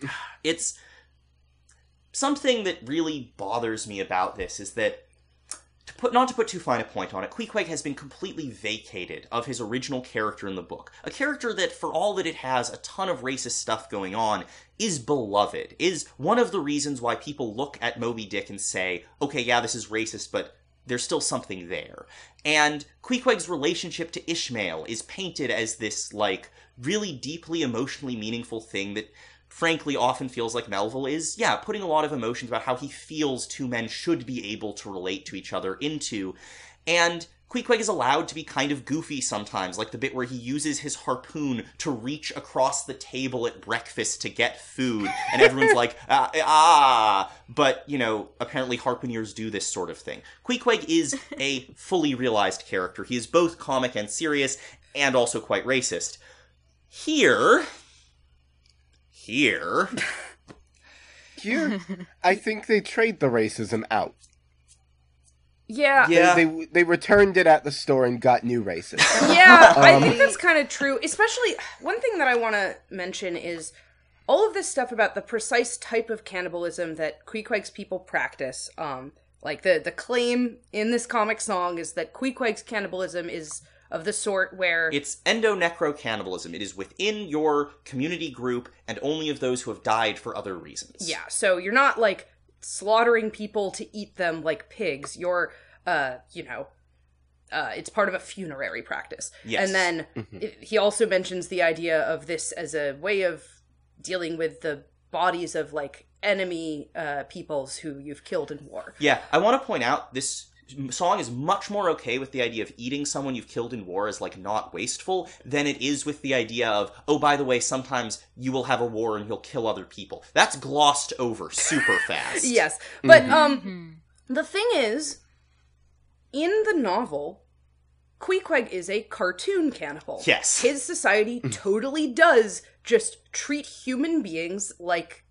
C: It's something that really bothers me about this is that to put not to put too fine a point on it, Queequeg has been completely vacated of his original character in the book. A character that, for all that it has a ton of racist stuff going on, is beloved, is one of the reasons why people look at Moby Dick and say, okay, yeah, this is racist, but there's still something there. And Queequeg's relationship to Ishmael is painted as this, like, really deeply emotionally meaningful thing that frankly often feels like Melville is, yeah, putting a lot of emotions about how he feels two men should be able to relate to each other into. And Queequeg is allowed to be kind of goofy sometimes, like the bit where he uses his harpoon to reach across the table at breakfast to get food, and everyone's like, ah, ah, but, you know, apparently harpooners do this sort of thing. Queequeg is a fully realized character. He is both comic and serious, and also quite racist. Here, here,
E: Here, I think they trade the racism out.
B: Yeah.
C: Yeah.
E: They, they they returned it at the store and got new racism.
B: Yeah, I
E: Um,
B: think that's kind of true. Especially one thing that I want to mention is all of this stuff about the precise type of cannibalism that Queequeg's people practice. Um, like the the claim in this comic song is that Queequeg's cannibalism is of the sort where
C: It's endo-necro cannibalism. It is within your community group and only of those who have died for other reasons.
B: yeah, so you're not like slaughtering people to eat them like pigs. You're uh, you know, uh, it's part of a funerary practice.
C: Yes.
B: And then it, he also mentions the idea of this as a way of dealing with the bodies of like enemy uh, peoples who you've killed in war.
C: Yeah, I want to point out this song is much more okay with the idea of eating someone you've killed in war as like not wasteful than it is with the idea of oh by the way sometimes you will have a war and you'll kill other people. That's glossed over super fast.
B: Yes, but mm-hmm. um, mm-hmm. the thing is, in the novel, Queequeg is a cartoon cannibal.
C: Yes.
B: his society mm. totally does just treat human beings like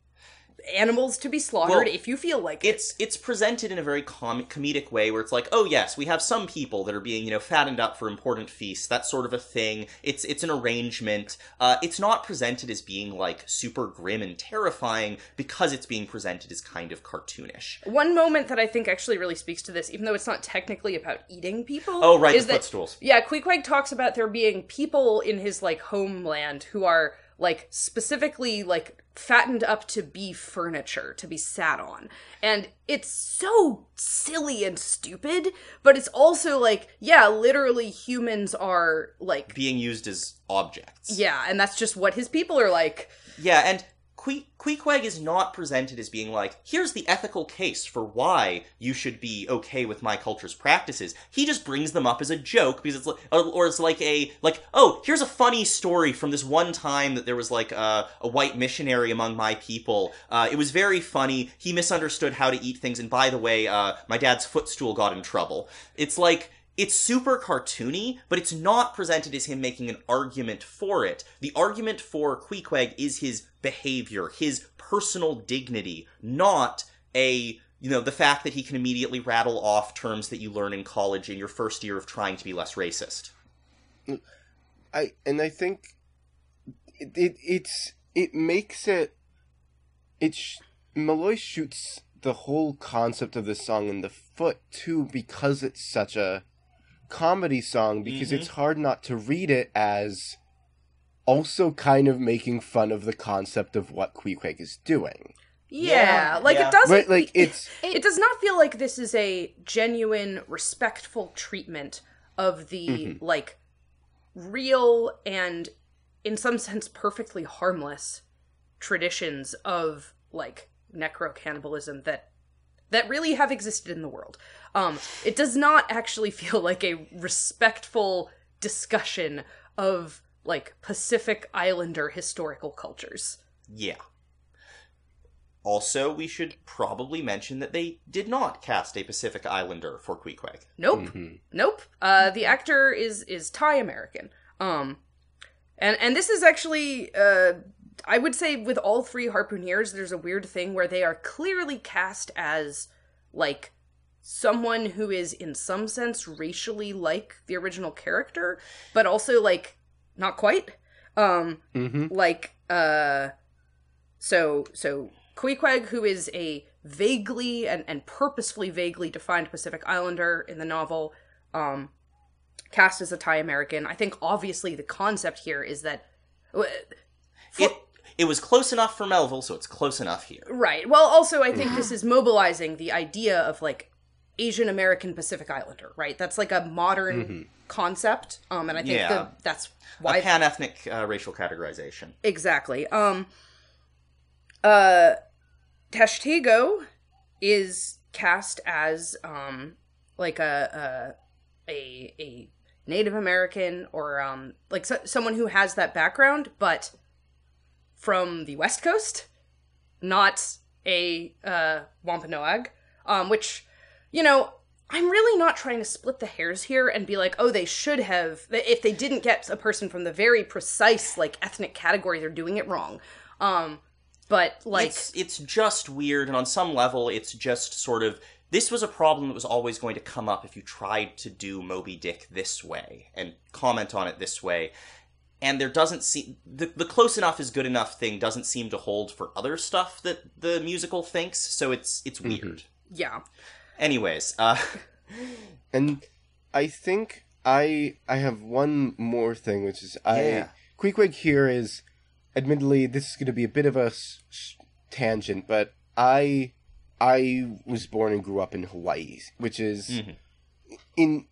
B: animals to be slaughtered
C: Well,
B: if you feel like it.
C: It's it's presented in a very com- comedic way where it's like, oh yes, we have some people that are being you know fattened up for important feasts, that sort of a thing. It's it's an arrangement. Uh, it's not presented as being like super grim and terrifying because it's being presented as kind of cartoonish.
B: One moment that I think actually really speaks to this, even though it's not technically about eating people.
C: Oh right,
B: is
C: the
B: that
C: footstools.
B: Yeah, Queequeg talks about there being people in his like homeland who are like specifically like fattened up to be furniture to be sat on. And it's so silly and stupid, but it's also like yeah, literally humans are like
C: being used as objects.
B: yeah, and that's just what his people are like.
C: Yeah, and Que- Queequeg is not presented as being like, here's the ethical case for why you should be okay with my culture's practices. He just brings them up as a joke because it's like, or, it's like a like, oh, here's a funny story from this one time that there was like a, a white missionary among my people. Uh, it was very funny. He misunderstood how to eat things, and by the way, uh, my dad's footstool got in trouble. It's like it's super cartoony, but it's not presented as him making an argument for it. The argument for Queequeg is his behavior, his personal dignity, not a you know the fact that he can immediately rattle off terms that you learn in college in your first year of trying to be less racist.
E: I and I think it, it it's it makes it it sh- Malloy shoots the whole concept of this song in the foot too because it's such a comedy song because it's hard not to read it as also kind of making fun of the concept of what Queequeg is doing.
B: Yeah,
C: Yeah,
B: like
C: yeah.
B: it doesn't
E: Right, like it's
B: it does not feel like this is a genuine respectful treatment of the
E: Mm-hmm.
B: like real and in some sense perfectly harmless traditions of like necro cannibalism that that really have existed in the world. Um it does not actually feel like a respectful discussion of like Pacific Islander historical cultures.
C: Yeah. Also, we should probably mention that they did not cast a Pacific Islander for Queequeg.
B: Nope. Nope. Uh, the actor is is Thai American. Um, and and this is actually uh, I would say with all three harpooneers, there's a weird thing where they are clearly cast as like someone who is in some sense racially like the original character, but also like not quite. Um,
E: Mhm.
B: like uh, so so Queequeg, who is a vaguely and, and purposefully vaguely defined Pacific Islander in the novel, um, cast as a Thai American. I think obviously the concept here is that. w- for-
C: It it was close enough for Melville, so it's close enough here.
B: Right. Well, also, I think this is mobilizing the idea of like Asian American Pacific Islander, right? That's like a modern concept. Um, and I think
C: Yeah.
B: the, that's why
C: pan ethnic uh, racial categorization.
B: Exactly. Um uh Tashtego is cast as um like a a a, a Native American or um like so- someone who has that background but from the West Coast, not a uh Wampanoag, um which you know I'm really not trying to split the hairs here and be like, oh, they should have. If they didn't get a person from the very precise like ethnic category, they're doing it wrong. Um, but like,
C: it's it's just weird, and on some level, it's just sort of this was a problem that was always going to come up if you tried to do Moby Dick this way and comment on it this way. and there doesn't seem the, the close enough is good enough thing doesn't seem to hold for other stuff that the musical thinks so it's it's weird
B: Yeah.
C: Anyways uh
E: And I think I I have one more thing, which is I
C: Yeah.
E: Queequeg here is, admittedly, this is going to be a bit of a s- s- tangent, but I I was born and grew up in Hawaii, which is
C: Mhm.
E: in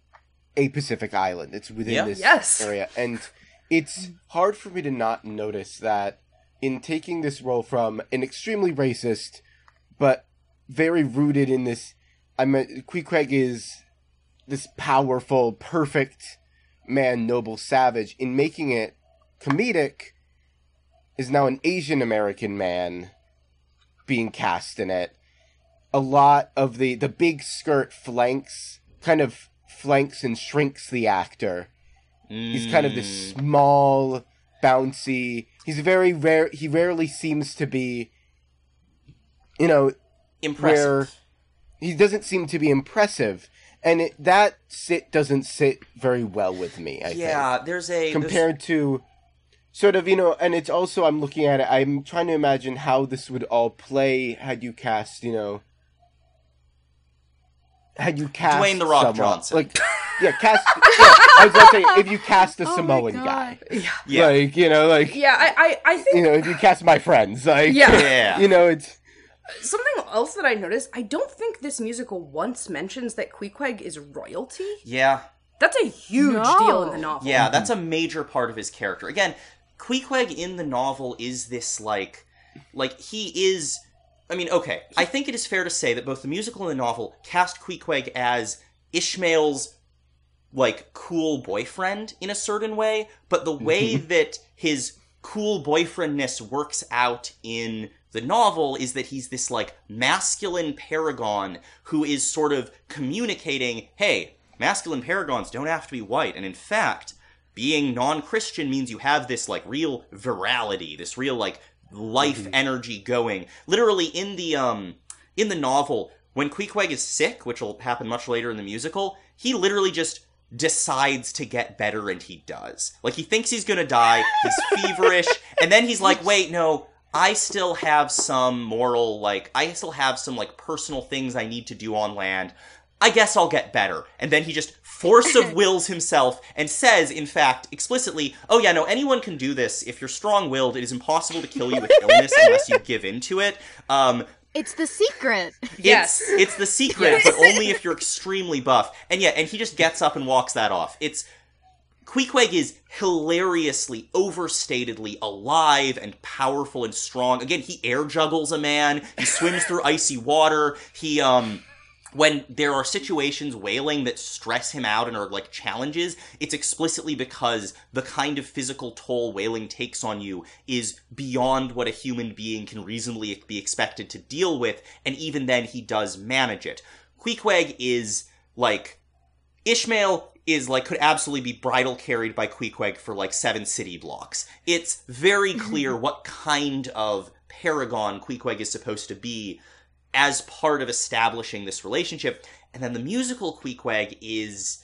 E: a Pacific island. It's within
C: Yeah.
E: this
B: Yes.
E: area, and it's hard for me to not notice that in taking this role from an extremely racist, but very rooted in this. I'm a Queequeg is this powerful, perfect man, noble savage. In making it comedic, is now an Asian American man being cast in it. A lot of the the big skirt flanks kind of flanks and shrinks the actor. He's kind of this
C: Mm.
E: small, bouncy. He's very rare. He rarely seems to be, you know,
C: impressive
E: he doesn't seem to be impressive, and it, that sit doesn't sit very well with me. I
C: yeah there's a
E: think compared to sort of you know, and it's also I'm looking at it. I'm trying to imagine how this would all play had you cast you know. Had you cast
C: Dwayne The Rock
E: someone-
C: Johnson.
E: like yeah, cast. yeah, I was gonna say if you cast a
D: Oh
E: Samoan guy,
B: Yeah.
C: yeah
E: like you know, like
B: Yeah, I, I, I think
E: you know, if you cast my friends, like
B: Yeah.
C: Yeah.
E: you know, it's
B: something else that I noticed, I don't think this musical once mentions that Queequeg is royalty.
C: yeah
B: That's a huge
D: No.
B: deal in the novel.
C: Yeah, that's a major part of his character. Again, Queequeg in the novel is this like like he is I mean, okay. I think it is fair to say that both the musical and the novel cast Queequeg as Ishmael's like cool boyfriend in a certain way, but the way that his cool boyfriendness works out in the novel is that he's this like masculine paragon who is sort of communicating, hey, masculine paragons don't have to be white, and in fact, being non-Christian means you have this like real virality, this real like life energy going. Literally in the um in the novel, when Queequeg is sick, which will happen much later in the musical, he literally just decides to get better and he does. Like he thinks he's gonna die, he's feverish, and then he's like, wait, no, I still have some moral, like, I still have some, like, personal things I need to do on land. I guess I'll get better. And then he just force of wills himself and says, in fact, explicitly, oh yeah, no, anyone can do this. If you're strong willed, it is impossible to kill you with illness unless you give in to it. Um,
D: It's the secret.
B: Yes.
C: it's, it's the secret, but only if you're extremely buff. And yeah, and he just gets up and walks that off. It's Queequeg is hilariously, overstatedly alive and powerful and strong. Again, he air juggles a man. He swims through icy water. He um when there are situations whaling that stress him out and are like challenges, it's explicitly because the kind of physical toll whaling takes on you is beyond what a human being can reasonably be expected to deal with, and even then he does manage it. Queequeg is like Ishmael is like could absolutely be bridal carried by Queequeg for like seven city blocks. It's very mm-hmm. clear what kind of paragon Queequeg is supposed to be as part of establishing this relationship. And then the musical Queequeg is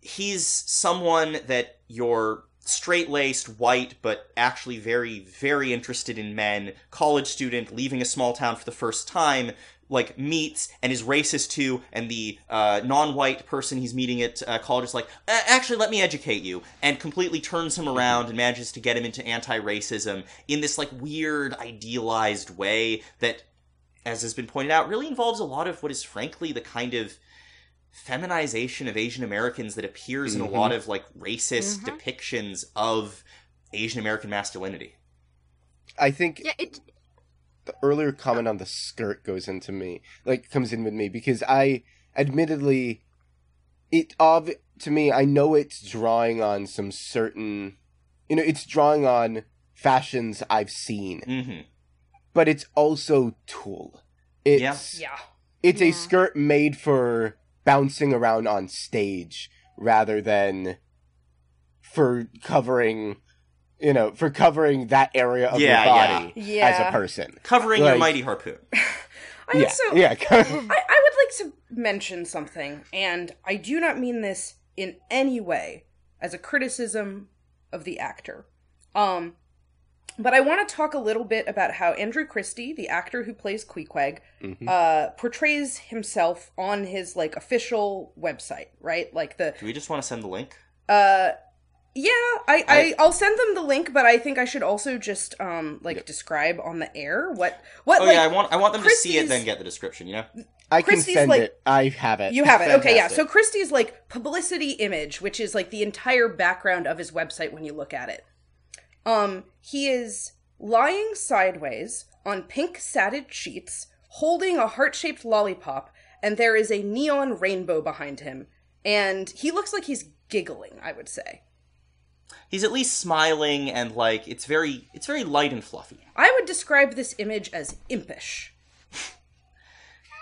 C: he's someone that you're straight laced, white, but actually very, very interested in men, college student leaving a small town for the first time, like meets and is racist too, and the uh, non-white person he's meeting at uh, college is like, actually, let me educate you, and completely turns him around and manages to get him into anti-racism in this like weird, idealized way that, as has been pointed out, really involves a lot of what is frankly the kind of feminization of Asian Americans that appears in a lot of like racist depictions of Asian American masculinity.
E: I think
D: Yeah, it
E: the earlier comment on the skirt goes into me, like comes in with me because I, admittedly, it of to me I know it's drawing on some certain, you know, it's drawing on fashions I've seen,
C: hmm
E: but it's also tulle. It's
B: Yeah.
E: it's a skirt made for bouncing around on stage rather than for covering, you know, for covering that area of
C: Yeah,
E: your body
B: Yeah.
E: as a person.
C: Covering your mighty harpoon.
B: I
E: yeah,
B: also
E: yeah.
B: I, I would like to mention something, and I do not mean this in any way as a criticism of the actor. Um, but I want to talk a little bit about how Andrew Cristi, the actor who plays Queequeg, uh, portrays himself on his like official website, right? Like the
C: Do we just want to send the link?
B: uh yeah, I, I,
C: I-
B: I'll send them the link, but I think I should also just um like describe on the air what what
C: Oh
B: like
C: yeah, I want I want them to see it, then get the description. You know.
E: I can send
B: like-
E: it. I have it.
B: You have it. Okay, yeah. So Cristi's like publicity image, which is like the entire background of his website when you look at it. Um, he is lying sideways on pink satin sheets, holding a heart-shaped lollipop, and there is a neon rainbow behind him. And he looks like he's giggling, I would say.
C: He's at least smiling and like it's very it's very light and fluffy.
B: I would describe this image as impish.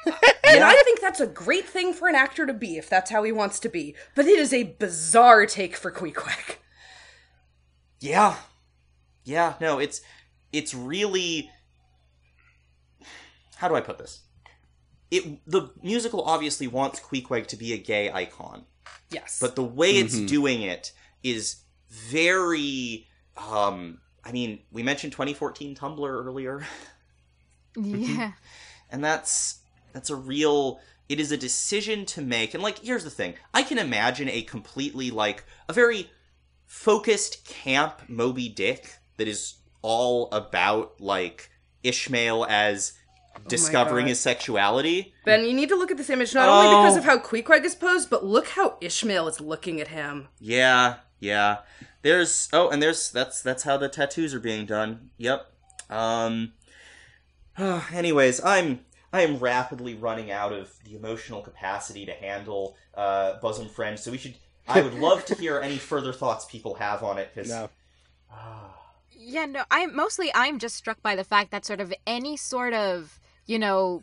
B: And I think that's a great thing for an actor to be if that's how he wants to be. But it is a bizarre take for Queequeg.
C: Yeah. Yeah, no, it's it's really how do I put this? It the musical obviously wants Queequeg to be a gay icon,
B: Yes.
C: but the way it's mm-hmm. doing it is very um I mean, we mentioned 2014 Tumblr earlier,
D: Yeah.
C: and that's that's a real it is a decision to make. And like here's the thing. I can imagine a completely like a very focused camp Moby Dick that is all about like Ishmael as discovering
B: God.
C: his sexuality.
B: Ben, you need to look at this image not only because
C: Oh.
B: of how Queequeg is posed, but look how Ishmael is looking at him.
C: Yeah, yeah. There's oh, and there's that's that's how the tattoos are being done. Yep. Um anyways, I'm I am rapidly running out of the emotional capacity to handle uh bosom friend, so we should I would love to hear any further thoughts people have on it cuz
E: No.
D: Yeah, no, I'm mostly I'm just struck by the fact that sort of any sort of, you know,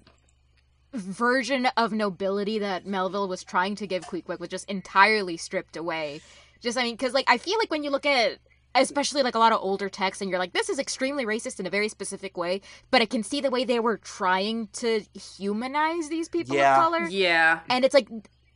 D: version of nobility that Melville was trying to give Queequeg was just entirely stripped away. Just I mean, cuz like I feel like when you look at especially like a lot of older texts and you're like this is extremely racist in a very specific way, but I can see the way they were trying to humanize these people
C: Yeah.
D: of color.
B: Yeah.
D: And it's like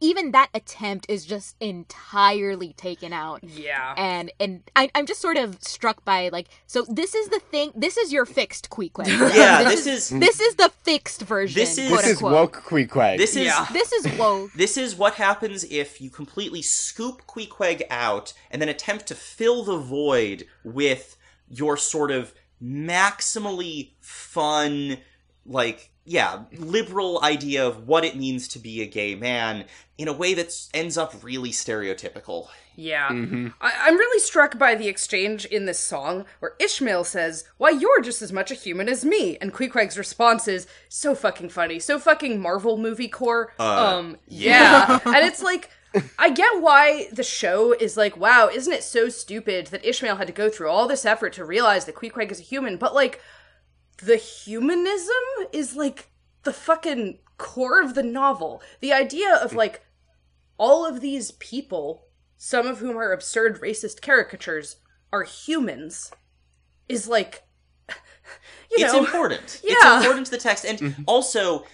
D: even that attempt is just entirely taken out
B: Yeah.
D: and and I, I'm just sort of struck by like so this is the thing this is your fixed Queequeg.
C: Yeah, this is-
D: this is the fixed version.
C: This is-
D: quote
E: This is woke Queequeg.
C: this is
B: Yeah.
D: This is woke.
C: This is what happens if you completely scoop Queequeg out and then attempt to fill the void with your sort of maximally fun, like, yeah, liberal idea of what it means to be a gay man in a way that ends up really stereotypical.
B: Yeah.
E: Mm-hmm.
B: I- I'm really struck by the exchange in this song where Ishmael says, Why, you're just as much a human as me. And Queequeg's response is so fucking funny, so fucking Marvel movie core.
C: Uh,
B: um, yeah. and it's like, I get why the show is like, wow, isn't it so stupid that Ishmael had to go through all this effort to realize that Queequeg is a human? But like, the humanism is like the fucking core of the novel. The idea of mm. like all of these people, some of whom are absurd racist caricatures, are humans, is like, you
C: it's
B: know,
C: important.
B: Yeah.
C: It's important to the text. And mm-hmm. also,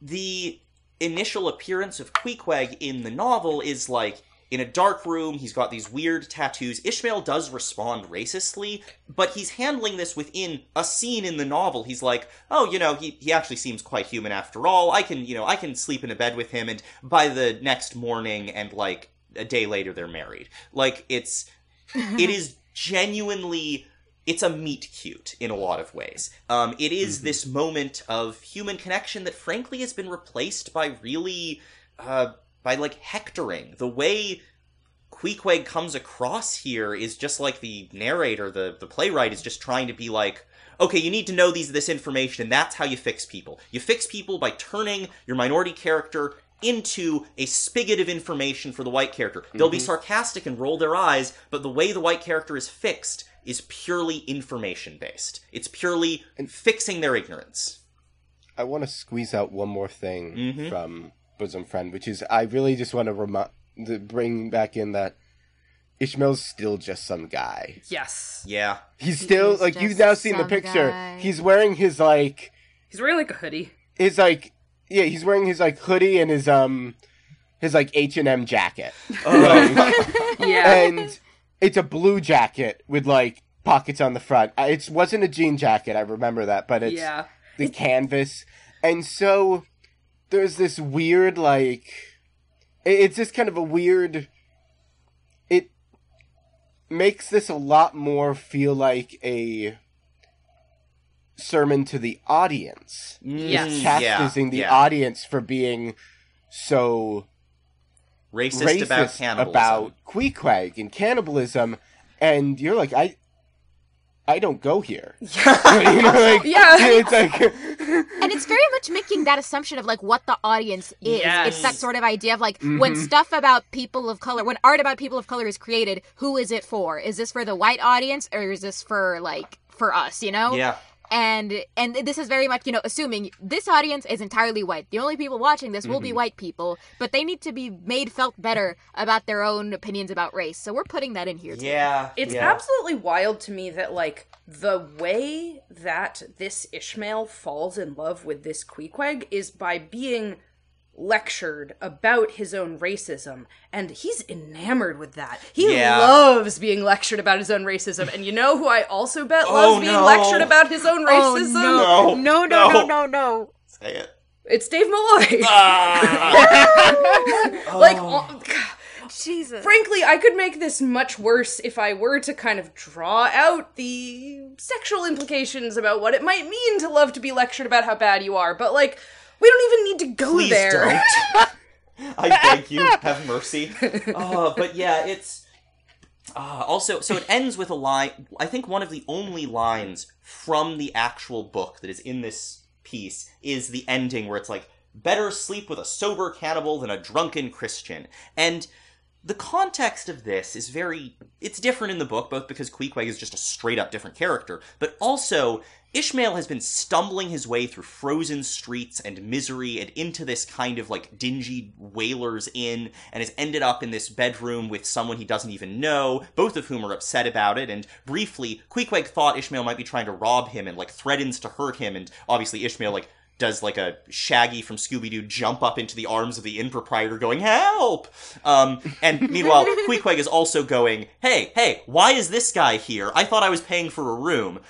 C: the initial appearance of Queequeg in the novel is like in a dark room, he's got these weird tattoos. Ishmael does respond racistly, but he's handling this within a scene in the novel. He's like, oh, you know, he, he actually seems quite human after all. I can, you know, I can sleep in a bed with him, and by the next morning and like a day later, they're married. Like, it's, it is genuinely it's a meet cute in a lot of ways. Um, it is this moment of human connection that, frankly, has been replaced by really, uh, by like hectoring. The way Queequeg comes across here is just like the narrator, the the playwright, is just trying to be like. Okay, you need to know these this information, and that's how you fix people. You fix people by turning your minority character into a spigot of information for the white character. They'll be sarcastic and roll their eyes, but the way the white character is fixed is purely information based. It's purely fixing their ignorance.
E: I want to squeeze out one more thing
C: Mhm.
E: from Bosom Friend, which is I really just want to remind, to bring back in that Ishmael's still just some guy.
B: yes.
C: Yeah.
E: He's still
D: is
E: like you've now seen the picture.
D: guy.
E: He's wearing his like
B: He's wearing like a hoodie.
E: his like yeah he's wearing his like hoodie and his um his like H and M jacket. Um,
B: Yeah.
E: and it's a blue jacket with like pockets on the front. It wasn't a jean jacket, I remember that, but it's
B: yeah.
E: the canvas. And so there's this weird like it's just kind of a weird it makes this a lot more feel like a sermon to the audience.
B: Yes.
C: Mm,
E: Chastising the
C: yeah.
E: audience for being so
C: Racist,
E: racist
C: about cannibalism.
E: about Queequeg and cannibalism, and you're like, I, I don't go here. you know, like,
B: Yeah.
E: it's like,
D: and it's very much making that assumption of like what the audience is.
B: Yes.
D: It's that sort of idea of like when mm-hmm. stuff about people of color, when art about people of color is created, who is it for? Is this for the white audience or is this for like for us? You know?
C: Yeah.
D: And and this is very much you know assuming this audience is entirely white the only people watching this will be mm-hmm. white people but they need to be made felt better about their own opinions about race so we're putting that in here too.
C: Yeah.
B: It's
C: yeah.
B: absolutely wild to me that like the way that this Ishmael falls in love with this Queequeg is by being lectured about his own racism and he's enamored with that. He
C: Yeah.
B: loves being lectured about his own racism and you know who I also bet
C: Oh,
B: loves being
C: no.
B: lectured about his own racism?
C: oh, no.
D: no no no no no
C: Say it.
B: It's Dave Malloy.
C: Ah.
B: like
C: Oh.
B: oh,
D: jesus
B: Frankly, I could make this much worse if I were to kind of draw out the sexual implications about what it might mean to love to be lectured about how bad you are, but like, we don't even need to go
C: Please
B: there.
C: don't. I beg you, have mercy. Uh, but yeah, it's uh, also so it ends with a line. I think one of the only lines from the actual book that is in this piece is the ending where it's like, "Better sleep with a sober cannibal than a drunken Christian," and the context of this is very it's different in the book both because Queequeg is just a straight up different character but also Ishmael has been stumbling his way through frozen streets and misery and into this kind of like dingy whalers inn and has ended up in this bedroom with someone he doesn't even know both of whom are upset about it. And briefly Queequeg thought Ishmael might be trying to rob him and like threatens to hurt him. And obviously Ishmael like does like a Shaggy from Scooby Doo jump up into the arms of the inn proprietor going, help! Um, and meanwhile, Queequeg is also going, hey, hey, why is this guy here? I thought I was paying for a room.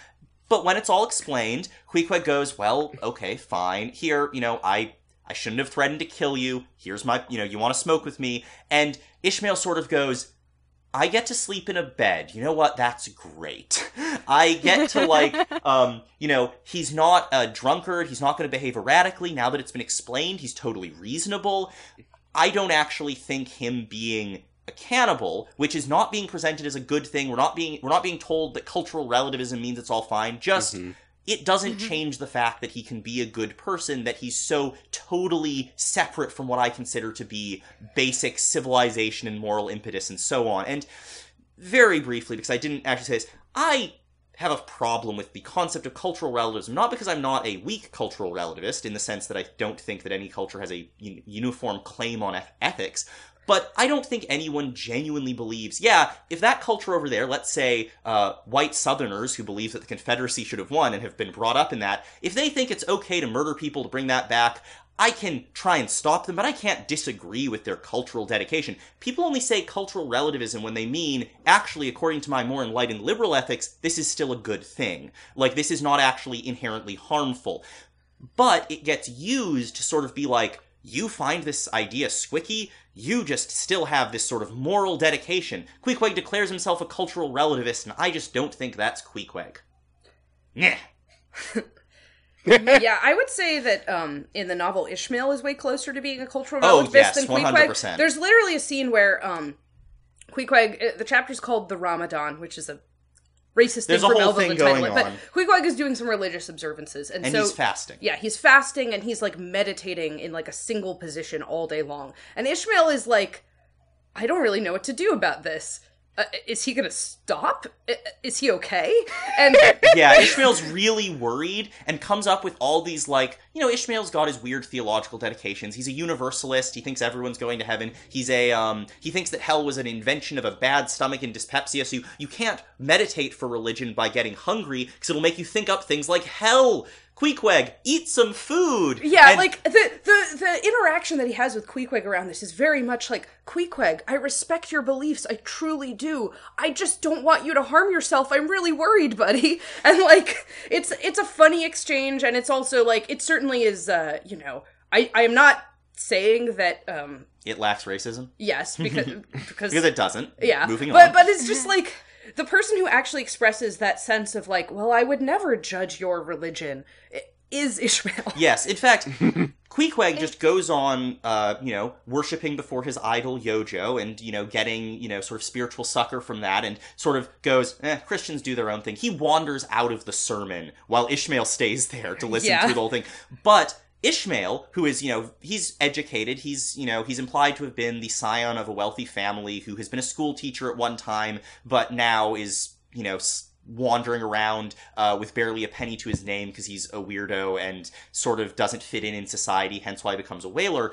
C: But when it's all explained, Queequeg goes, well, okay, fine. Here, you know, I I shouldn't have threatened to kill you. Here's my, you know, you want to smoke with me. And Ishmael sort of goes, I get to sleep in a bed. You know what? That's great. I get to like, um, you know, he's not a drunkard. He's not going to behave erratically. Now that it's been explained, he's totally reasonable. I don't actually think him being a cannibal, which is not being presented as a good thing. We're not being we're not being told that cultural relativism means it's all fine. Just it doesn't mm-hmm. change the fact that he can be a good person, that he's so totally separate from what I consider to be basic civilization and moral impetus and so on. And very briefly, because I didn't actually say this, I have a problem with the concept of cultural relativism, not because I'm not a weak cultural relativist, in the sense that I don't think that any culture has a un- uniform claim on eth- ethics, but I don't think anyone genuinely believes, yeah, if that culture over there, let's say uh, white Southerners who believe that the Confederacy should have won and have been brought up in that, if they think it's okay to murder people to bring that back, I can try and stop them, but I can't disagree with their cultural dedication. People only say cultural relativism when they mean, actually, according to my more enlightened liberal ethics, this is still a good thing. Like, this is not actually inherently harmful. But it gets used to sort of be like, you find this idea squicky, you just still have this sort of moral dedication. Queequeg declares himself a cultural relativist, and I just don't think that's Queequeg. Nah.
B: yeah, I would say that um, in the novel, Ishmael is way closer to being a cultural
C: Oh,
B: relativist
C: yes,
B: than Queequeg.
C: 100%.
B: There's literally a scene where um, Queequeg, uh, the chapter's called The Ramadan, which is a racist
C: There's
B: thing
C: whole
B: Melville
C: thing going
B: it. But. Queequeg is doing some religious observances, and,
C: And
B: so
C: he's fasting.
B: yeah, he's fasting and he's like meditating in like a single position all day long. And Ishmael is like, I don't really know what to do about this. Uh, is he gonna stop? Is he okay? And
C: yeah, Ishmael's really worried and comes up with all these like, you know, Ishmael's got his weird theological dedications. He's a universalist. He thinks everyone's going to heaven. He's a um he thinks that hell was an invention of a bad stomach and dyspepsia. So you, you can't meditate for religion by getting hungry because it'll make you think up things like hell. Queequeg, eat some food.
B: Yeah,
C: And-
B: like the, the the interaction that he has with Queequeg around this is very much like Queequeg. I respect your beliefs, I truly do. I just don't want you to harm yourself. I'm really worried, buddy. And like, it's it's a funny exchange, and it's also like it certainly is. uh You know, I I am not saying that. um
C: it lacks racism
B: Yes, because because
C: because it doesn't.
B: yeah
C: Moving
B: but
C: on.
B: but it's just like the person who actually expresses that sense of like well i would never judge your religion is ishmael
C: Yes, in fact, Queequeg just goes on, uh, you know, worshiping before his idol Yojo, and you know, getting you know, sort of spiritual succor from that, and sort of goes, eh, Christians do their own thing. He wanders out of the sermon while Ishmael stays there to listen
B: Yeah.
C: to the whole thing. But Ishmael, who is, you know, he's educated, he's, you know, he's implied to have been the scion of a wealthy family who has been a school teacher at one time, but now is, you know, wandering around uh, with barely a penny to his name because he's a weirdo and sort of doesn't fit in in society, hence why he becomes a whaler.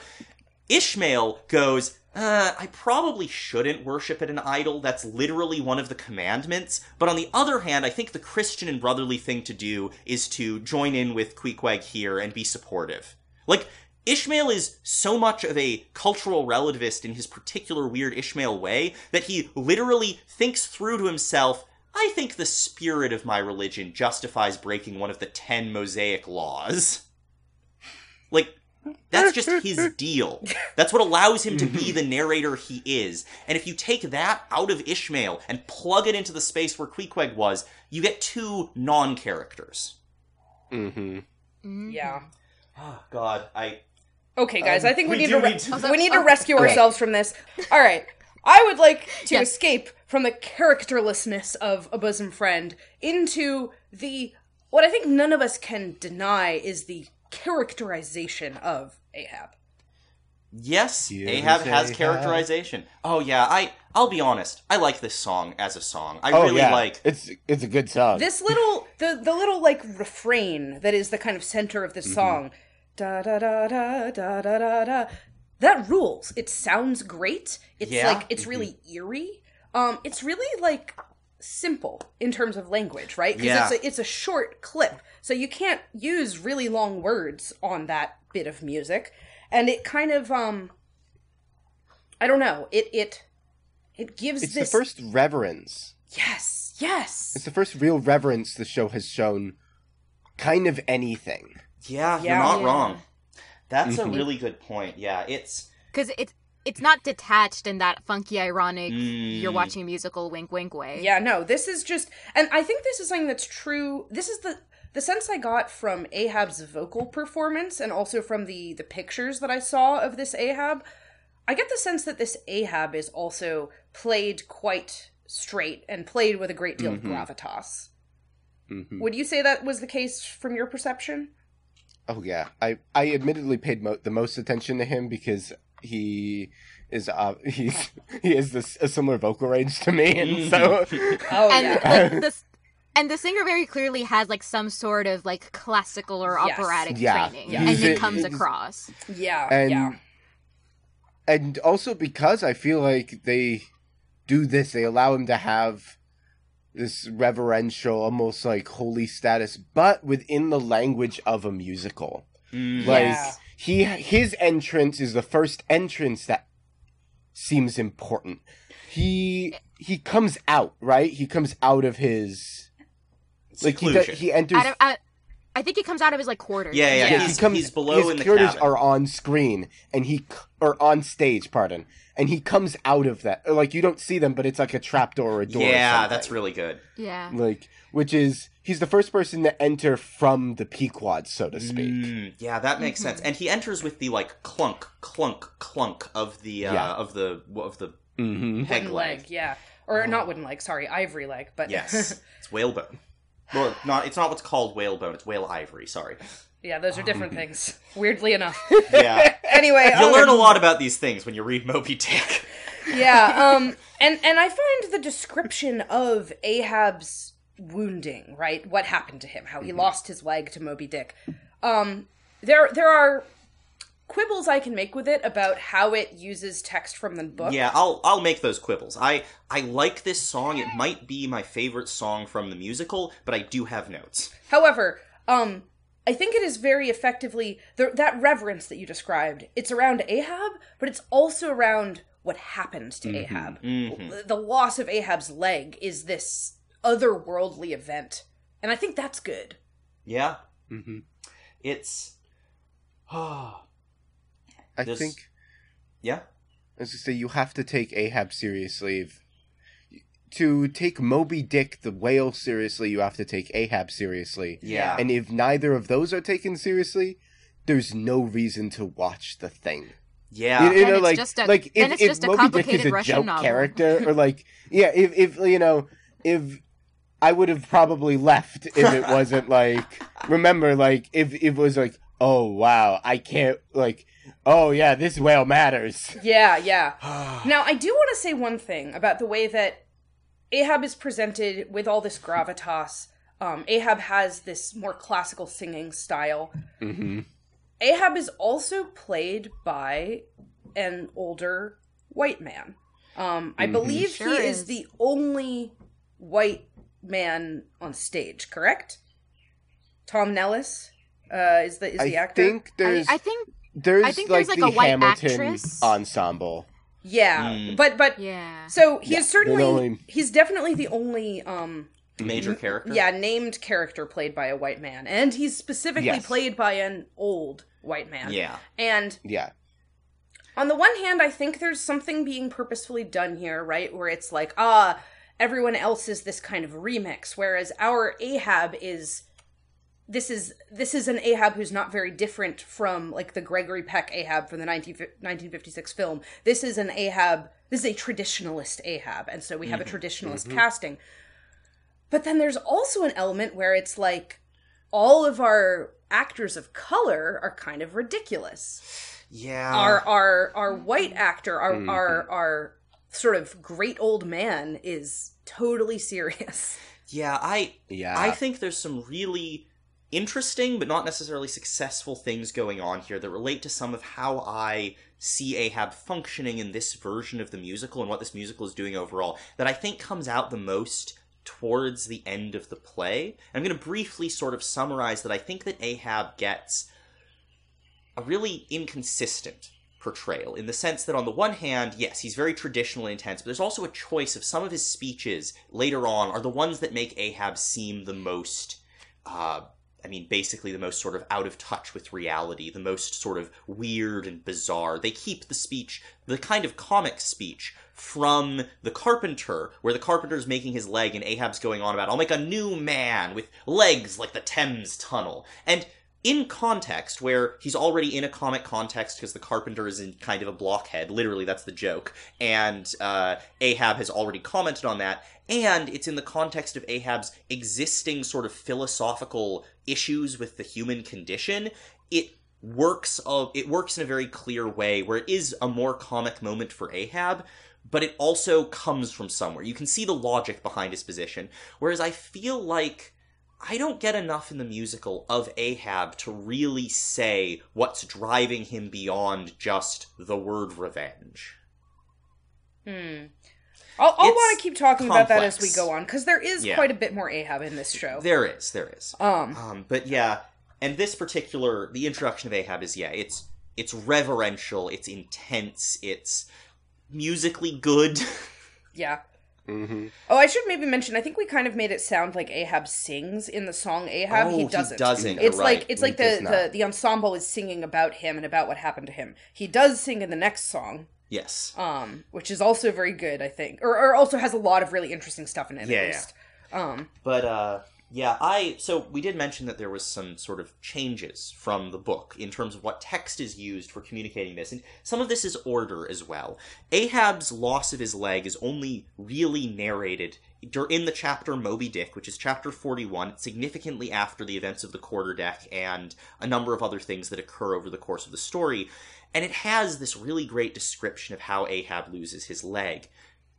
C: Ishmael goes, uh, I probably shouldn't worship at an idol. That's literally one of the commandments. But on the other hand, I think the Christian and brotherly thing to do is to join in with Queequeg here and be supportive. Like, Ishmael is so much of a cultural relativist in his particular weird Ishmael way that he literally thinks through to himself, I think the spirit of my religion justifies breaking one of the ten Mosaic laws. Like, that's just his deal. That's what allows him to be the narrator he is. And if you take that out of Ishmael and plug it into the space where Queequeg was, you get two non characters.
E: Mm-hmm.
B: yeah
C: Oh, God. I.
B: okay guys i think we,
C: we
B: need to re-
C: need to-
B: we need to rescue
E: Okay.
B: ourselves from this all right i would like to
D: Yes.
B: escape from the characterlessness of a bosom friend into the what i think none of us can deny is the characterization of Ahab.
C: Yes,
E: Here's
C: Ahab has
E: Ahab.
C: characterization. Oh yeah, I I'll be honest. I like this song as a song. I
E: oh,
C: really
E: yeah.
C: like
E: it's it's a good song.
B: This little the the little like refrain that is the kind of center of the mm-hmm. song. Da da da da da da da da. That rules. It sounds great. It's
C: yeah.
B: like it's mm-hmm. really mm-hmm. eerie. Um, it's really like simple in terms of language right because
C: Yeah.
B: it's a, it's a short clip so you can't use really long words on that bit of music and it kind of um i don't know it it it gives
E: it's
B: this
E: the first reverence.
B: yes yes
E: It's the first real reverence the show has shown. Kind of anything.
C: yeah,
B: Yeah.
C: you're not
B: Yeah.
C: wrong. That's
E: Mhm.
C: a really good point. Yeah, it's
D: because it's it's not detached in that funky, ironic.
C: Mm.
D: You're watching a musical, wink, wink way.
B: Yeah, no, this is just, and I think this is something that's true. This is the the sense I got from Ahab's vocal performance, and also from the the pictures that I saw of this Ahab. I get the sense that this Ahab is also played quite straight and played with a great deal
E: Mhm.
B: of gravitas.
E: hmm
B: Would you say that was the case from your perception?
E: Oh yeah, I I admittedly paid mo- the most attention to him because he is uh he's he has this a similar vocal range to me, and so
B: Oh
D: and
B: yeah,
D: like, this and the singer very clearly has like some sort of like classical or
B: Yes.
D: operatic
E: Yeah.
D: training,
B: Yeah.
D: and
E: He's
D: it comes across.
B: yeah,
E: and
B: yeah.
E: and also because I feel like they do this, they allow him to have this reverential, almost like holy status, but within the language of a musical.
C: mm,
E: Like
B: Yeah.
E: He his entrance is the first entrance that seems important. He he comes out, right? He comes out of his like he, does, he enters
D: Out of, out, I think he comes out of his like quarters.
C: Yeah, yeah,
B: Yeah.
E: he
C: He's,
E: comes
C: he's below
E: his
C: in the
E: quarters
C: cabin.
E: are on screen and he or on stage pardon and he comes out of that like you don't see them but it's like a trapdoor or a door
C: yeah,
E: something.
C: that's really good.
D: yeah.
E: like which is he's the first person to enter from the pequod so to speak
C: Mm, yeah, that makes sense. And he enters with the like clunk, clunk, clunk of the uh,
E: Yeah.
C: of the of the
E: hmm
C: peg
B: Wooden
C: leg.
B: leg, yeah, or not wooden leg. Sorry, ivory leg. But
C: Yes, it's whalebone. Well, not it's not what's called whalebone. It's whale ivory. Sorry.
B: Yeah, those are different things. Weirdly enough.
C: Yeah,
B: anyway,
C: you
B: um,
C: learn a lot about these things when you read Moby Dick.
B: yeah um and and i find the description of ahab's wounding right what happened to him how he lost his leg to moby dick um there there are quibbles i can make with it about how it uses text from the book
C: Yeah, I'll I'll make those quibbles. I I like this song. It might be my favorite song from the musical, but I do have notes.
B: however um I think it is very effectively the, that reverence that you described. It's around Ahab, but it's also around what happened to Ahab. The- The loss of Ahab's leg is this otherworldly event, and I think that's good.
C: Yeah.
E: Mhm.
C: It's. Oh.
E: I
C: This-
E: think
C: Yeah.
E: as I say, you have to take Ahab seriously. If, to take Moby Dick the whale seriously, you have to take Ahab seriously.
C: Yeah.
E: And if neither of those are taken seriously, there's no reason to watch the thing.
C: Yeah.
E: You, you know, like,
D: just a-
E: like
D: then
E: if,
D: it's
E: if
D: just a
E: Moby Dick is
D: complicated
E: a
D: Russian
E: joke
D: novel.
E: character, or like, yeah, if if you know, if I would have probably left if it wasn't like, remember, like, if, if it was like, oh wow, I can't, like, oh yeah, this whale matters.
B: Yeah, yeah. now, I do want to say one thing about the way that Ahab is presented with all this gravitas. Um, Ahab has this more classical singing style.
E: hmm
B: Ahab is also played by an older white man. Um, I believe
D: Sure
B: he is.
D: is.
B: the only white man on stage. Correct? Tom Nelis uh, is the is the
E: I
B: actor.
E: think
D: I,
E: there's
D: I think
E: there's,
D: I think
E: like
D: there's, like,
E: the
D: a white
E: Hamilton
D: actress.
E: ensemble.
B: Yeah,
C: Mm.
B: but but
D: yeah.
B: so he
E: Yeah,
B: is certainly
E: only-
B: he's definitely the only um
C: Major character.
B: yeah named character played by a white man, and he's specifically
E: Yes.
B: played by an old white man.
C: Yeah.
B: and
E: Yeah.
B: on the one hand, I think there's something being purposefully done here, right? Where it's like, ah, everyone else is this kind of remix, whereas our Ahab is this is this is an Ahab who's not very different from like the Gregory Peck Ahab from the 19, 1956 film. This is an Ahab. This is a traditionalist Ahab, and so we have a mm-hmm. traditionalist mm-hmm. casting. But then there's also an element where it's like all of our actors of color are kind of ridiculous
C: Yeah.
B: our our our white mm-hmm. actor, our our our sort of great old man is totally serious.
C: Yeah, I
E: Yeah.
C: I think there's some really interesting but not necessarily successful things going on here that relate to some of how I see Ahab functioning in this version of the musical and what this musical is doing overall that I think comes out the most towards the end of the play. I'm going to briefly sort of summarize that I think that Ahab gets a really inconsistent portrayal in the sense that on the one hand yes he's very traditional and intense but there's also a choice of some of his speeches later on are the ones that make ahab seem the most uh, i mean basically the most sort of out of touch with reality the most sort of weird and bizarre. They keep the speech the kind of comic speech from the carpenter where the carpenter's making his leg and ahab's going on about i'll make a new man with legs like the thames tunnel. And in context where he's already in a comic context because the carpenter is in kind of a blockhead literally that's the joke and uh, ahab has already commented on that and it's in the context of ahab's existing sort of philosophical issues with the human condition it works of it works in a very clear way where it is a more comic moment for ahab but it also comes from somewhere you can see the logic behind his position whereas i feel like I don't get enough in the musical of Ahab to really say what's driving him beyond just the word revenge.
B: Hmm. I'll, I'll want to keep talking about that as we go on because there is
C: Yeah.
B: quite a bit more Ahab in this show.
C: There is, there is.
B: um,
C: Um, but yeah, and this particular the introduction of Ahab is yeah, it's it's reverential, it's intense, it's musically good.
B: yeah.
E: hmm
B: Oh, I should maybe mention. I think we kind of made it sound like Ahab sings in the song Ahab.
C: Oh,
B: he
C: he
B: doesn't.
C: doesn't,
B: It's
C: you're
B: like it's
E: He
B: like
E: does
B: the, the the ensemble is singing about him and about what happened to him. He does sing in the next song,
C: yes.
B: um, which is also very good, I think, or, or also has a lot of really interesting stuff in it.
C: Yeah,
B: at
C: yeah.
B: Um,
C: But uh yeah, I so we did mention that there was some sort of changes from the book in terms of what text is used for communicating this, and some of this is order as well. Ahab's loss of his leg is only really narrated in the chapter Moby Dick, which is chapter 41, significantly after the events of the quarterdeck and a number of other things that occur over the course of the story. And it has this really great description of how Ahab loses his leg.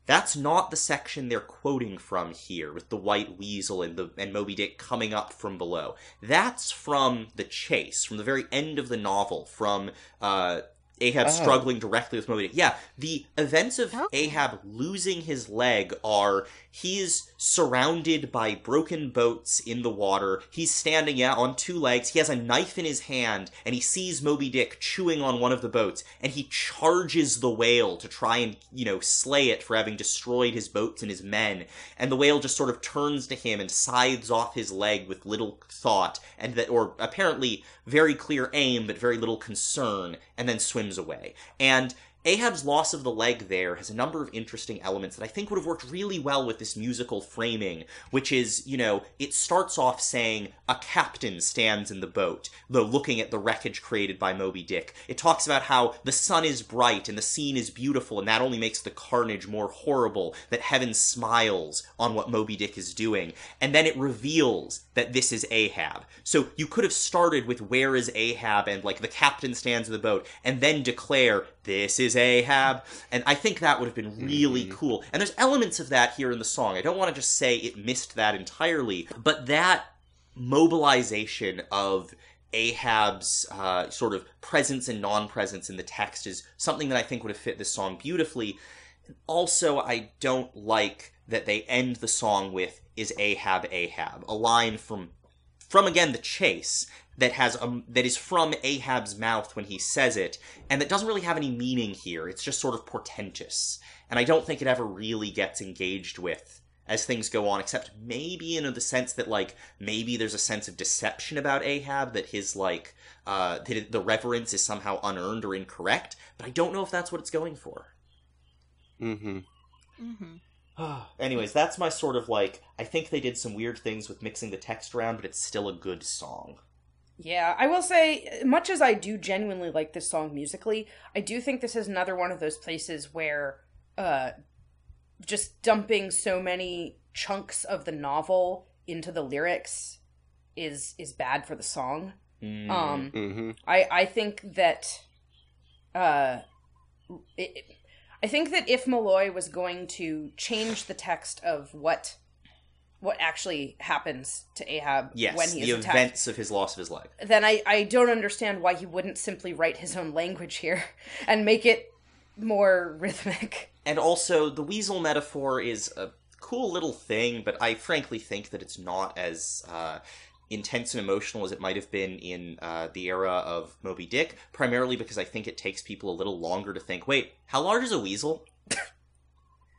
C: That's not the section they're quoting from here, with the white weasel and the and Moby Dick coming up from below. That's from the chase, from the very end of the novel, from uh, Ahab
E: Oh.
C: struggling directly with Moby Dick. Yeah, the events of
D: Okay.
C: Ahab losing his leg are he's surrounded by broken boats in the water. He's standing yeah, on two legs. He has a knife in his hand, and he sees Moby Dick chewing on one of the boats, and he charges the whale to try and, you know, slay it for having destroyed his boats and his men. And the whale just sort of turns to him and scythes off his leg with little thought, and that, or apparently very clear aim, but very little concern, and then swims away. And Ahab's loss of the leg there has a number of interesting elements that I think would have worked really well with this musical framing, which is, you know, it starts off saying a captain stands in the boat, though looking at the wreckage created by Moby Dick. It talks about how the sun is bright and the scene is beautiful, and that only makes the carnage more horrible, that heaven smiles on what Moby Dick is doing. And then it reveals that this is Ahab. So you could have started with where is Ahab and like the captain stands in the boat, and then declare this is Ahab. And I think that would have been really cool. And there's elements of that here in the song. I don't want to just say it missed that entirely, but that mobilization of Ahab's uh, sort of presence and non-presence in the text is something that I think would have fit this song beautifully. Also, I don't like that they end the song with "Is Ahab Ahab?" a line from from again the chase that has um, that is from Ahab's mouth when he says it, and that doesn't really have any meaning here. It's just sort of portentous, and I don't think it ever really gets engaged with as things go on, except maybe in the sense that like maybe there's a sense of deception about Ahab that his like uh, that the reverence is somehow unearned or incorrect. But I don't know if that's what it's going for.
E: Mm-hmm.
D: Mm-hmm.
C: Anyways, that's my sort of like. I think they did some weird things with mixing the text around, but it's still a good song.
B: Yeah, I will say, much as I do genuinely like this song musically, I do think this is another one of those places where uh, just dumping so many chunks of the novel into the lyrics is is bad for the song.
C: Mm.
B: Um,
E: Mm-hmm.
B: I I think that uh, it, I think that if Malloy was going to change the text of what what actually happens to Ahab
C: yes,
B: when he
C: the
B: is attacked,
C: events of his loss of his life.
B: then I, I don't understand why he wouldn't simply write his own language here and make it more rhythmic.
C: And also, the weasel metaphor is a cool little thing, but I frankly think that it's not as uh, intense and emotional as it might have been in uh, the era of Moby Dick, primarily because I think it takes people a little longer to think, wait, how large is a weasel?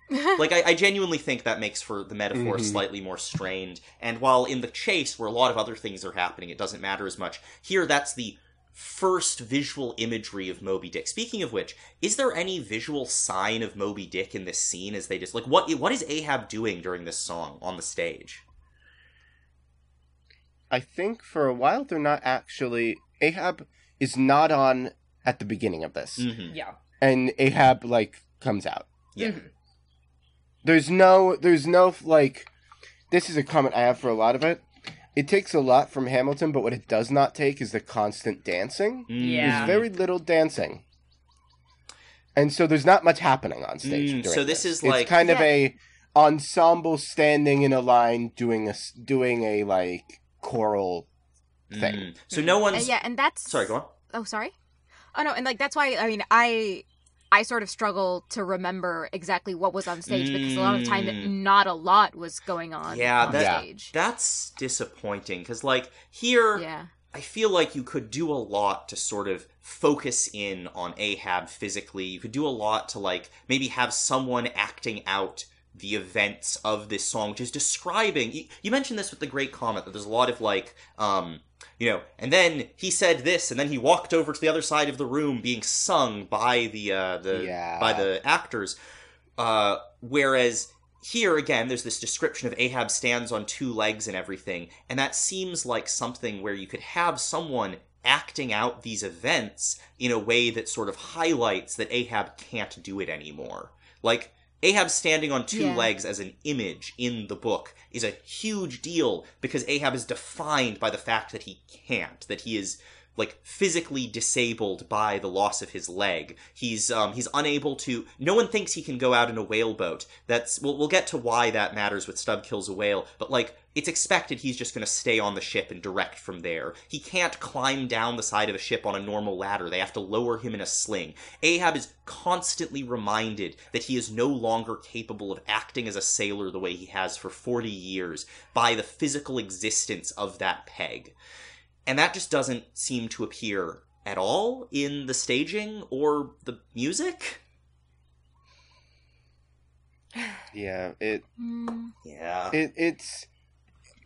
C: like, I, I genuinely think that makes for the metaphor
E: Mhm.
C: slightly more strained. And while in the chase, where a lot of other things are happening, it doesn't matter as much, here that's the first visual imagery of Moby Dick. Speaking of which, is there any visual sign of Moby Dick in this scene as they just like what what is Ahab doing during this song on the stage?
E: I think for a while they're not actually. Ahab is not on at the beginning of this,
C: Mm-hmm.
B: Yeah.
E: and Ahab like comes out.
C: Yeah.
B: Mhm.
E: There's no, there's no like. This is a comment I have for a lot of it. It takes a lot from Hamilton, but what it does not take is the constant dancing.
B: Yeah.
E: There's very little dancing. And so there's not much happening on stage.
C: Mm,
E: during
C: so this is
E: It's
C: like-
E: kind of a ensemble standing in a line doing a doing a like choral thing.
C: Mm. So no one's
D: And yeah, and that's
C: sorry. Go on.
D: Oh, sorry. Oh no, and like that's why I mean I I sort of struggle to remember exactly what was on stage because a lot of the time
C: Mm.
D: not a lot was going on
C: Yeah,
D: on
C: that-
E: Yeah.
D: stage.
C: That's disappointing because like here
D: Yeah.
C: I feel like you could do a lot to sort of focus in on Ahab physically. You could do a lot to like maybe have someone acting out the events of this song, which is describing. You, you mentioned this with the great comment that there's a lot of like, um, you know, and then he said this, and then he walked over to the other side of the room, being sung by the uh, the
E: Yeah.
C: by the actors. Uh, whereas here again, there's this description of Ahab stands on two legs and everything, and that seems like something where you could have someone acting out these events in a way that sort of highlights that Ahab can't do it anymore. Like, Ahab standing on two
D: Yeah.
C: legs as an image in the book is a huge deal because Ahab is defined by the fact that he can't, that he is like physically disabled by the loss of his leg. He's um he's unable to no one thinks he can go out in a whale boat. That's we'll we'll get to why that matters with Stubb kills a whale, but like it's expected he's just going to stay on the ship and direct from there. He can't climb down the side of a ship on a normal ladder. They have to lower him in a sling. Ahab is constantly reminded that he is no longer capable of acting as a sailor the way he has for 40 years by the physical existence of that peg. And that just doesn't seem to appear at all in the staging or the music.
E: Yeah, it
D: Mm,
C: Yeah.
E: it it's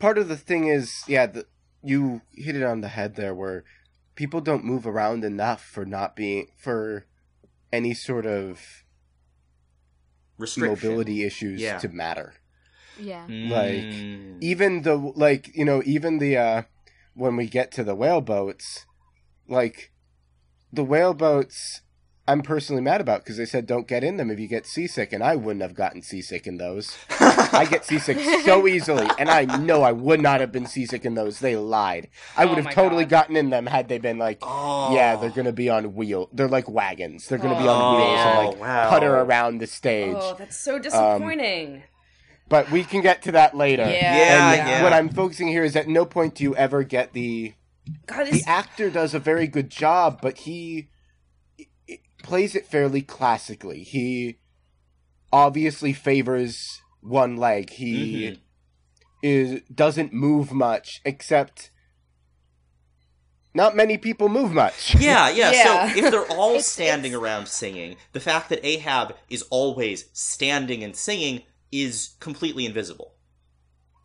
E: part of the thing is yeah the, you hit it on the head there where people don't move around enough for not being for any sort of mobility issues
C: Yeah.
E: to matter
D: yeah.
E: like,
C: Mm.
E: even the like you know even the uh when we get to the whale boats like the whale boats i'm personally mad about because they said don't get in them if you get seasick and i wouldn't have gotten seasick in those i get seasick so easily and i know i would not have been seasick in those they lied i would
B: Oh
E: have totally
B: God.
E: gotten in them had they been like
C: Oh.
E: yeah they're gonna be on wheel they're like wagons they're gonna be
B: Oh,
E: on wheels and like
C: Wow.
E: putter around the stage
B: Oh, that's so um, disappointing.
E: but we can get to that later
B: Yeah,
C: Yeah,
E: and
C: yeah.
E: what I'm focusing here is at no point do you ever get the
B: God,
E: the actor does a very good job, but he i- i- plays it fairly classically. He obviously favors one leg. He
C: Mhm.
E: is doesn't move much, except not many people move much.
C: Yeah, yeah,
B: Yeah.
C: So if they're all
B: It's-
C: standing
B: it's-
C: around singing, the fact that Ahab is always standing and singing is completely invisible.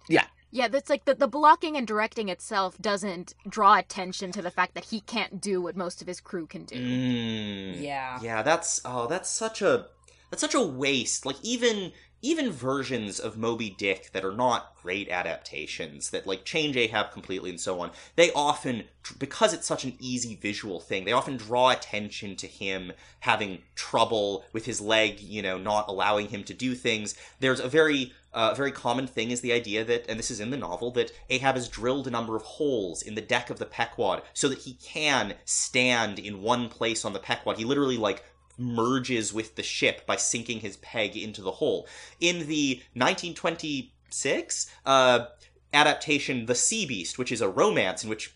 D: Yeah, that's like the, the blocking and directing itself doesn't draw attention to the fact that he can't do what most of his crew can do.
C: Mm.
B: yeah.
C: Yeah, that's oh, that's such a that's such a waste. Like even even versions of Moby Dick that are not great adaptations that like change Ahab completely and so on. They often because it's such an easy visual thing, they often draw attention to him having trouble with his leg, you know, not allowing him to do things. There's a very uh, very common thing is the idea that, and this is in the novel, that Ahab has drilled a number of holes in the deck of the Pequod so that he can stand in one place on the Pequod. He literally like merges with the ship by sinking his peg into the hole. In the 1926 uh, adaptation, The Sea Beast, which is a romance in which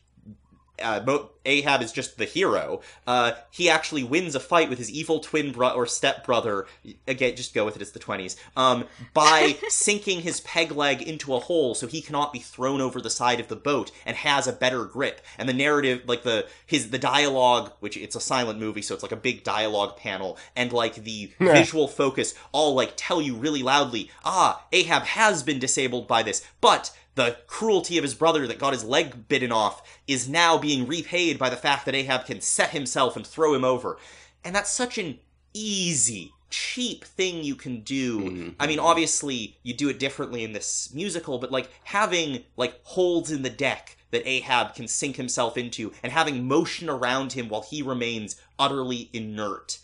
C: uh, Ahab is just the hero. Uh, he actually wins a fight with his evil twin bro- or step brother. Again, just go with it. It's the twenties. Um, by sinking his peg leg into a hole so he cannot be thrown over the side of the boat and has a better grip. And the narrative, like the his the dialogue, which it's a silent movie, so it's like a big dialogue panel, and like the visual focus, all like tell you really loudly, ah, Ahab has been disabled by this, but the cruelty of his brother that got his leg bitten off is now being repaid by the fact that Ahab can set himself and throw him over. And that's such an easy, cheap thing you can do. Mm-hmm. I mean, obviously, you do it differently in this musical, but like having like holes in the deck that Ahab can sink himself into and having motion around him while he remains utterly inert.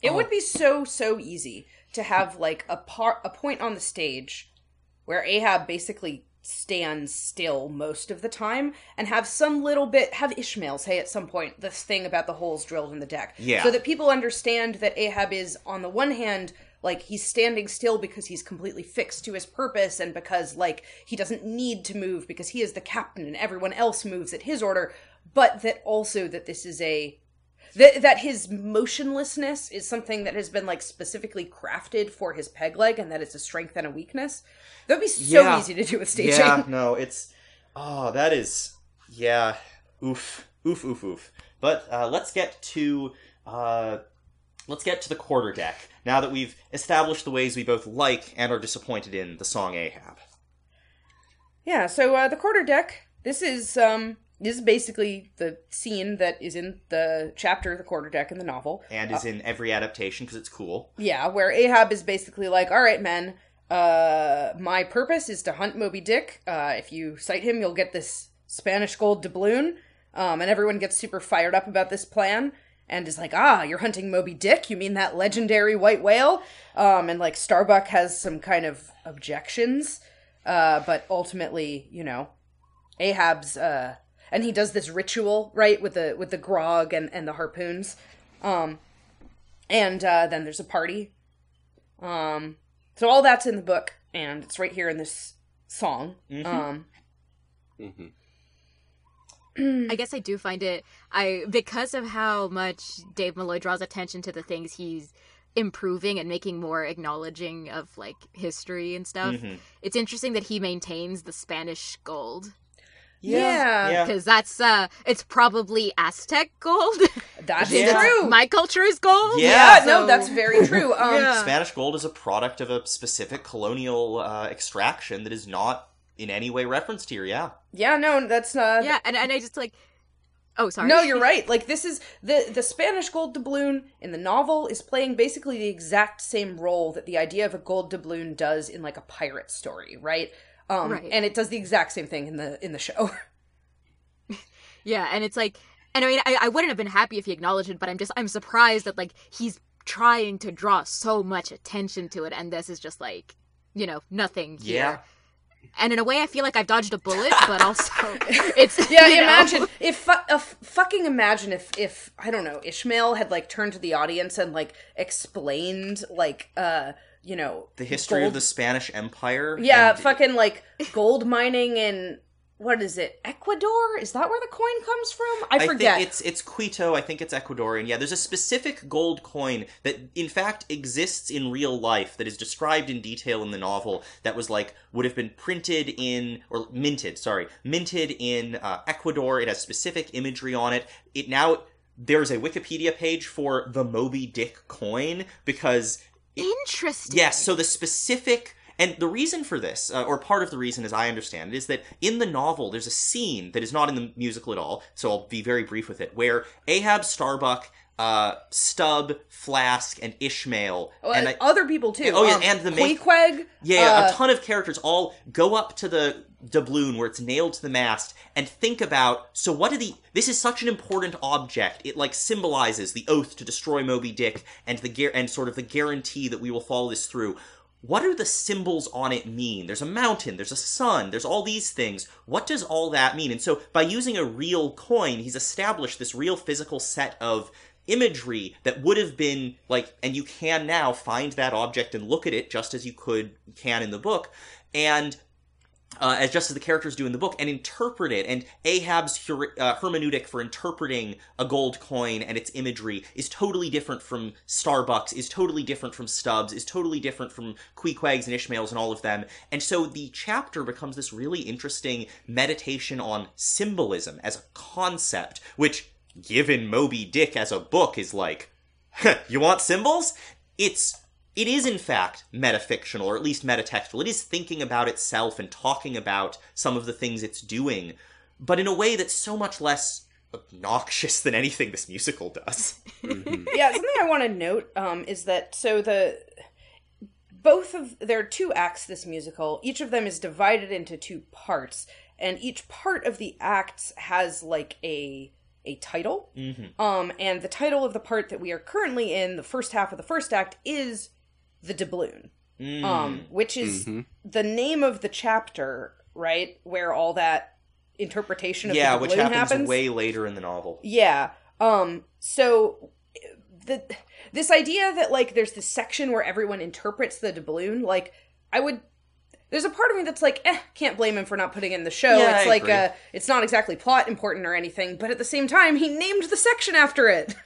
B: It would oh. be so so easy to have like a part a point on the stage where Ahab basically stands still most of the time and have some little bit have Ishmael say at some point this thing about the holes drilled in the deck.
C: Yeah.
B: So that people understand that Ahab is on the one hand like he's standing still because he's completely fixed to his purpose and because like he doesn't need to move because he is the captain and everyone else moves at his order, but that also that this is a that that his motionlessness is something that has been like specifically crafted for his peg leg and that it's a strength and a weakness that would be so
C: Yeah.
B: easy to do with staging
C: Yeah, no, it's oh, that is yeah, oof, oof, oof, oof. But uh, let's get to uh, let's get to the quarter deck now that we've established the ways we both like and are disappointed in the song Ahab.
B: Yeah, so uh, the quarter deck. This is um this is basically the scene that is in the chapter of the quarter deck in the novel.
C: and is in every adaptation because it's cool.
B: Yeah, where Ahab is basically like, "All right, men, uh, my purpose is to hunt Moby Dick. Uh, if you sight him, you'll get this Spanish gold doubloon." Um, and everyone gets super fired up about this plan and is like, "Ah, you're hunting Moby Dick? You mean that legendary white whale?" Um, and like Starbuck has some kind of objections, uh, but ultimately, you know, Ahab's uh, and he does this ritual right with the with the grog and and the harpoons. Um, and uh, then there's a party. Um, so all that's in the book, and it's right here in this song.
C: Mhm.
B: Um,
E: hmm
D: I guess I do find it I because of how much Dave Malloy draws attention to the things he's improving and making more acknowledging of like history and stuff.
C: Mhm.
D: It's interesting that he maintains the Spanish gold
B: Yeah.
C: yeah.
D: because that's uh it's probably Aztec gold.
B: that's
C: Yeah.
B: true.
D: My culture is gold.
C: Yeah.
B: yeah, no, that's very true. Um,
D: Yeah.
C: Spanish gold is a product of a specific colonial uh, extraction that is not in any way referenced here. Yeah.
B: yeah, no, that's uh,
D: Yeah, and, and I just like Oh, sorry.
B: No, you're right. Like this is the the Spanish gold doubloon in the novel is playing basically the exact same role that the idea of a gold doubloon does in like a pirate story, right? Um,
D: Right.
B: and it does the exact same thing in the in the show.
D: Yeah, and it's like, and I mean, I, I wouldn't have been happy if he acknowledged it, but I'm just, I'm surprised that like he's trying to draw so much attention to it, and this is just like, you know, nothing. Here.
C: Yeah.
D: And in a way, I feel like I've dodged a bullet, but also it's
B: yeah,
D: you know.
B: imagine if fu- uh, fucking imagine if if I don't know Ishmael had like turned to the audience and like explained like uh you know
C: The history
B: gold-
C: of the Spanish Empire.
B: yeah
C: and-
B: fucking like gold mining in what is it Ecuador is that where the coin comes from I forget
C: think it's it's Quito. I think it's Ecuadorian. Yeah, there's a specific gold coin that, in fact, exists in real life that is described in detail in the novel. That was like would have been printed in or minted. Sorry, minted in uh, Ecuador. It has specific imagery on it. It now there's a Wikipedia page for the Moby Dick coin because
D: interesting.
C: Yes, so the specific and the reason for this, uh, or part of the reason as I understand it, is that in the novel there's a scene that is not in the musical at all, so I'll be very brief with it, where Ahab, Starbuck, uh, Stubb, Flask, and Ishmael,
B: Oh,
C: and I-
B: other people too
C: Oh, yeah,
B: um,
C: and the main-
B: Queequeg,
C: yeah,
B: uh,
C: a ton of characters all go up to the doubloon where it's nailed to the mast and think about so what are the this is such an important object. It like symbolizes the oath to destroy moby dick and the gar- and sort of the guarantee that we will follow this through. What do the symbols on it mean? There's a mountain there's a sun there's all these things. What does all that mean? And so by using a real coin he's established this real physical set of imagery that would have been like and you can now find that object and look at it just as you could can in the book. And uh, as just as the characters do in the book, and interpret it. And Ahab's her- uh, hermeneutic for interpreting a gold coin and its imagery is totally different from Starbuck's, is totally different from Stubb's, is totally different from Queequegs and Ishmaels and all of them. And so the chapter becomes this really interesting meditation on symbolism as a concept, which, given Moby Dick as a book, is like, you want symbols? It's it is in fact metafictional or at least metatextual. It is thinking about itself and talking about some of the things it's doing, but in a way that's so much less obnoxious than anything this musical does.
B: yeah, something I want to note um, is that so the both of there are two acts this musical. Each of them is divided into two parts, and each part of the acts has like a a title. Um, and the title of the part that we are currently in, the first half of the first act, is the doubloon, um, which is the name of the chapter, right, where all that interpretation of
C: yeah,
B: the
C: which
B: doubloon
C: happens,
B: happens.
C: way later in the novel.
B: Yeah. Um so the this idea that like there's this section where everyone interprets the doubloon, like I would there's a part of me that's like, eh, can't blame him for not putting in the show.
C: Yeah,
B: it's
C: I
B: like
C: agree.
B: uh it's not exactly plot important or anything, but at the same time he named the section after it.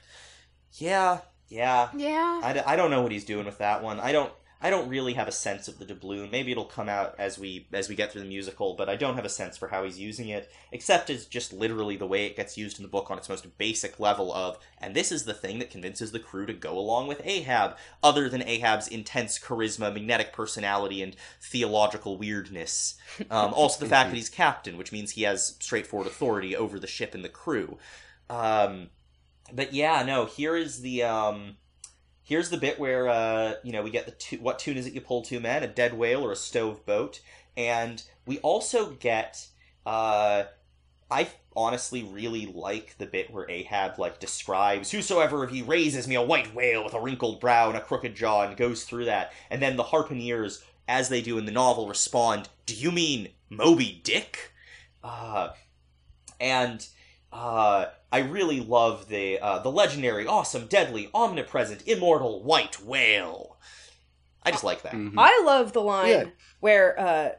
C: Yeah, yeah.
D: Yeah.
C: I, d- I don't know what he's doing with that one. I don't I don't really have a sense of the doubloon. Maybe it'll come out as we as we get through the musical, but I don't have a sense for how he's using it, except as just literally the way it gets used in the book on its most basic level of, and this is the thing that convinces the crew to go along with Ahab, other than Ahab's intense charisma, magnetic personality, and theological weirdness. Um, also the fact that he's captain, which means he has straightforward authority over the ship and the crew. Um, but yeah, no, here is the um here's the bit where uh you know we get the tu- what tune is it you pull two men a dead whale or a stove boat? And we also get uh i honestly really like the bit where ahab like describes whosoever of ye raises me a white whale with a wrinkled brow and a crooked jaw and goes through that. And then the harpooneers as they do in the novel respond do you mean moby dick? Uh and uh, I really love the uh, the legendary, awesome, deadly, omnipresent, immortal white whale. I just like that.
E: Mhm.
B: I love the line
E: Yeah.
B: where uh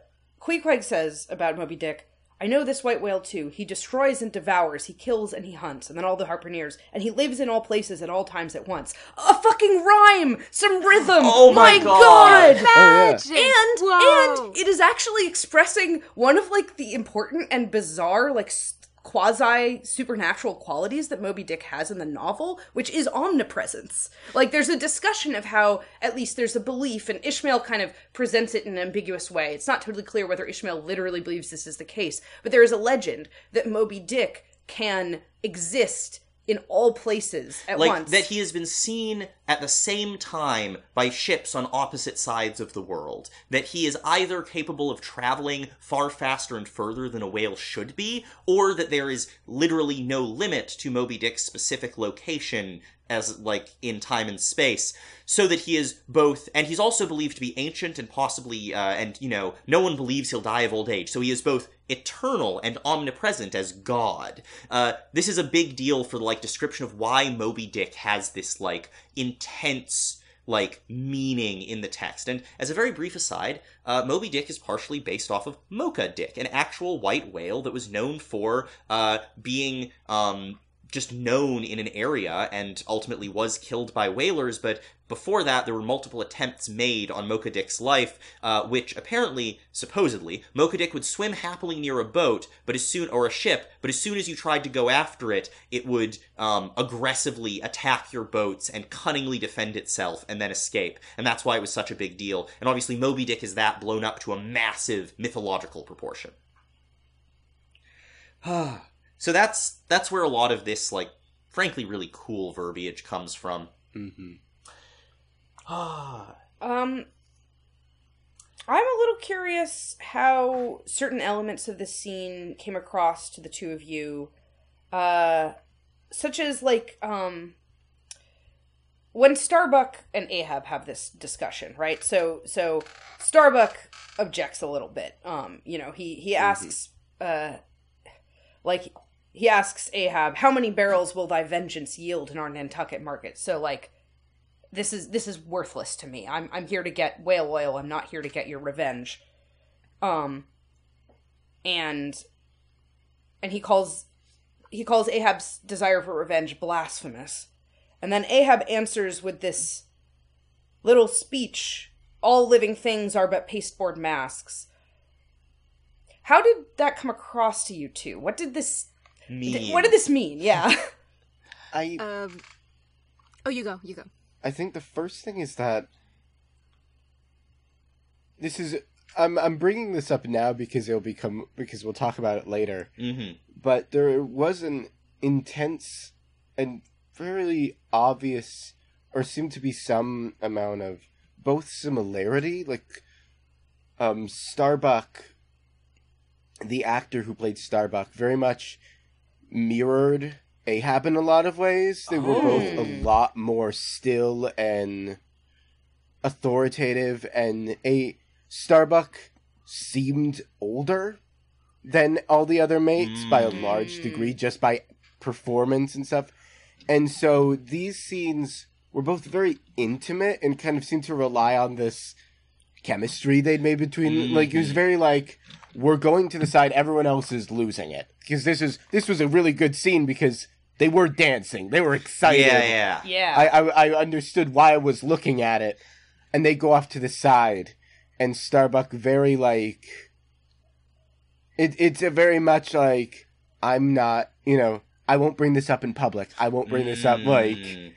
B: Queequeg says about Moby Dick, I know this white whale too. He destroys and devours, he kills and he hunts, and then all the harpooneers, and he lives in all places at all times at once. A fucking rhyme! Some rhythm!
C: Oh my God.
B: god!
D: Magic.
B: and
D: Whoa.
B: and it is actually expressing one of like the important and bizarre like quasi supernatural qualities that Moby Dick has in the novel, which is omnipresence. Like there's a discussion of how at least there's a belief and Ishmael kind of presents it in an ambiguous way. It's not totally clear whether Ishmael literally believes this is the case, but there is a legend that Moby Dick can exist in all places at
C: like
B: once.
C: that he has been seen at the same time by ships on opposite sides of the world that he is either capable of traveling far faster and further than a whale should be or that there is literally no limit to moby dick's specific location as like in time and space so that he is both and he's also believed to be ancient and possibly uh, and you know no one believes he'll die of old age so he is both eternal and omnipresent as god. Uh, this is a big deal for the like description of why moby dick has this like intense like meaning in the text. And as a very brief aside uh, moby dick is partially based off of mocha dick an actual white whale that was known for uh, being um, just known in an area and ultimately was killed by whalers. But before that, there were multiple attempts made on Mocha Dick's life, uh, which apparently, supposedly, Mocha Dick would swim happily near a boat, but as soon or a ship, but as soon as you tried to go after it, it would um, aggressively attack your boats and cunningly defend itself and then escape. And that's why it was such a big deal. And obviously, Moby Dick is that blown up to a massive mythological proportion. So that's that's where a lot of this like frankly really cool verbiage comes from.
E: hmm
C: Ah,
B: Um, I'm a little curious how certain elements of the scene came across to the two of you, uh, such as like um, when Starbuck and Ahab have this discussion, right? So so Starbuck objects a little bit. Um, you know, he he asks, uh, like he asks Ahab, "How many barrels will thy vengeance yield in our Nantucket market?" So like this is this is worthless to me. I'm I'm here to get whale oil. I'm not here to get your revenge. Um and and he calls he calls Ahab's desire for revenge blasphemous. And then Ahab answers with this little speech, all living things are but pasteboard masks. How did that come across to you two? What did this
C: mean.
B: what did this mean? Yeah.
E: I
D: Um. Oh, you go. You go.
E: I think the first thing is that this is I'm I'm bringing this up now because it'll become because we'll talk about it later.
C: hmm
E: But there was an intense and fairly obvious, or seemed to be some amount of both similarity, like um Starbuck, the actor who played Starbuck, very much mirrored Ahab in a lot of ways. They were both a
B: Oh.
E: lot more still and authoritative, and a Starbuck seemed older than all the other mates by a large
B: Mm.
E: degree, just by performance and stuff. And so these scenes were both very intimate and kind of seemed to rely on this chemistry they'd made between. Like it was very like we're going to the side, everyone else is losing it because this is this was a really good scene because they were dancing, they were excited.
C: Yeah, yeah.
B: yeah.
E: I, I I understood why I was looking at it, and they go off to the side, and Starbuck very like. It it's a very much like I'm not you know I won't bring this up in public. I won't bring this up like,
C: Mm.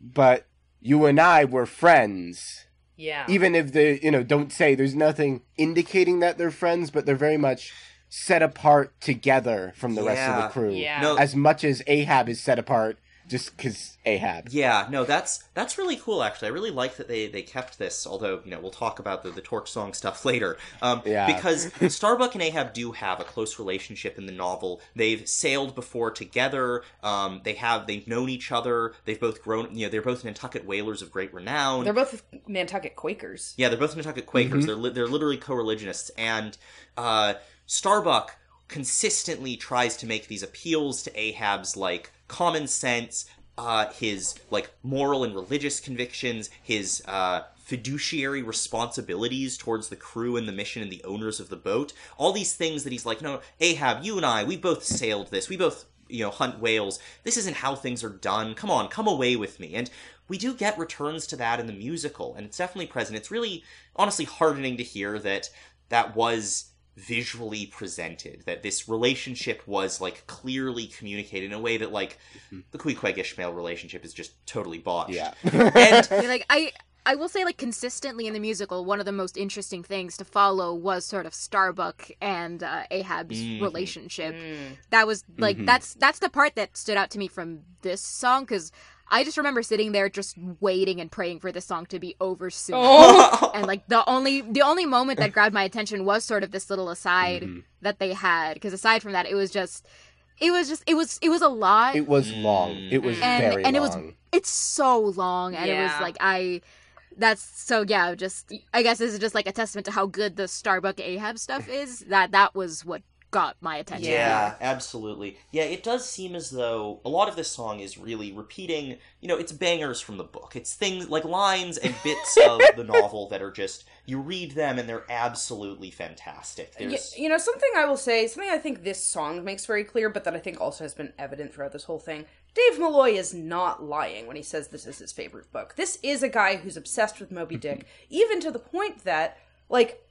E: but you and I were friends.
B: yeah.
E: Even if they you know don't say there's nothing indicating that they're friends, but they're very much set apart together from the rest of the crew.
B: Yeah.
C: No,
E: As much as Ahab is set apart just because Ahab.
C: Yeah, no, that's that's really cool. Actually, I really like that they they kept this. Although you know we'll talk about the the Torque song stuff later. Um,
E: Yeah.
C: because Starbuck and Ahab do have a close relationship in the novel. They've sailed before together. Um, they have they've known each other. They've both grown. You know, they're both Nantucket whalers of great renown.
B: They're both Nantucket Quakers.
C: Yeah, they're both Nantucket Quakers. They're li- they're literally co-religionists, and uh, Starbuck consistently tries to make these appeals to Ahab's like common sense, uh, his like moral and religious convictions, his uh, fiduciary responsibilities towards the crew and the mission and the owners of the boat. All these things that he's like, no, Ahab, you and I, we both sailed this. We both, you know, hunt whales. This isn't how things are done. Come on, come away with me. And we do get returns to that in the musical, and it's definitely present. It's really, honestly, heartening to hear that that was visually presented that this relationship was like clearly communicated in a way that like the Queequeg Ishmael relationship is just totally botched.
E: Yeah.
C: and
D: I mean, like I I will say like consistently in the musical, one of the most interesting things to follow was sort of Starbuck and uh, Ahab's
C: Mhm.
D: relationship. That was like
E: Mhm.
D: that's that's the part that stood out to me from this song because I just remember sitting there just waiting and praying for this song to be over soon.
B: Oh.
D: And like the only the only moment that grabbed my attention was sort of this little aside
E: Mhm.
D: that they had because aside from that, it was just it was just it was it was a lot
E: It was long. It was
D: And-
E: very
D: and it was-
E: long.
D: it's so long and it was like i that's so yeah just i guess this is just like a testament to how good the starbuck ahab stuff is that that was what got my attention
C: Yeah, absolutely. Yeah, it does seem as though a lot of this song is really repeating, you know, it's bangers from the book. It's things like lines and bits of the novel that are just you read them and they're absolutely fantastic.
B: Y-
C: There's
B: you know, something I will say, something I think this song makes very clear, but that I think also has been evident throughout this whole thing. Dave Malloy is not lying when he says this is his favorite book. This is a guy who's obsessed with Moby Dick, even to the point that, like,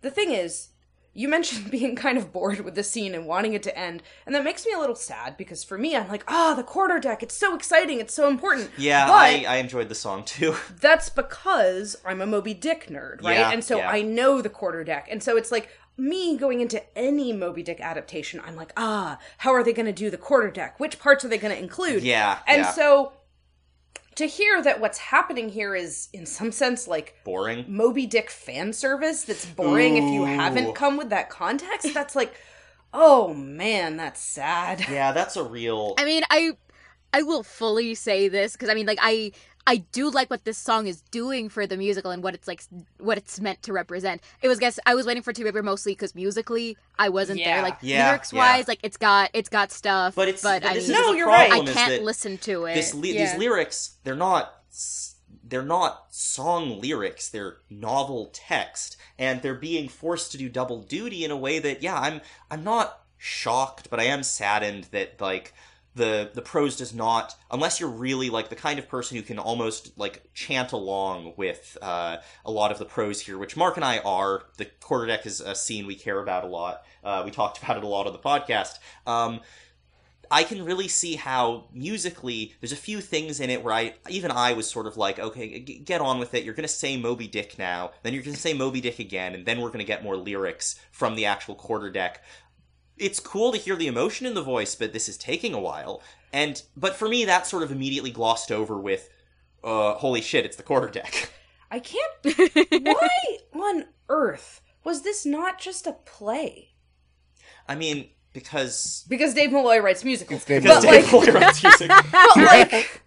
B: the thing is, you mentioned being kind of bored with the scene and wanting it to end, and that makes me a little sad because for me, I'm like, ah, the quarter deck, it's so exciting, it's so important.
C: yeah,
B: but
C: I, I enjoyed the song too.
B: that's because I'm a Moby Dick nerd, right?
C: Yeah,
B: and so
C: yeah.
B: I know the quarter deck. And so it's like me going into any Moby Dick adaptation, I'm like, ah, how are they going to do the quarter deck? Which parts are they going to include?
C: Yeah,
B: And
C: yeah.
B: so to hear that what's happening here is, in some sense, like
C: Boring.
B: Moby Dick fan service that's boring if you haven't come with that context, that's like, oh man, that's sad.
C: Yeah, that's a real
D: i mean i i will fully say this because i mean like i i do like what this song is doing for the musical and what it's like what it's meant to represent it was guess i was waiting for two paper mostly because musically i wasn't
B: Yeah.
D: there like
C: Yeah,
D: lyrics wise
C: yeah.
D: like it's got it's got stuff
C: But it's
D: but
C: but
D: i
C: this
D: mean
B: No, you're right.
D: i can't listen to it
C: this li-
B: Yeah.
C: these lyrics they're not they're not song lyrics they're novel text and they're being forced to do double duty in a way that yeah i'm i'm not shocked but i am saddened that like the the prose does not unless you're really like the kind of person who can almost like chant along with uh, a lot of the prose here which mark and i are the quarter deck is a scene we care about a lot uh, we talked about it a lot on the podcast um, I can really see how musically there's a few things in it where I even I was sort of like, okay, g- get on with it. You're gonna say Moby Dick now, then you're gonna say Moby Dick again, and then we're gonna get more lyrics from the actual quarter deck. It's cool to hear the emotion in the voice, but this is taking a while. And but for me, that sort of immediately glossed over with, uh, holy shit, it's the quarter deck.
B: I can't. Why on earth was this not just a play?
C: I mean, because
B: Because Dave Malloy writes musicals.
E: Dave
C: because
B: But,
E: Malloy.
C: Dave
B: like-
C: Malloy writes music.
B: But like,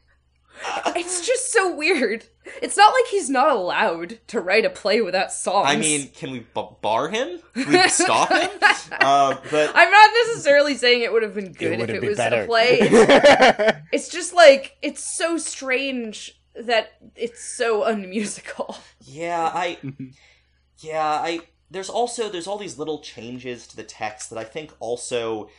B: it's just so weird. It's not like he's not allowed to write a play without songs.
C: I mean, can we b- bar him? Can we stop him? Uh, but
B: I'm not necessarily saying it would have been good if it
E: been
B: was
E: better.
B: a play. It's, it's just like it's so strange that it's so unmusical.
C: Yeah, I Yeah, I there's also there's all these little changes to the text that I think also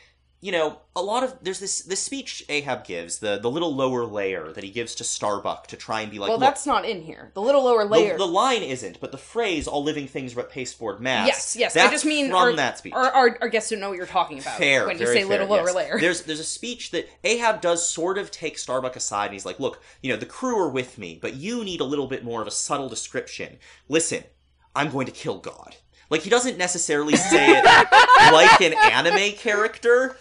C: you know, a lot of there's this this speech Ahab gives, the the little lower layer that he gives to Starbuck to try and be like,
B: well, that's not in here. The little lower layer.
C: the line isn't, but the phrase "all living things but pasteboard masks."
B: yes, yes.
C: That's
B: I just mean
C: from
B: our,
C: that speech.
B: Our, our, our guests don't know what you're talking about
C: fair
B: when you say
C: fair,
B: little lower
C: yes.
B: layer.
C: There's there's a speech that Ahab does sort of take Starbuck aside, and he's like, "Look, you know, the crew are with me, but you need a little bit more of a subtle description. Listen, I'm going to kill God." Like he doesn't necessarily say it like an anime character,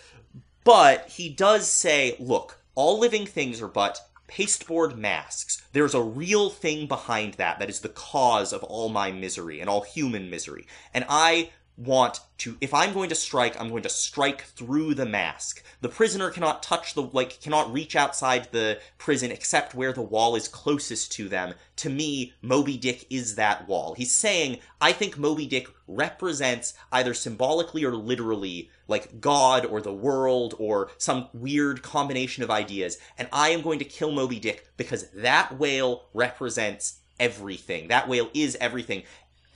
C: but he does say, "Look, all living things are but." Pasteboard masks. There's a real thing behind that that is the cause of all my misery and all human misery. And I want to if i'm going to strike i'm going to strike through the mask the prisoner cannot touch the like cannot reach outside the prison except where the wall is closest to them to me moby dick is that wall he's saying i think moby dick represents either symbolically or literally like god or the world or some weird combination of ideas and i am going to kill moby dick because that whale represents everything. That whale is everything.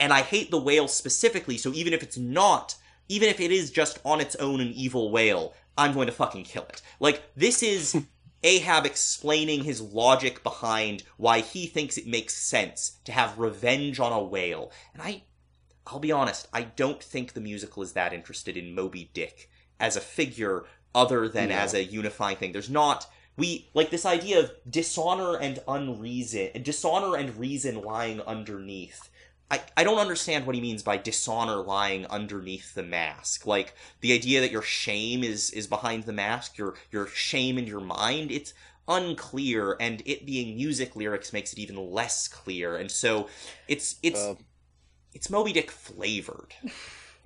C: And I hate the whale specifically, so even if it's not, even if it is just on its own an evil whale, I'm going to fucking kill it. Like, this is hmm. Ahab explaining his logic behind why he thinks it makes sense to have revenge on a whale. And I, I'll be honest, I don't think the musical is that interested in Moby Dick as a figure other than
E: No.
C: as a unifying thing. There's not we like this idea of dishonor and unreason, dishonor and reason lying underneath. I, I don't understand what he means by dishonor lying underneath the mask. Like the idea that your shame is is behind the mask, your your shame in your mind. It's unclear, and it being music lyrics makes it even less clear. And so it's it's
E: Uh,
C: it's Moby Dick flavored.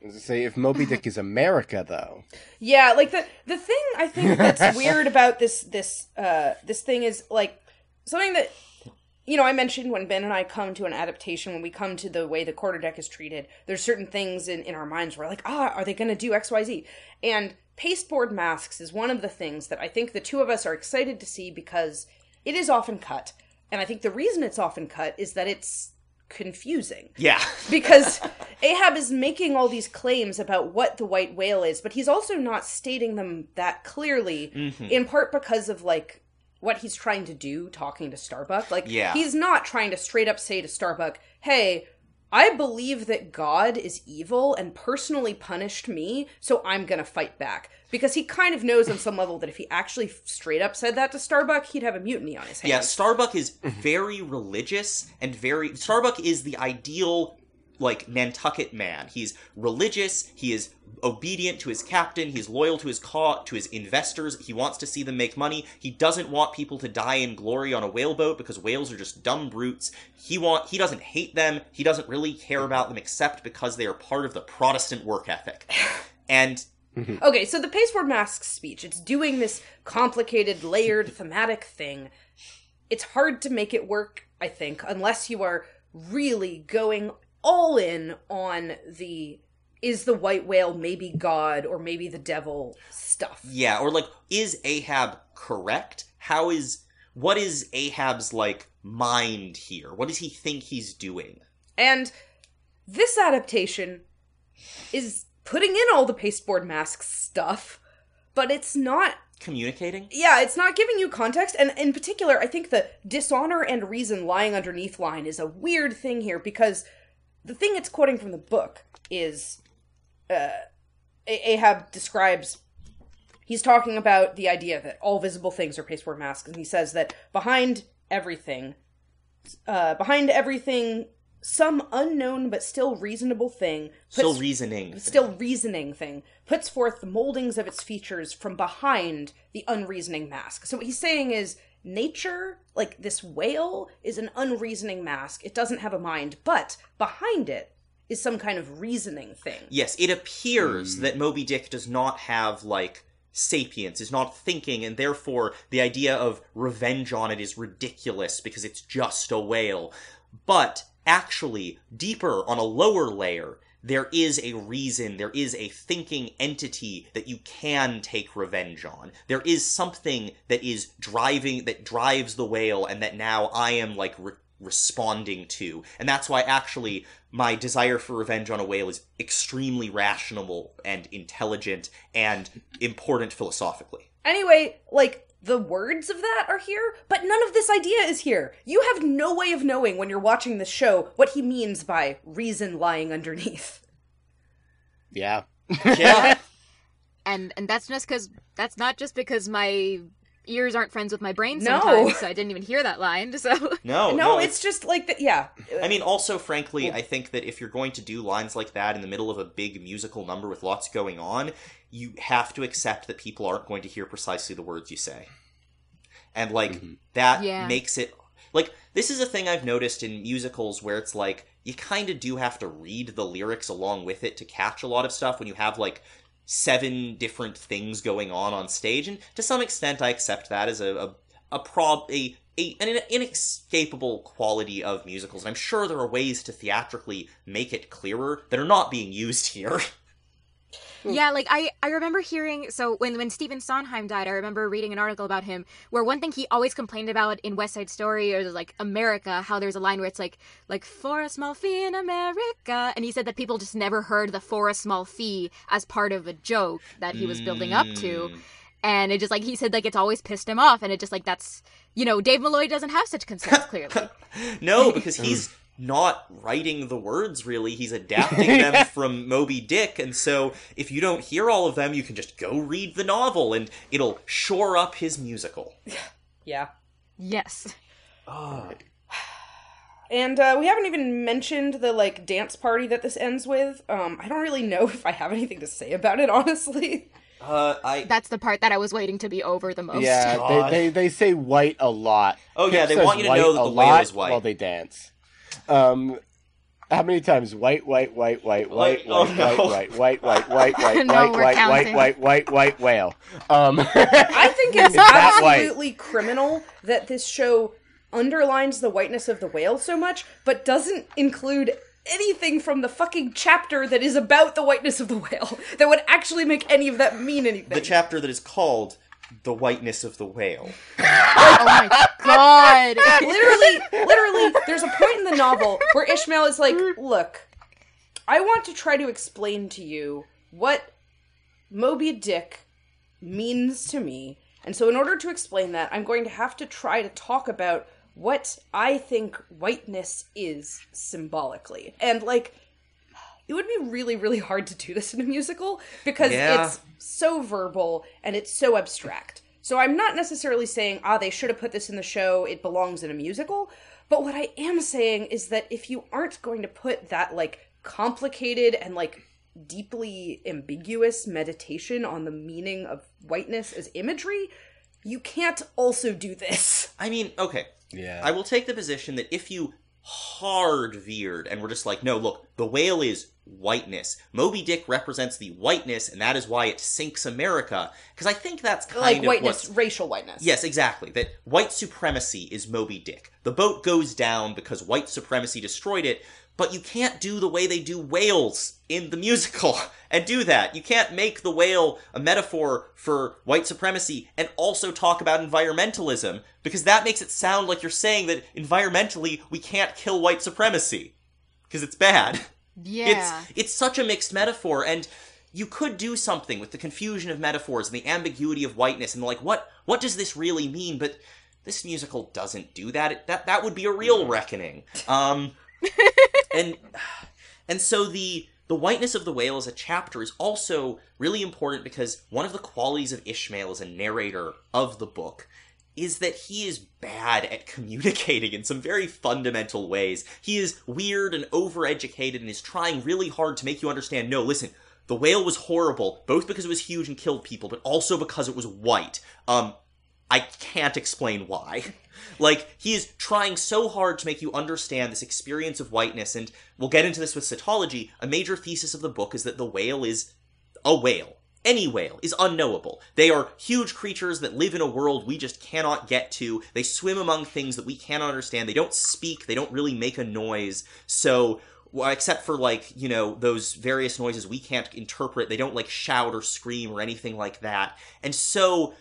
E: As I say, if Moby Dick is America, though,
B: Yeah, like the the thing I think that's weird about this this uh this thing is like something that you know I mentioned when Ben and I come to an adaptation when we come to the way the quarter deck is treated. There's certain things in in our minds where we're like ah are they going to do X Y Z and pasteboard masks is one of the things that I think the two of us are excited to see because it is often cut and I think the reason it's often cut is that it's confusing
C: Yeah.
B: because Ahab is making all these claims about what the white whale is, but he's also not stating them that clearly,
C: Mm-hmm.
B: in part because of like what he's trying to do talking to Starbuck. Like
C: Yeah.
B: he's not trying to straight up say to Starbuck, "Hey, I believe that God is evil and personally punished me, so I'm going to fight back." Because he kind of knows on some level that if he actually straight up said that to Starbuck, he'd have a mutiny on his hands.
C: Yeah, Starbuck is very religious and very Starbuck is the ideal like Nantucket man. He's religious, he is obedient to his captain, he's loyal to his ca- to his investors, he wants to see them make money. He doesn't want people to die in glory on a whaleboat because whales are just dumb brutes. He want he doesn't hate them, he doesn't really care about them except because they are part of the Protestant work ethic. And
B: Okay, so the pasteboard mask speech, it's doing this complicated, layered, thematic thing. It's hard to make it work, I think, unless you are really going all in on the is the white whale maybe God or maybe the devil stuff.
C: Yeah, or like, is Ahab correct? How is what is Ahab's like mind here? What does he think he's doing?
B: And this adaptation is putting in all the pasteboard mask stuff, but it's not
C: Communicating?
B: yeah, it's not giving you context. And in particular, I think the dishonor and reason lying underneath line is a weird thing here because the thing it's quoting from the book is uh, Ahab describes. He's talking about the idea that all visible things are pasteboard masks, and he says that behind everything, uh, behind everything, some unknown but still reasonable thing
C: Still reasoning.
B: still reasoning thing puts forth the moldings of its features from behind the unreasoning mask. So what he's saying is nature, like this whale, is an unreasoning mask. It doesn't have a mind, but behind it is some kind of reasoning thing.
C: Yes, it appears hmm. that Moby Dick does not have like sapience, is not thinking, and therefore the idea of revenge on it is ridiculous because it's just a whale. But actually, deeper on a lower layer, there is a reason, there is a thinking entity that you can take revenge on. There is something that is driving, that drives the whale, and that now I am like re- responding to. And that's why actually my desire for revenge on a whale is extremely rational and intelligent and important philosophically.
B: Anyway, like the words of that are here, but none of this idea is here. You have no way of knowing when you're watching this show what he means by reason lying underneath.
E: yeah.
C: Yeah.
D: and and that's just because that's not just because my ears aren't friends with my brain
B: No.
D: sometimes, so I didn't even hear that line. So
C: no,
B: no, it's just like the, yeah.
C: I mean, also, frankly, I think that if you're going to do lines like that in the middle of a big musical number with lots going on, you have to accept that people aren't going to hear precisely the words you say. And, like, mm-hmm. that
D: Yeah.
C: makes it. Like, this is a thing I've noticed in musicals where it's like, you kind of do have to read the lyrics along with it to catch a lot of stuff when you have, like, seven different things going on on stage. And to some extent, I accept that as a, a, a prob. A, a, an inescapable quality of musicals. And I'm sure there are ways to theatrically make it clearer that are not being used here. Hmm.
D: Yeah, like I, I remember hearing so when when Stephen Sondheim died, I remember reading an article about him where one thing he always complained about in West Side Story or like America, how there's a line where it's like like for a small fee in America, and he said that people just never heard the for a small fee as part of a joke that he was building up to, hmm. and it just like he said like it's always pissed him off, and it just like that's you know Dave Malloy doesn't have such concerns clearly.
C: No, because he's not writing the words really. He's adapting them from Moby Dick, and so if you don't hear all of them, you can just go read the novel, and it'll shore up his musical.
B: Yeah.
D: yes.
B: And uh, we haven't even mentioned the like dance party that this ends with. Um, I don't really know if I have anything to say about it, honestly.
C: Uh, I
D: That's the part that I was waiting to be over the most.
E: Yeah, they, they they say white a lot.
C: Oh, yeah, they want you to know that the whale
E: lot
C: is white.
E: while they dance. Um, how many times white, white, white, white, white,
C: Oh,
E: white, white, white, white, white, white, white, white, white, white, white, white, white, whale? Um,
B: I think it's absolutely criminal that this show underlines the whiteness of the whale so much, but doesn't include anything from the fucking chapter that is about the whiteness of the whale that would actually make any of that mean anything.
C: the chapter that is called "The Whiteness of the Whale."
D: Oh my god.
B: literally, literally, there's a point in the novel where Ishmael is like, "Look, I want to try to explain to you what Moby Dick means to me, and so in order to explain that, I'm going to have to try to talk about what I think whiteness is symbolically, and like." It would be really, really hard to do this in a musical because
C: Yeah.
B: it's so verbal and it's so abstract. So I'm not necessarily saying, ah, they should have put this in the show, it belongs in a musical. But what I am saying is that if you aren't going to put that, like, complicated and, like, deeply ambiguous meditation on the meaning of whiteness as imagery, you can't also do this.
C: I mean, okay,
E: yeah.
C: I will take the position that if you hard veered and we're just like, no, look, the whale is whiteness. Moby Dick represents the whiteness, and that is why it sinks America. Because I think that's kind
B: like
C: of
B: whiteness, racial whiteness.
C: Yes, exactly. That white supremacy is Moby Dick. The boat goes down because white supremacy destroyed it, but you can't do the way they do whales in the musical and do that. You can't make the whale a metaphor for white supremacy and also talk about environmentalism because that makes it sound like you're saying that environmentally we can't kill white supremacy because it's bad.
D: Yeah.
C: It's it's such a mixed metaphor, and you could do something with the confusion of metaphors and the ambiguity of whiteness, and like what what does this really mean? But this musical doesn't do that. It, that that would be a real reckoning. Um, and and so the the whiteness of the whale as a chapter is also really important because one of the qualities of Ishmael as a narrator of the book is that he is bad at communicating in some very fundamental ways. He is weird and overeducated and is trying really hard to make you understand no, listen, the whale was horrible, both because it was huge and killed people, but also because it was white. Um, I can't explain why. Like, he is trying so hard to make you understand this experience of whiteness, and we'll get into this with cetology. A major thesis of the book is that the whale is a whale. Any whale is unknowable. They are huge creatures that live in a world we just cannot get to. They swim among things that we cannot understand. They don't speak. They don't really make a noise. So, except for like, you know, those various noises we can't interpret, they don't like shout or scream or anything like that. And so,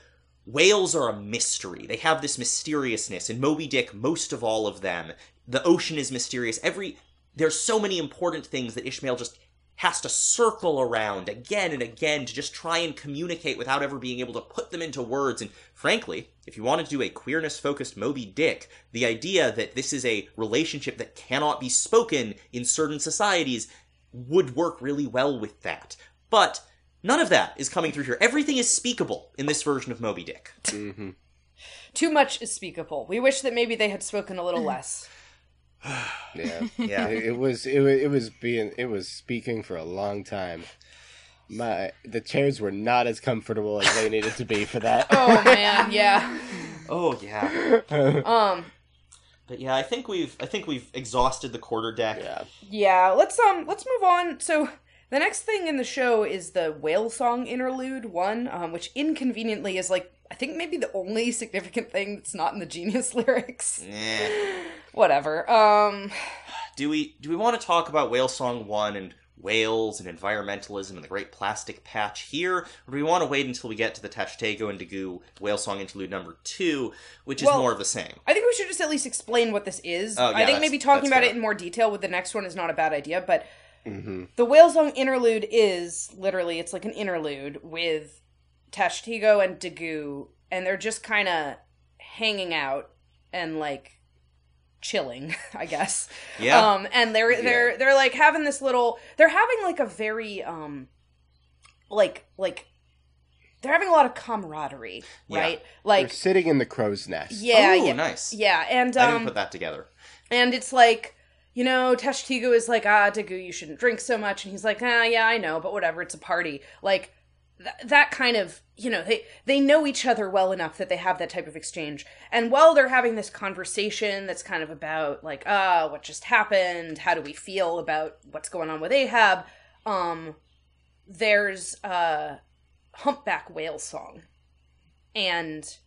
C: whales are a mystery. They have this mysteriousness. In Moby Dick, most of all of them, the ocean is mysterious. Every there's so many important things that Ishmael just has to circle around again and again to just try and communicate without ever being able to put them into words. And frankly, if you wanted to do a queerness focused Moby Dick, the idea that this is a relationship that cannot be spoken in certain societies would work really well with that. But none of that is coming through here. Everything is speakable in this version of Moby Dick. Mm-hmm.
B: Too much is speakable. We wish that maybe they had spoken a little less.
E: Yeah,
C: Yeah.
E: It, it was it was it was being it was speaking for a long time. My the chairs were not as comfortable as they needed to be for that.
B: Oh man, yeah.
C: Oh yeah.
B: Um,
C: But yeah, I think we've I think we've exhausted the quarter deck.
E: yeah,
B: yeah. Let's um, let's move on. So the next thing in the show is the whale song interlude one, um, which inconveniently is like I think maybe the only significant thing that's not in the Genius lyrics. Whatever. Um,
C: Do we do we want to talk about Whale Song One and whales and environmentalism and the Great Plastic Patch here, or do we want to wait until we get to the Tashtego and Daggoo whale song interlude number two, which is
B: Well,
C: more of the same?
B: I think we should just at least explain what this is.
C: Oh, yeah,
B: I think maybe talking about
C: fair.
B: it in more detail with the next one is not a bad idea, but
E: hmm
B: the whale song interlude is literally it's like an interlude with Tashtego and Daggoo, and they're just kind of hanging out and like chilling, I guess.
C: Yeah.
B: Um, and they're they're they're like having this little. They're having like a very um, like like they're having a lot of camaraderie,
C: Yeah.
B: right?
E: They're
B: Like
E: sitting in the crow's nest.
B: yeah,
C: Ooh,
B: yeah,
C: nice.
B: yeah, and
C: I
B: um,
C: didn't put that together.
B: and it's like, you know, Tashtego is like, ah, Daggoo, you shouldn't drink so much. And he's like, ah, yeah, I know, but whatever, it's a party. Like, th- that kind of, you know, they, they know each other well enough that they have that type of exchange. And while they're having this conversation that's kind of about, like, ah, what just happened? How do we feel about what's going on with Ahab? Um, there's a humpback whale song. And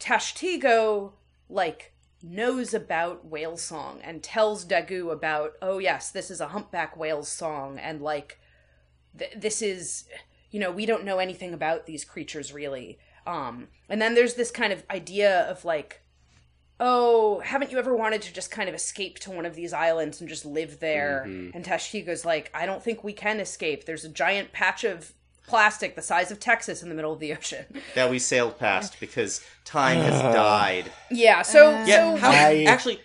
B: Tashtego, like, knows about whale song and tells Daggoo about, oh, yes, this is a humpback whale song, and, like, th- this is, you know, we don't know anything about these creatures really. Um, and then there's this kind of idea of, like, oh, haven't you ever wanted to just kind of escape to one of these islands and just live there? And Tashtego's like, I don't think we can escape. There's a giant patch of plastic the size of Texas in the middle of the ocean.
C: That we sailed past because time has died.
B: Yeah, so
C: Yeah,
B: so
C: how,
E: I-
C: actually,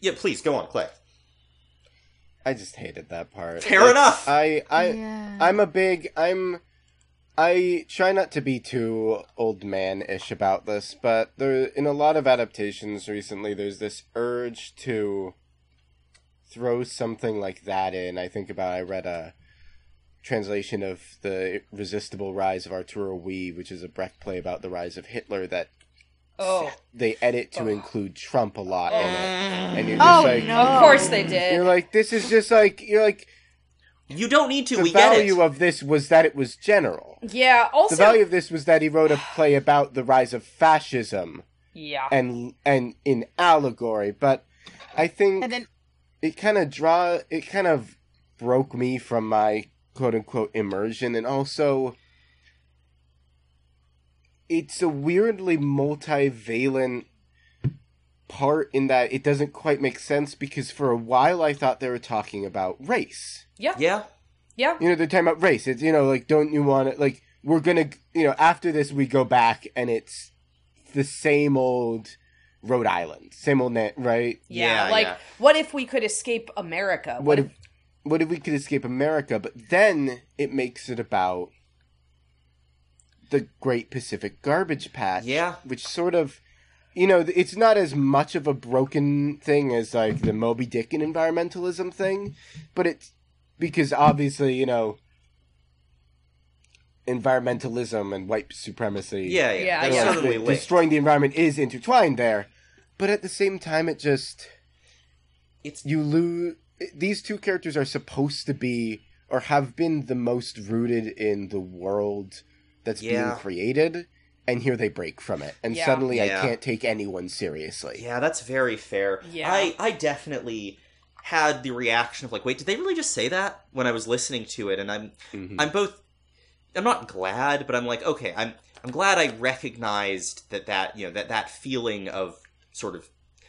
C: yeah, please go on, Clay.
E: I just hated that part.
C: Fair
E: Like,
C: enough.
E: I I
D: Yeah.
E: I'm a big I'm I try not to be too old man-ish about this, but there in a lot of adaptations recently there's this urge to throw something like that in. I think about I read a translation of the Resistible Rise of Arturo Ui, which is a Brecht play about the rise of Hitler that
B: oh,
E: they edit to oh. include Trump a lot in it. And you're oh, just
D: Oh,
E: like
D: no.
B: of course they did.
E: you're like this is just like you're like
C: You don't need to.
E: the
C: we get it.
E: value of this was that it was general.
B: yeah. Also,
E: The value of this was that he wrote a play about the rise of fascism
B: yeah.
E: and and in allegory, but I think
D: And then
E: it kind of draw it kind of broke me from my quote unquote immersion and also it's a weirdly multivalent part in that it doesn't quite make sense because for a while I thought they were talking about race.
B: Yeah.
C: yeah.
B: Yeah.
E: You know, they're talking about race. It's you know, like don't you want to like we're gonna you know after this we go back and it's the same old Rhode Island, same old net, right?
B: Yeah,
C: Yeah,
B: like
C: yeah.
B: what if we could escape America?
E: What if what if we could escape America? But then it makes it about the Great Pacific Garbage Patch.
C: Yeah.
E: which sort of. You know, it's not as much of a broken thing as like the Moby Dick and environmentalism thing, but it's because obviously, you know, environmentalism and white supremacy.
C: Yeah, yeah.
B: Yeah,
C: They're
B: yeah.
C: certainly
E: the-
C: linked.
E: destroying the environment is intertwined there, but at the same time, it just
C: It's
E: you lose. These two characters are supposed to be or have been the most rooted in the world that's
C: Yeah.
E: being created, and here they break from it, and
B: Yeah.
E: suddenly
C: Yeah.
E: I can't take anyone seriously.
C: yeah, that's very fair.
B: Yeah.
C: I I definitely had the reaction of like, wait, did they really just say that when I was listening to it? And I'm
E: Mhm.
C: I'm both I'm not glad, but I'm like, okay, I'm I'm glad I recognized that that you know that that feeling of sort of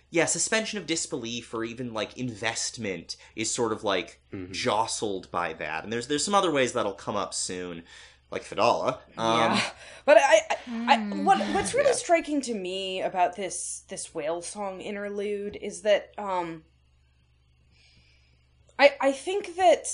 C: yeah suspension of disbelief or even like investment is sort of like
E: Mhm.
C: jostled by that. And there's there's some other ways that'll come up soon, like Fedallah. Um,
B: yeah, but I, I, I what what's really
E: Yeah.
B: striking to me about this this whale song interlude is that um, I I think that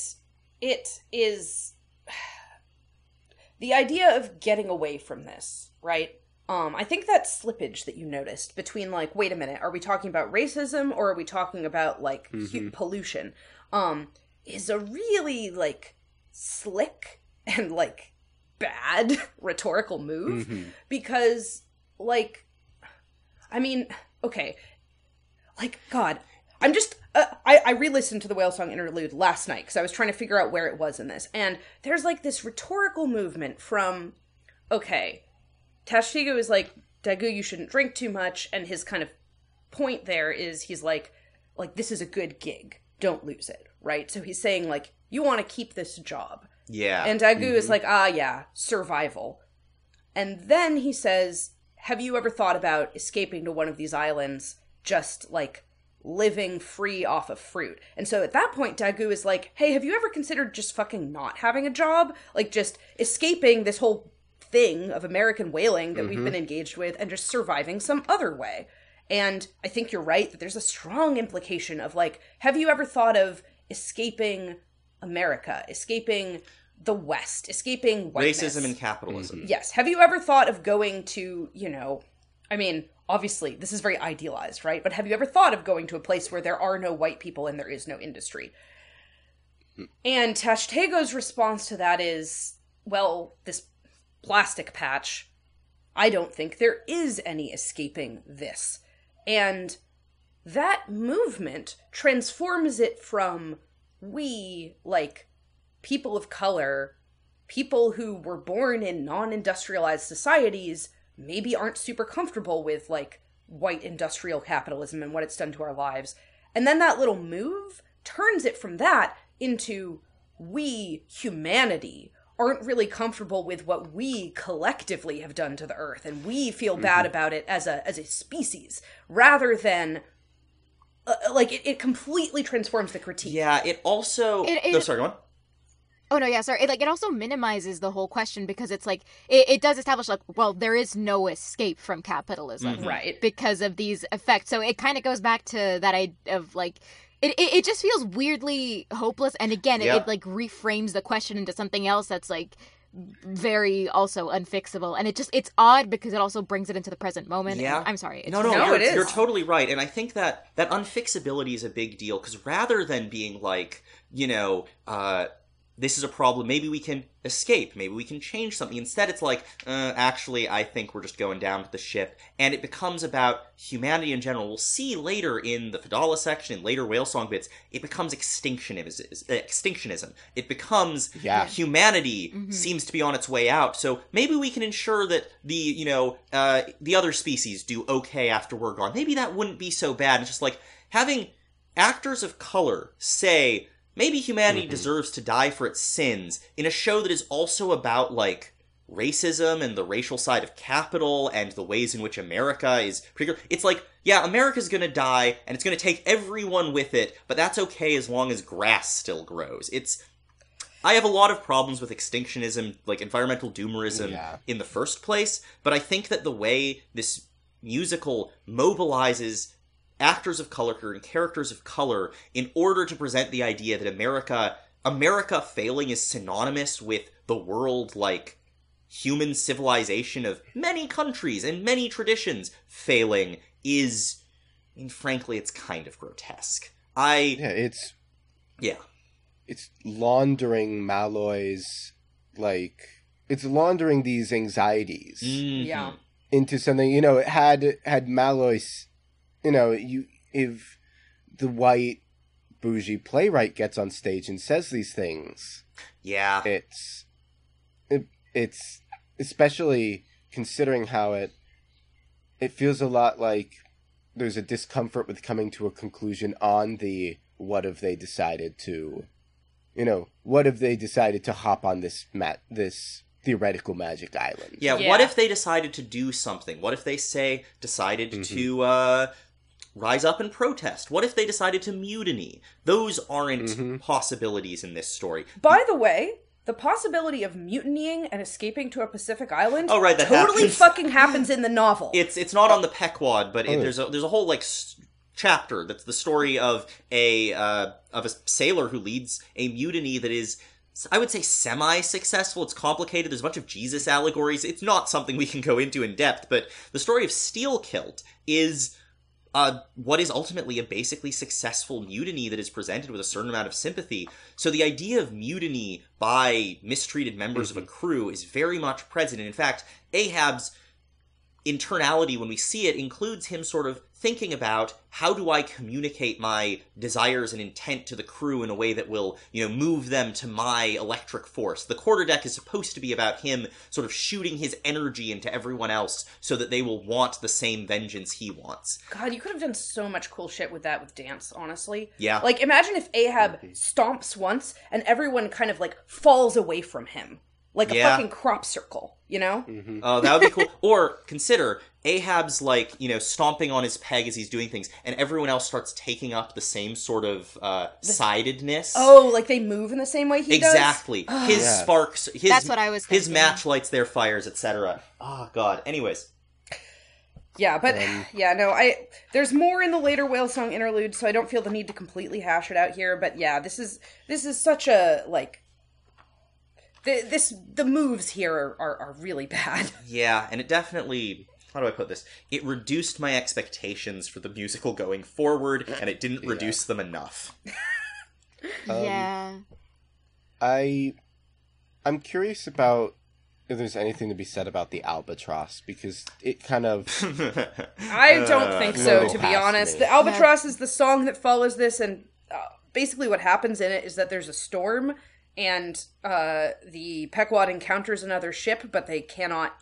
B: it is the idea of getting away from this, right? Um, I think that slippage that you noticed between like, wait a minute, are we talking about racism or are we talking about like hu-
E: Mhm.
B: pollution? Um, is a really like slick and like bad rhetorical move
E: Mhm.
B: because like i mean okay like god i'm just uh, I, I re-listened to the whale song interlude last night because i was trying to figure out where it was in this and there's like this rhetorical movement from okay tashtego is like daggoo you shouldn't drink too much and his kind of point there is he's like like this is a good gig don't lose it right so he's saying like you want to keep this job.
C: Yeah.
B: And Daggoo is like, ah, yeah, survival. And then he says, have you ever thought about escaping to one of these islands, just like living free off of fruit? And so at that point, Daggoo is like, hey, have you ever considered just fucking not having a job? Like just escaping this whole thing of American whaling that we've mm-hmm. been engaged with and just surviving some other way. And I think you're right that there's a strong implication of like, have you ever thought of escaping America, escaping the West, escaping whiteness?
C: Racism and capitalism.
B: Yes. Have you ever thought of going to, you know, I mean, obviously, this is very idealized, right? But have you ever thought of going to a place where there are no white people and there is no industry? And Tashtego's response to that is, well, this plastic patch, I don't think there is any escaping this. And that movement transforms it from we, like people of color, people who were born in non industrialized societies, maybe aren't super comfortable with like white industrial capitalism and what it's done to our lives. And then that little move turns it from that into we, humanity, aren't really comfortable with what we collectively have done to the earth and we feel bad about it as a as a species rather than uh, like it, it completely transforms the critique
C: Yeah, it also.
D: It- it-
C: no, sorry, go on.
D: Oh no, yeah, sorry. It, like it also minimizes the whole question because it's like it, it does establish like well there is no escape from capitalism,
B: right
D: Because of these effects. So it kind of goes back to that idea of like it, it, it just feels weirdly hopeless and again
C: Yeah.
D: it, it like reframes the question into something else that's like very also unfixable and it just it's odd because it also brings it into the present moment.
C: Yeah.
D: I'm sorry. It's
C: No, no,
B: No,
C: you're,
B: it is.
C: you're totally right, and I think that that unfixability is a big deal because rather than being like, you know, uh, this is a problem, maybe we can escape, maybe we can change something. Instead, it's like, uh, actually, I think we're just going down to the ship, and it becomes about humanity in general. We'll see later in the Fedallah section, in later whale song bits, it becomes extinctionism. Extinctionism. It becomes
E: Yeah.
C: humanity seems to be on its way out. So maybe we can ensure that the you know uh, the other species do okay after we're gone. Maybe that wouldn't be so bad. It's just like having actors of color say maybe humanity mm-hmm. deserves to die for its sins in a show that is also about like racism and the racial side of capital and the ways in which America is particular. It's like, yeah, America's gonna die and it's gonna take everyone with it, but that's okay as long as grass still grows. It's I have a lot of problems with extinctionism, like environmental doomerism
E: Yeah.
C: in the first place, but I think that the way this musical mobilizes actors of color and characters of color in order to present the idea that America America failing is synonymous with the world like human civilization of many countries and many traditions failing is I mean frankly it's kind of grotesque. I
E: Yeah, it's
C: yeah.
E: it's laundering Malloy's like it's laundering these anxieties
C: Mhm.
B: Yeah.
E: into something. You know, had had Malloy's, you know, you if the white bougie playwright gets on stage and says these things,
C: Yeah.
E: it's it, it's especially considering how it it feels a lot like there's a discomfort with coming to a conclusion on the what if they decided to you know what if they decided to hop on this mat this theoretical magic island
C: Yeah,
B: Yeah.
C: what if they decided to do something? What if they say decided to uh rise up and protest? What if they decided to mutiny? Those aren't
E: Mhm.
C: possibilities in this story.
B: By the way, the possibility of mutinying and escaping to a Pacific island
C: Oh, right, that
B: totally
C: happens.
B: fucking happens in the novel.
C: It's it's not on the Pequod, but it,
E: Oh.
C: there's a there's a whole like s- chapter that's the story of a uh, of a sailor who leads a mutiny that is I would say semi successful. It's complicated. There's a bunch of Jesus allegories. It's not something we can go into in depth, but the story of Steelkilt is uh, what is ultimately a basically successful mutiny that is presented with a certain amount of sympathy. So the idea of mutiny by mistreated members of a crew is very much present. And in fact, Ahab's internality when we see it includes him sort of thinking about how do I communicate my desires and intent to the crew in a way that will, you know, move them to my electric force. The quarterdeck is supposed to be about him sort of shooting his energy into everyone else so that they will want the same vengeance he wants.
B: God, you could have done so much cool shit with that with dance, honestly.
C: Yeah.
B: Like, imagine if Ahab stomps once and everyone kind of like falls away from him. Like a
C: Yeah.
B: fucking crop circle, you know?
C: Oh, that would be cool. or consider Ahab's like, you know, stomping on his peg as he's doing things, and everyone else starts taking up the same sort of uh, sidedness.
B: Oh, like they move in the same way he does?
C: exactly. His
E: Yeah.
C: sparks, his
D: That's what I was
C: his match lights their fires, etc. Oh God. Anyways,
B: Yeah, but
E: Um,
B: yeah, no, I there's more in the later whale song interlude, so I don't feel the need to completely hash it out here. But yeah, this is this is such a like the, this the moves here are, are, are really bad.
C: yeah, and it definitely. How do I put this? It reduced my expectations for the musical going forward, and it didn't reduce them enough.
E: Um,
D: yeah.
E: I I'm curious about if there's anything to be said about the albatross because it kind of
B: I don't
C: Uh,
B: think so,
E: no,
B: to be honest.
E: me.
B: The Albatross is the song that follows this, and uh, basically what happens in it is that there's a storm, and uh, the Pequod encounters another ship, but they cannot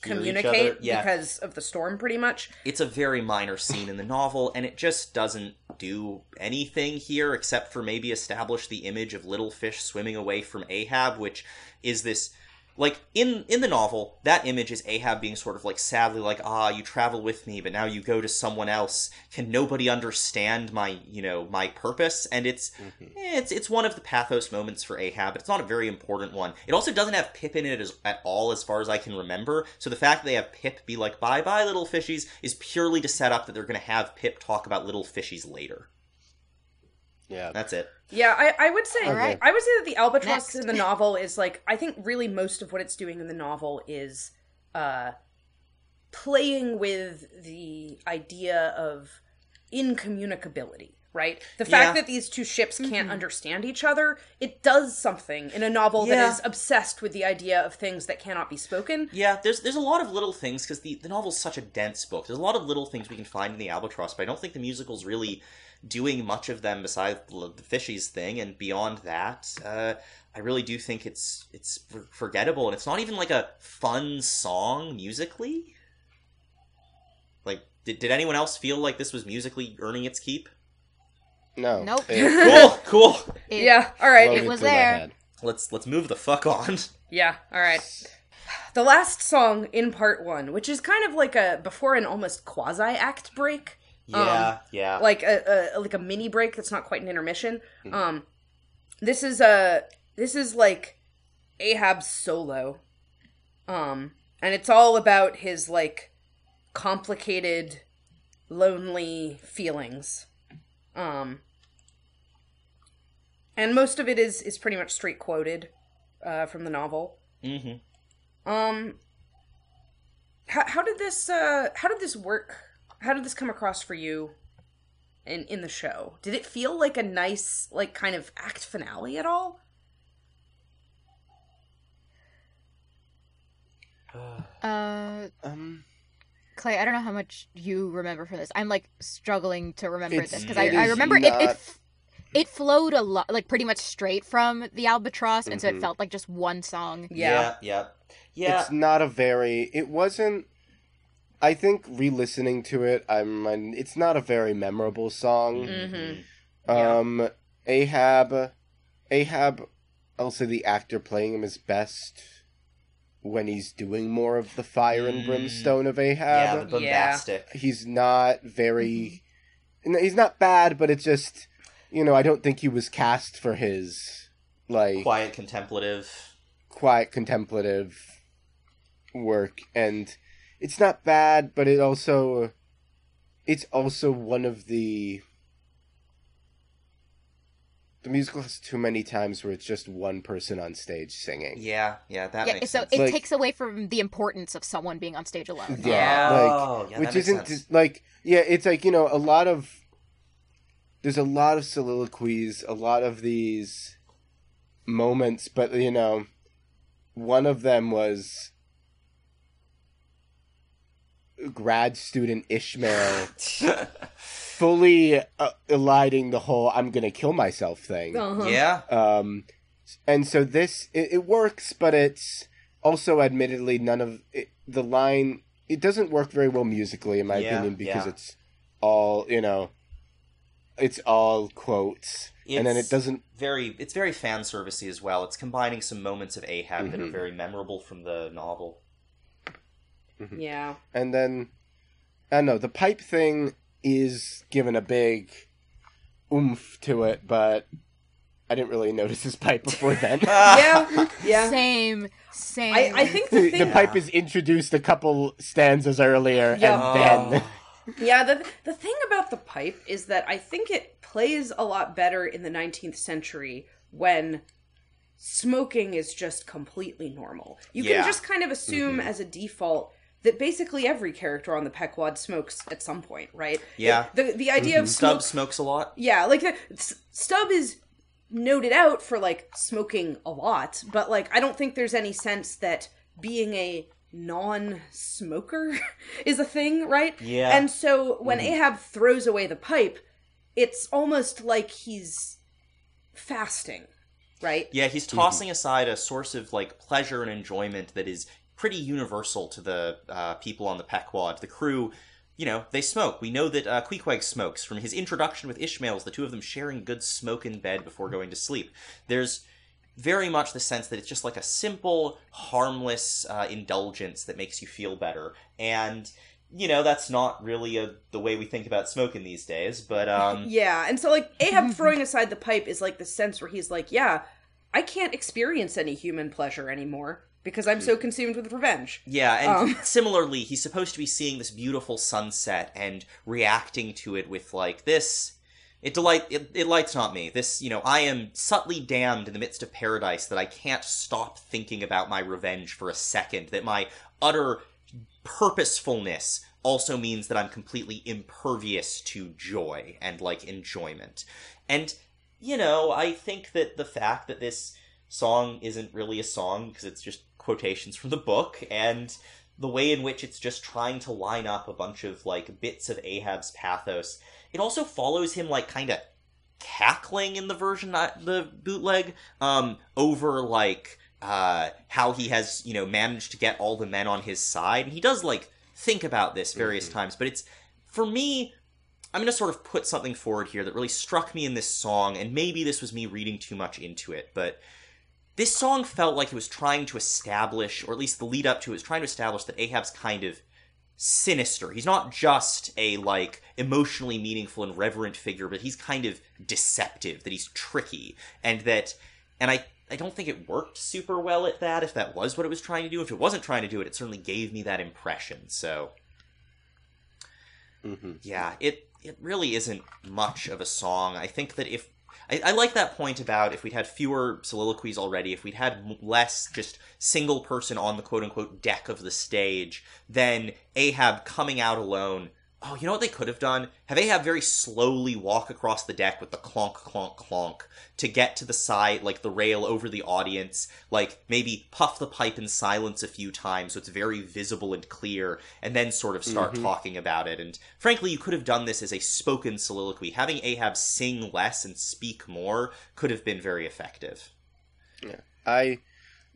B: communicate
C: yeah.
B: because of the storm, pretty much.
C: it's a very minor scene in the novel, and it just doesn't do anything here except for maybe establish the image of little fish swimming away from Ahab, which is this like in in the novel that image is ahab being sort of like sadly like ah you travel with me but now you go to someone else. Can nobody understand my you know my purpose? And it's eh, it's it's one of the pathos moments for ahab. But it's not a very important one. It also doesn't have pip in it as, at all as far as i can remember. So the fact that they have pip be like bye bye little fishies is purely to set up that they're going to have pip talk about little fishies later.
E: Yeah.
C: that's it
B: Yeah, I, I would say
E: Alright.
B: I would say that the albatross
D: Next.
B: in the novel is like I think really most of what it's doing in the novel is uh playing with the idea of incommunicability, right? The fact
C: Yeah.
B: that these two ships can't understand each other, it does something in a novel
C: Yeah.
B: that is obsessed with the idea of things that cannot be spoken.
C: Yeah, there's there's a lot of little things because the, the novel's such a dense book. There's a lot of little things we can find in the Albatross, but I don't think the musical's really doing much of them besides the the fishies thing. And beyond that, uh, I really do think it's it's forgettable, and it's not even like a fun song musically. Like, did, did anyone else feel like this was musically earning its keep?
E: No.
D: Nope.
E: It
C: Cool, cool.
D: It-
B: yeah, all right.
E: It
D: was there.
C: Let's let's move the fuck on.
B: Yeah, all right. The last song in part 1, which is kind of like a before an almost quasi act break.
C: Yeah, yeah.
B: like a, a like a mini break that's not quite an intermission. Um, this is a this is like Ahab's solo, um, and it's all about his like complicated, lonely feelings, um, and most of it is is pretty much straight quoted uh, from the novel.
C: hmm
B: Um, how, how did this uh how did this work? How did this come across for you in in the show? Did it feel like a nice like kind of act finale at all?
D: Uh,
E: Um,
D: Clay, I don't know how much you remember from this. I'm like struggling to remember this because I, I
E: is
D: remember it, it it flowed a lot, like pretty much straight from the Albatross, and so it
E: Mhm.
D: felt like just one song.
B: Yeah.
C: yeah, yeah.
E: it's not a very. It wasn't. I think re-listening to it, I'm. It's not a very memorable song.
B: Mhm.
C: Yeah.
E: Um, Ahab, Ahab, I'll say the actor playing him is best when he's doing more of the fire and
C: Mm.
E: brimstone of Ahab.
C: yeah, the bombastic.
E: He's not very. He's not bad, but it's just, you know, I don't think he was cast for his like
C: quiet contemplative
E: quiet contemplative work and it's not bad but it also it's also one of the the musical has too many times where it's just one person on stage singing
C: yeah yeah that
D: Yeah,
C: makes
D: so
C: sense
D: it
E: Like-
D: takes away from the importance of someone being on stage alone.
E: yeah,
C: Oh,
E: like
C: yeah, that
E: which
C: makes
E: isn't
C: sense.
E: just, like yeah it's like you know a lot of there's a lot of soliloquies a lot of these moments but you know one of them was grad student Ishmael fully uh, eliding the whole "I'm gonna kill myself" thing.
B: Uh-huh.
C: Yeah.
E: Um, and so this it, it works, but it's also admittedly none of it, the line. It doesn't work very well musically, in my
C: Yeah,
E: opinion, because
C: yeah.
E: it's all you know. It's all quotes, and then it doesn't.
C: Very, it's very fan servicey as well. It's combining some moments of Ahab that are
E: Mhm.
C: very memorable from the novel. Mm-hmm.
B: Yeah.
E: And then I don't know. The pipe thing is given a big oomph to it, but I didn't really notice his pipe before then.
B: Yeah. Yeah.
D: Same, same.
B: I, I think the
E: the,
B: thing
E: the pipe is introduced a couple stanzas earlier,
B: Yeah.
E: and then oh.
B: Yeah, the the thing about the pipe is that I think it plays a lot better in the 19th century when smoking is just completely normal. You
C: Yeah.
B: can just kind of assume mm-hmm. as a default that basically every character on the Pequod smokes at some point, right?
C: Yeah.
B: The the idea of mm-hmm.
C: Stubb
B: smoke
C: smokes a lot.
B: yeah, like the, S- Stubb is noted out for like smoking a lot, but like I don't think there's any sense that being a non-smoker is a thing, right?
C: Yeah.
B: And so when mm-hmm. Ahab throws away the pipe, it's almost like he's fasting, right?
C: Yeah, he's mm-hmm. tossing aside a source of like pleasure and enjoyment that is pretty universal to the uh, people on the Pequod. The crew, you know, they smoke. We know that uh, Queequeg smokes. From his introduction with Ishmael's, the two of them sharing good smoke in bed before going to sleep. There's very much the sense that it's just like a simple, harmless uh, indulgence that makes you feel better. And you know, that's not really a, the way we think about smoking these days. But um,
B: Yeah, and so like Ahab throwing aside the pipe is like the sense where he's like, yeah, I can't experience any human pleasure anymore because I'm so consumed with revenge.
C: Yeah, and
B: Um.
C: similarly, he's supposed to be seeing this beautiful sunset and reacting to it with like this. It delight it, it lights not me. This, you know, I am subtly damned in the midst of paradise that I can't stop thinking about my revenge for a second. That my utter purposefulness also means that I'm completely impervious to joy and like enjoyment. And you know, I think that the fact that this song isn't really a song because it's just quotations from the book and the way in which it's just trying to line up a bunch of like bits of Ahab's pathos. It also follows him like kind of cackling in the version the bootleg um over like uh how he has you know managed to get all the men on his side and he does like think about this various times but it's for me i'm going to sort of put something forward here that really struck me in this song and maybe this was me reading too much into it but this song felt like it was trying to establish or at least the lead up to it was trying to establish that ahab's kind of sinister. He's not just a like emotionally meaningful and reverent figure, but he's kind of deceptive, that he's tricky, and that and I I don't think it worked super well at that if that was what it was trying to do. If it wasn't trying to do it, it certainly gave me that impression. So
E: Mhm.
C: yeah, it it really isn't much of a song. I think that if I, I like that point about if we'd had fewer soliloquies already, if we'd had less just single person on the quote unquote deck of the stage, then Ahab coming out alone. Oh, you know what they could have done? Have Ahab very slowly walk across the deck with the clonk, clonk, clonk to get to the side, like the rail over the audience, like maybe puff the pipe in silence a few times so it's very visible and clear, and then sort of start talking about it. And frankly, you could have done this as a spoken soliloquy. Having Ahab sing less and speak more could have been very effective.
E: Yeah, I,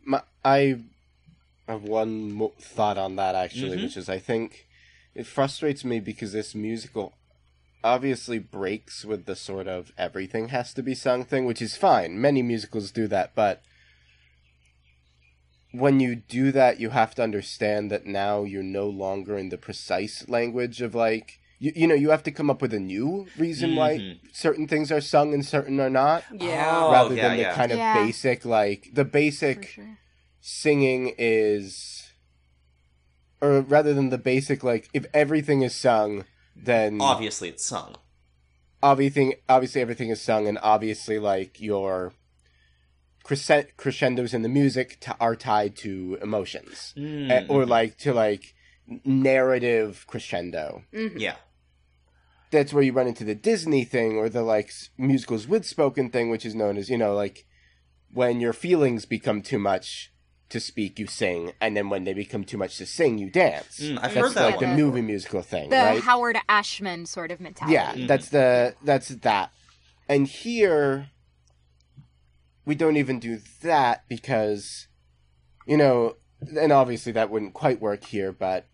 E: my, I have one thought on that actually,
C: Mhm.
E: which is I think it frustrates me because this musical obviously breaks with the sort of everything has to be sung thing, which is fine. Many musicals do that, but when you do that, you have to understand that now you're no longer in the precise language of like. You, you know, you have to come up with a new reason why
C: Mhm.
E: certain things are sung and certain are not
B: Yeah.
C: Oh,
E: rather
C: yeah,
E: than the
C: yeah.
E: kind of
D: Yeah.
E: basic like the basic
D: sure.
E: singing is or rather than the basic like if everything is sung then
C: Obviously, it's sung.
E: obviously obviously everything is sung and obviously like your crescen- crescendos in the music t- are tied to emotions
C: Mm.
E: Or like to like narrative crescendo
C: yeah.
E: that's where you run into the Disney thing or the like musicals with spoken thing, which is known as you know like when your feelings become too much to speak, you sing, and then when they become too much to sing, you dance.
C: Mm, I've
E: that's
C: heard that
E: like the movie musical thing,
D: The
E: right?
D: Howard Ashman sort of mentality.
E: Yeah, that's the that's that. And here we don't even do that because you know, and obviously that wouldn't quite work here, but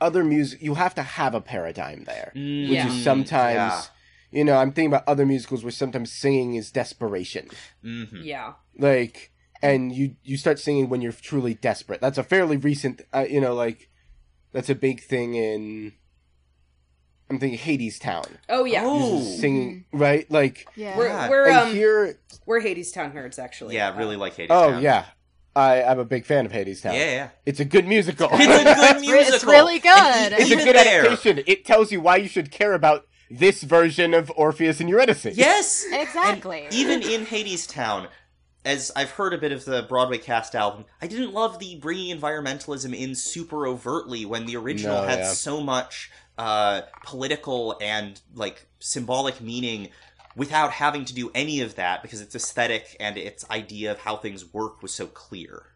E: other music you have to have a paradigm there.
C: Mm,
E: Which
B: Yeah.
E: is sometimes
C: yeah.
E: you know, I'm thinking about other musicals where sometimes singing is desperation.
C: Mhm.
B: Yeah.
E: Like and you you start singing when you're truly desperate. That's a fairly recent uh, you know, like that's a big thing in I'm thinking Hadestown
B: Oh yeah.
C: Oh.
E: singing right like
D: Yeah.
B: We're
C: Yeah.
B: we're um
E: here
B: we're Hadestown nerds actually.
C: Yeah,
B: Uh,
C: really like Hades.
E: oh
C: Town.
E: yeah I, i'm a big fan of hadestown
C: yeah, yeah.
E: it's a good musical
C: It's a good musical.
D: It's really good.
C: And
E: it's a good
C: there,
E: adaptation it tells you why you should care about this version of orpheus and eurydice
C: Yes,
D: Exactly.
C: And even in Hadestown, as I've heard a bit of the Broadway cast album, I didn't love the bringing environmentalism in super overtly when the original
E: No,
C: had
E: yeah.
C: so much uh, political and like symbolic meaning without having to do any of that because its aesthetic and its idea of how things work was so clear.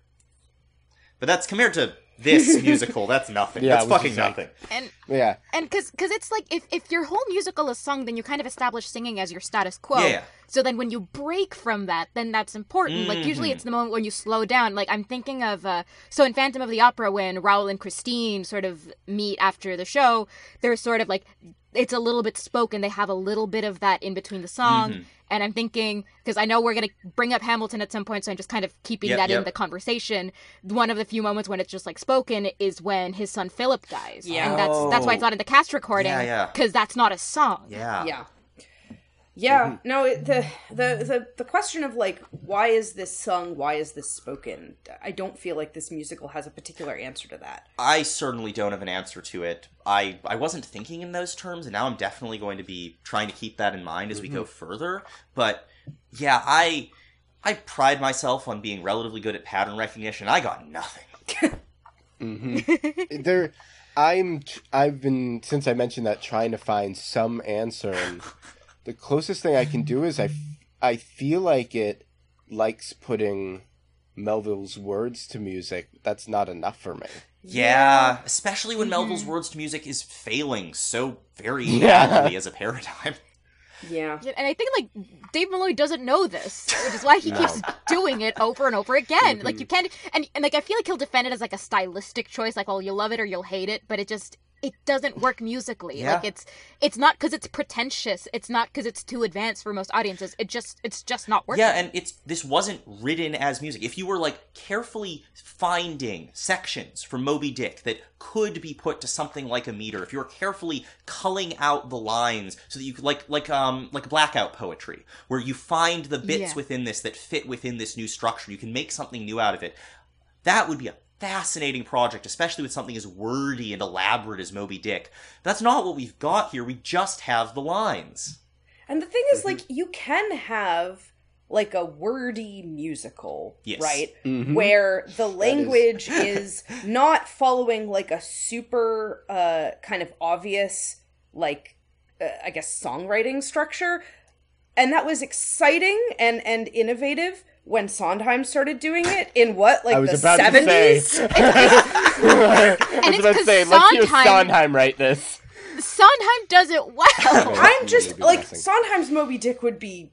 C: But that's compared to this musical, that's nothing.
E: Yeah,
C: that's fucking
E: just saying.
C: nothing.
D: and
E: yeah
D: and because cause it's like if, if your whole musical is sung then you kind of establish singing as your status quo
C: Yeah, yeah.
D: so then when you break from that then that's important like usually it's the moment when you slow down like i'm thinking of uh, so in phantom of the opera when raoul and christine sort of meet after the show they're sort of like it's a little bit spoken they have a little bit of that in between the song
C: Mhm.
D: and i'm thinking because i know we're going to bring up hamilton at some point so i'm just kind of keeping
C: Yep,
D: that in the conversation one of the few moments when it's just like spoken is when his son philip dies
B: Yeah.
D: and that's that's why it's not in the cast recording
C: Yeah, yeah.
D: because that's not a song
C: Yeah.
B: Yeah. Yeah, no, it, the, the the the question of like why is this sung, why is this spoken? I don't feel like this musical has a particular answer to that.
C: I certainly don't have an answer to it. I I wasn't thinking in those terms, and now I'm definitely going to be trying to keep that in mind as we go further. But yeah, I I pride myself on being relatively good at pattern recognition. I got nothing.
E: hmm there i'm i've been since i mentioned that trying to find some answer and the closest thing i can do is i f- i feel like it likes putting melville's words to music that's not enough for me
C: Yeah, especially when Melville's mm-hmm. words to music is failing so very
E: Yeah.
C: badly as a paradigm.
B: Yeah.
D: Yeah, and I think like Dave Malloy doesn't know this, which is why he
E: No.
D: keeps doing it over and over again. Like mm-hmm. you can't, and and like I feel like he'll defend it as like a stylistic choice, like well, you'll love it or you'll hate it, but it just it doesn't work musically.
C: Yeah.
D: Like it's it's not because it's pretentious. It's not because it's too advanced for most audiences. It just it's just not working.
C: Yeah, and it's this wasn't written as music. If you were like carefully finding sections from Moby Dick that could be put to something like a meter, if you were carefully culling out the lines so that you could like like um like blackout poetry, where you find the bits
D: Yeah.
C: within this that fit within this new structure, you can make something new out of it. That would be a fascinating project, especially with something as wordy and elaborate as Moby Dick. That's not what we've got here. We just have the lines.
B: And the thing is, like, you can have like a wordy musical,
C: Yes.
B: right?
E: Mhm.
B: Where the language is not following like a super uh kind of obvious like uh, I guess songwriting structure. And that was exciting and and innovative when Sondheim started doing it in what like
E: I was
B: the
E: about
B: 70s.
E: to say. I was
D: it's
E: about to
D: 'cause
E: say, let's hear
D: Sondheim-
E: Sondheim write this.
D: Sondheim does it well.
B: I'm just like
E: guessing.
B: Sondheim's Moby Dick would be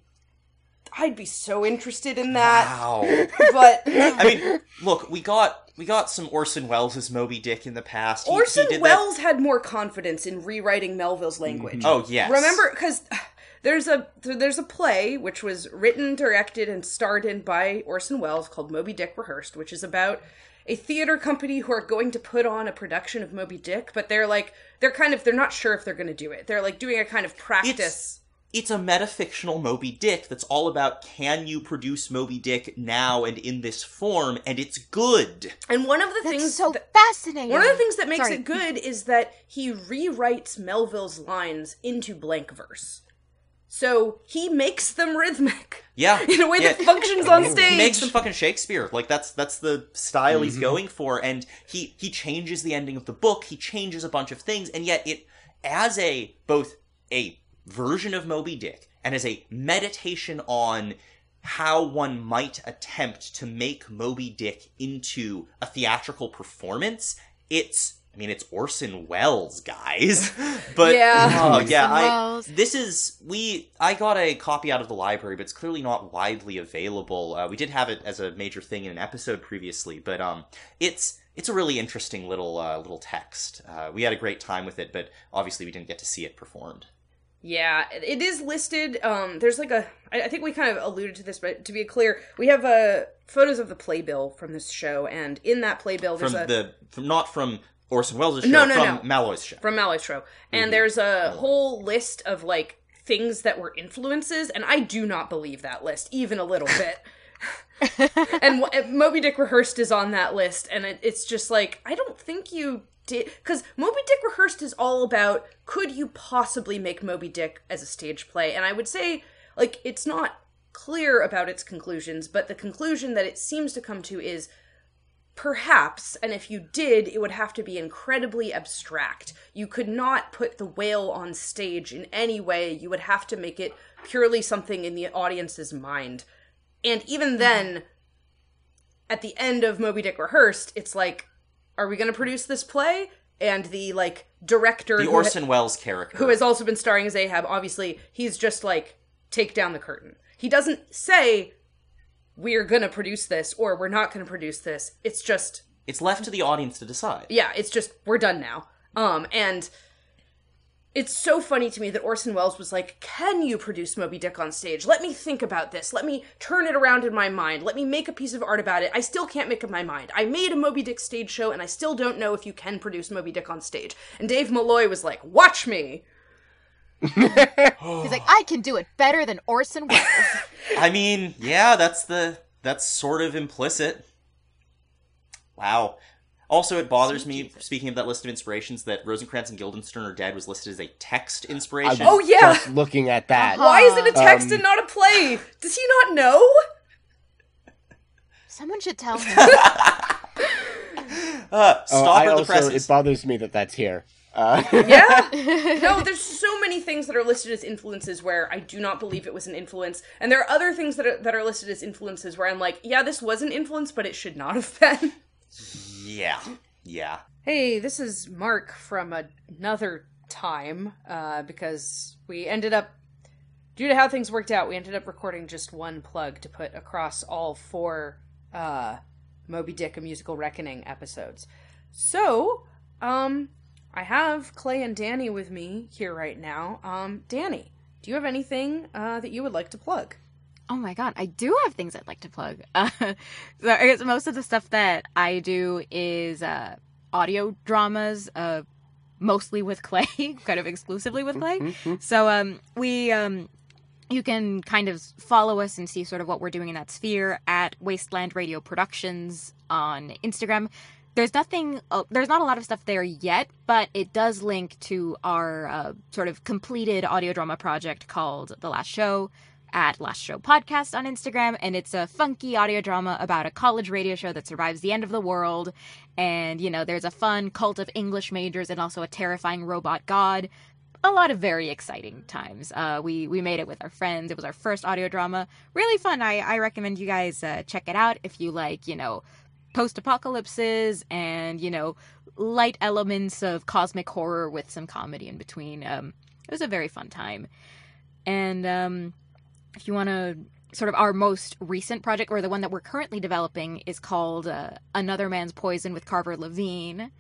B: I'd be so interested in that.
C: Wow.
B: But
C: I mean, look, we got we got some Orson Welles' Moby Dick in the past. He- he
B: Orson
C: did that-
B: Welles had more confidence in rewriting Melville's language. Mm-hmm.
C: Oh yes.
B: Remember, because there's a there's a play which was written, directed, and starred in by Orson Welles called Moby Dick Rehearsed, which is about a theater company who are going to put on a production of Moby Dick, but they're like they're kind of they're not sure if they're going to do it. They're like doing a kind of practice.
C: It's a metafictional Moby Dick that's all about can you produce Moby Dick now and in this form, and it's good.
B: And one of the
D: That's
B: things
D: so
B: that-
D: fascinating.
B: One of the things that makes
D: Sorry.
B: it good is that he rewrites Melville's lines into blank verse. So he makes them rhythmic
C: Yeah.
B: in a way
C: yeah.
B: that functions on stage.
C: He makes them fucking Shakespeare. Like that's that's the style he's mm-hmm. going for, and he he changes the ending of the book. He changes a bunch of things, and yet it as a both a version of Moby Dick and as a meditation on how one might attempt to make Moby Dick into a theatrical performance, it's I mean, it's Orson Welles, guys. But
B: Yeah.
D: Orson
C: yeah, I, this is we. I got a copy out of the library, but it's clearly not widely available. Uh, we did have it as a major thing in an episode previously, but um, it's it's a really interesting little uh, little text. Uh, we had a great time with it, but obviously we didn't get to see it performed.
B: Yeah, it- it is listed. Um, there's like a. I I think we kind of alluded to this, but to be clear, we have uh, photos of the playbill from this show, and in that playbill, there's
C: From
B: a
C: the from not from Orson Welles' show,
B: No, no,
C: from
B: no.
C: Malloy's show.
B: from Malloy's show, and mm-hmm. there's a mm-hmm. whole list of like things that were influences, and I do not believe that list even a little bit. and and Moby Dick Rehearsed is on that list, and it, it's just like I don't think you did because Moby Dick Rehearsed is all about could you possibly make Moby Dick as a stage play, and I would say like it's not clear about its conclusions, but the conclusion that it seems to come to is Perhaps, and if you did, it would have to be incredibly abstract. You could not put the whale on stage in any way. You would have to make it purely something in the audience's mind. And even mm-hmm. then, at the end of Moby Dick Rehearsed, it's like, are we going to produce this play? And the, like, director
C: The
B: who
C: Orson Welles character.
B: who has also been starring as Ahab, obviously, he's just like, take down the curtain. He doesn't say, we're gonna produce this or we're not gonna produce this. It's just,
C: It's left to the audience to decide.
B: yeah, it's just, we're done now. Um, and it's so funny to me that Orson Welles was like, can you produce Moby Dick on stage? Let me think about this. Let me turn it around in my mind. Let me make a piece of art about it. I still can't make up my mind. I made a Moby Dick stage show and I still don't know if you can produce Moby Dick on stage. And Dave Malloy was like, watch me.
D: He's like, I can do it better than Orson Welles.
C: I mean, yeah, that's the that's sort of implicit. Wow. Also, it bothers me. Speaking of that list of inspirations, that Rosencrantz and Guildenstern are dead was listed as a text
E: I
C: inspiration.
B: Oh, yeah.
E: Just looking at that.
D: Uh-huh.
B: Why is it a text
E: Um,
B: and not a play? Does he not know?
D: Someone should tell him.
C: Uh,
E: Oh,
C: stop
E: I
C: at the
E: also,
C: presses.
E: it bothers me that that's here. Uh,
B: Yeah. no, there's so many things that are listed as influences where I do not believe it was an influence, and there are other things that are that are listed as influences where I'm like, yeah, this was an influence, but it should not have been.
C: yeah, yeah.
B: Hey, this is Mark from another time, uh, because we ended up, due to how things worked out, we ended up recording just one plug to put across all four uh, Moby Dick: A Musical Reckoning episodes. So, um, I have Clay and Danny with me here right now. Um, Danny, do you have anything uh, that you would like to plug?
D: Oh my god, I do have things I'd like to plug. Uh, so I guess most of the stuff that I do is uh, audio dramas, uh, mostly with Clay, kind of exclusively with Clay. So um, we um, you can kind of follow us and see sort of what we're doing in that sphere at Wasteland Radio Productions on Instagram. There's nothing, uh, there's not a lot of stuff there yet, but it does link to our uh, sort of completed audio drama project called The Last Show at Last Show Podcast on Instagram. And it's a funky audio drama about a college radio show that survives the end of the world. And, you know, there's a fun cult of English majors and also a terrifying robot god a lot of very exciting times. Uh, we we made it with our friends. It was our first audio drama. Really fun. I I recommend you guys uh, check it out if you like you know post apocalypses and you know light elements of cosmic horror with some comedy in between. Um, it was a very fun time. And um, if you want to sort of our most recent project or the one that we're currently developing is called uh, Another Man's Poison with Carver Levine.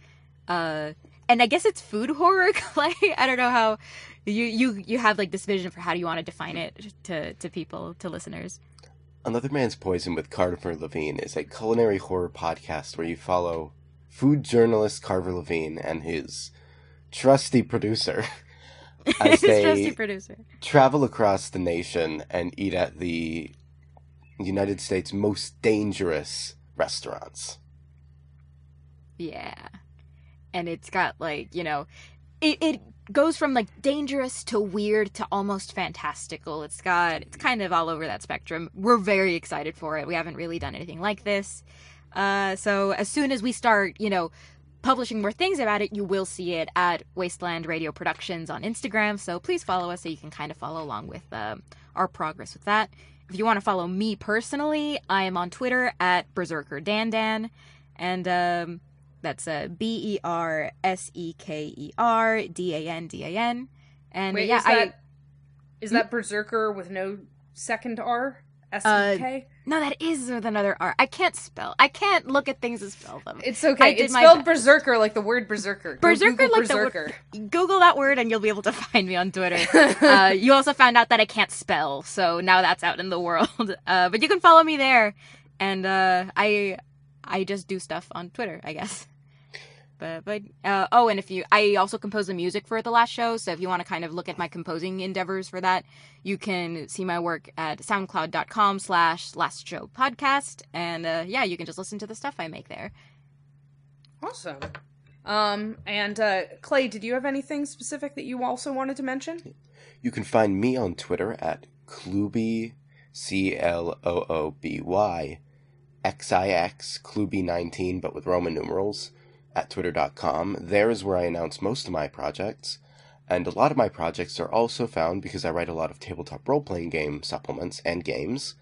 D: Uh, and I guess it's food horror, Clay. I don't know how you you you have like this vision for how do you want to define it to to people to listeners.
E: Another Man's Poison with Carver Levine is a culinary horror podcast where you follow food journalist Carver Levine and his trusty producer as they
D: producer.
E: travel across the nation and eat at the United States' most dangerous restaurants.
D: Yeah. And it's got like, you know, it, it goes from like dangerous to weird to almost fantastical. It's got it's kind of all over that spectrum. We're very excited for it. We haven't really done anything like this. Uh so as soon as we start, you know, publishing more things about it, you will see it at Wasteland Radio Productions on Instagram. So please follow us so you can kind of follow along with um, our progress with that. If you want to follow me personally, I am on Twitter at Berserker Dandan, and um, that's uh, B E R S E K E R D A N D A N. And
B: Wait,
D: yeah,
B: is that
D: I
B: is that Berserker with no second R? S
D: Uh,
B: E K?
D: no, that is with another R. I can't spell. I can't look at things and spell them.
B: It's okay. It's spelled. Berserker like the word Berserker. Go
D: Berserker,
B: Google
D: like the word- Google that word and you'll be able to find me on Twitter. uh, you also found out that I can't spell, so now that's out in the world. Uh, but you can follow me there, and uh, I I just do stuff on Twitter, I guess. But but uh, oh, and if you, I also compose the music for the last show. So if you want to kind of look at my composing endeavors for that, you can see my work at SoundCloud.com/slash Last Show Podcast, and uh, yeah, you can just listen to the stuff I make there.
B: Awesome. Um, and uh, Clay, did you have anything specific that you also wanted to mention?
E: You can find me on Twitter at Clooby, C L O O B Y, X I X, Clooby19, but with Roman numerals, at twitter.com. There is where I announce most of my projects, and a lot of my projects are also found because I write a lot of tabletop role playing game supplements and games.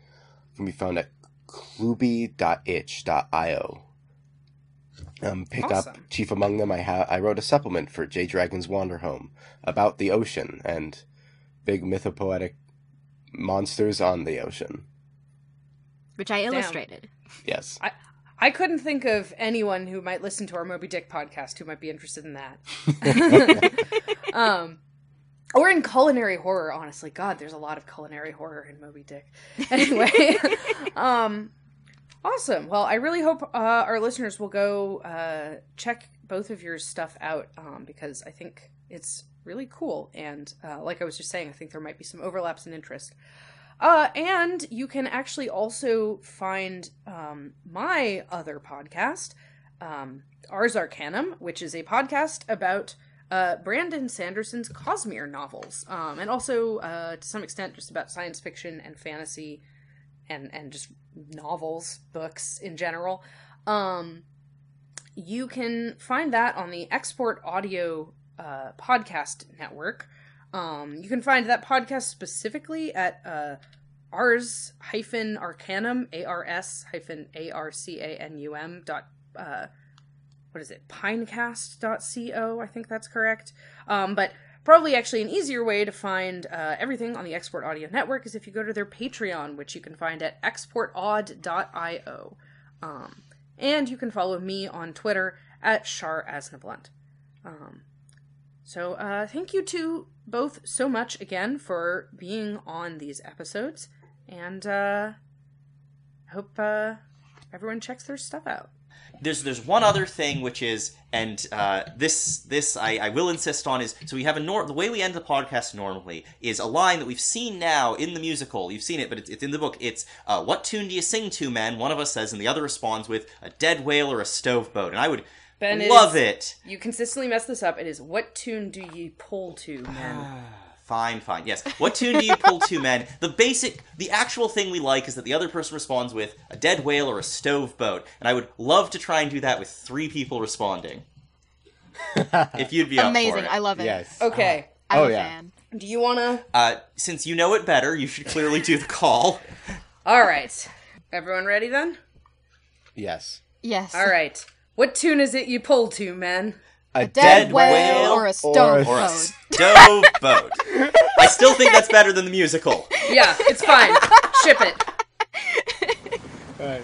E: Can be found at clooby.itch.io. Um, pick up chief among them. I ha- I wrote a supplement for Jay Dragon's Wanderhome about the ocean and big mythopoetic monsters on the ocean.
D: Which I illustrated.
E: Yes.
B: I I couldn't think of anyone who might listen to our Moby Dick podcast who might be interested in that. um, or in culinary horror, honestly. God, there's a lot of culinary horror in Moby Dick. Anyway, um, awesome. Well, I really hope uh, our listeners will go uh, check both of your stuff out um, because I think it's really cool. And uh, like I was just saying, I think there might be some overlaps in interest. Uh, and you can actually also find um, my other podcast, um, Ars Arcanum, which is a podcast about uh, Brandon Sanderson's Cosmere novels, um, and also uh, to some extent just about science fiction and fantasy, and and just novels, books in general. Um, you can find that on the Export Audio uh, podcast network. Um, you can find that podcast specifically at uh, ars hyphen arcanum a r s hyphen a r c a n u m dot uh, what is it? Pinecast.co i think that's correct. Um, but probably actually an easier way to find uh, everything on the export audio network is if you go to their patreon which you can find at exportaud.io um, and you can follow me on twitter at shar asnablunt um, so uh, thank you to both so much again for being on these episodes, and uh, hope uh, everyone checks their stuff out.
C: there's there's one other thing which is and uh, this this I, I will insist on is so we have a nor- the way we end the podcast normally is a line that we've seen now in the musical. You've seen it but it's, it's in the book. It's uh, what tune do you sing to man? One of us says and the other responds with a dead whale or a stove boat and I would
B: Ben, it
C: love
B: is-
C: it
B: You consistently mess this up. It is what tune do ye pull to, man?
C: Fine, fine. Yes. What tune do you pull to, man? The basic, the actual thing we like is that the other person responds with a dead whale or a stove boat, and I would love to try and do that with three people responding. if you'd be up
D: Amazing.
C: for it.
D: I love it.
E: Yes.
B: Okay.
D: I'm
E: Oh,
D: a
E: yeah.
D: fan.
B: Do you want to?
C: Uh, since you know it better, you should clearly do the call.
B: All right. Everyone ready then?
E: Yes.
D: Yes.
B: All right. What tune is it you pull to, man?
E: A,
D: Dead,
C: Dead
D: whale,
C: whale
D: or a stove
C: Or a
D: boat.
C: stove boat. I still think that's better than the musical.
B: Yeah, it's fine. Ship it.
E: Alright.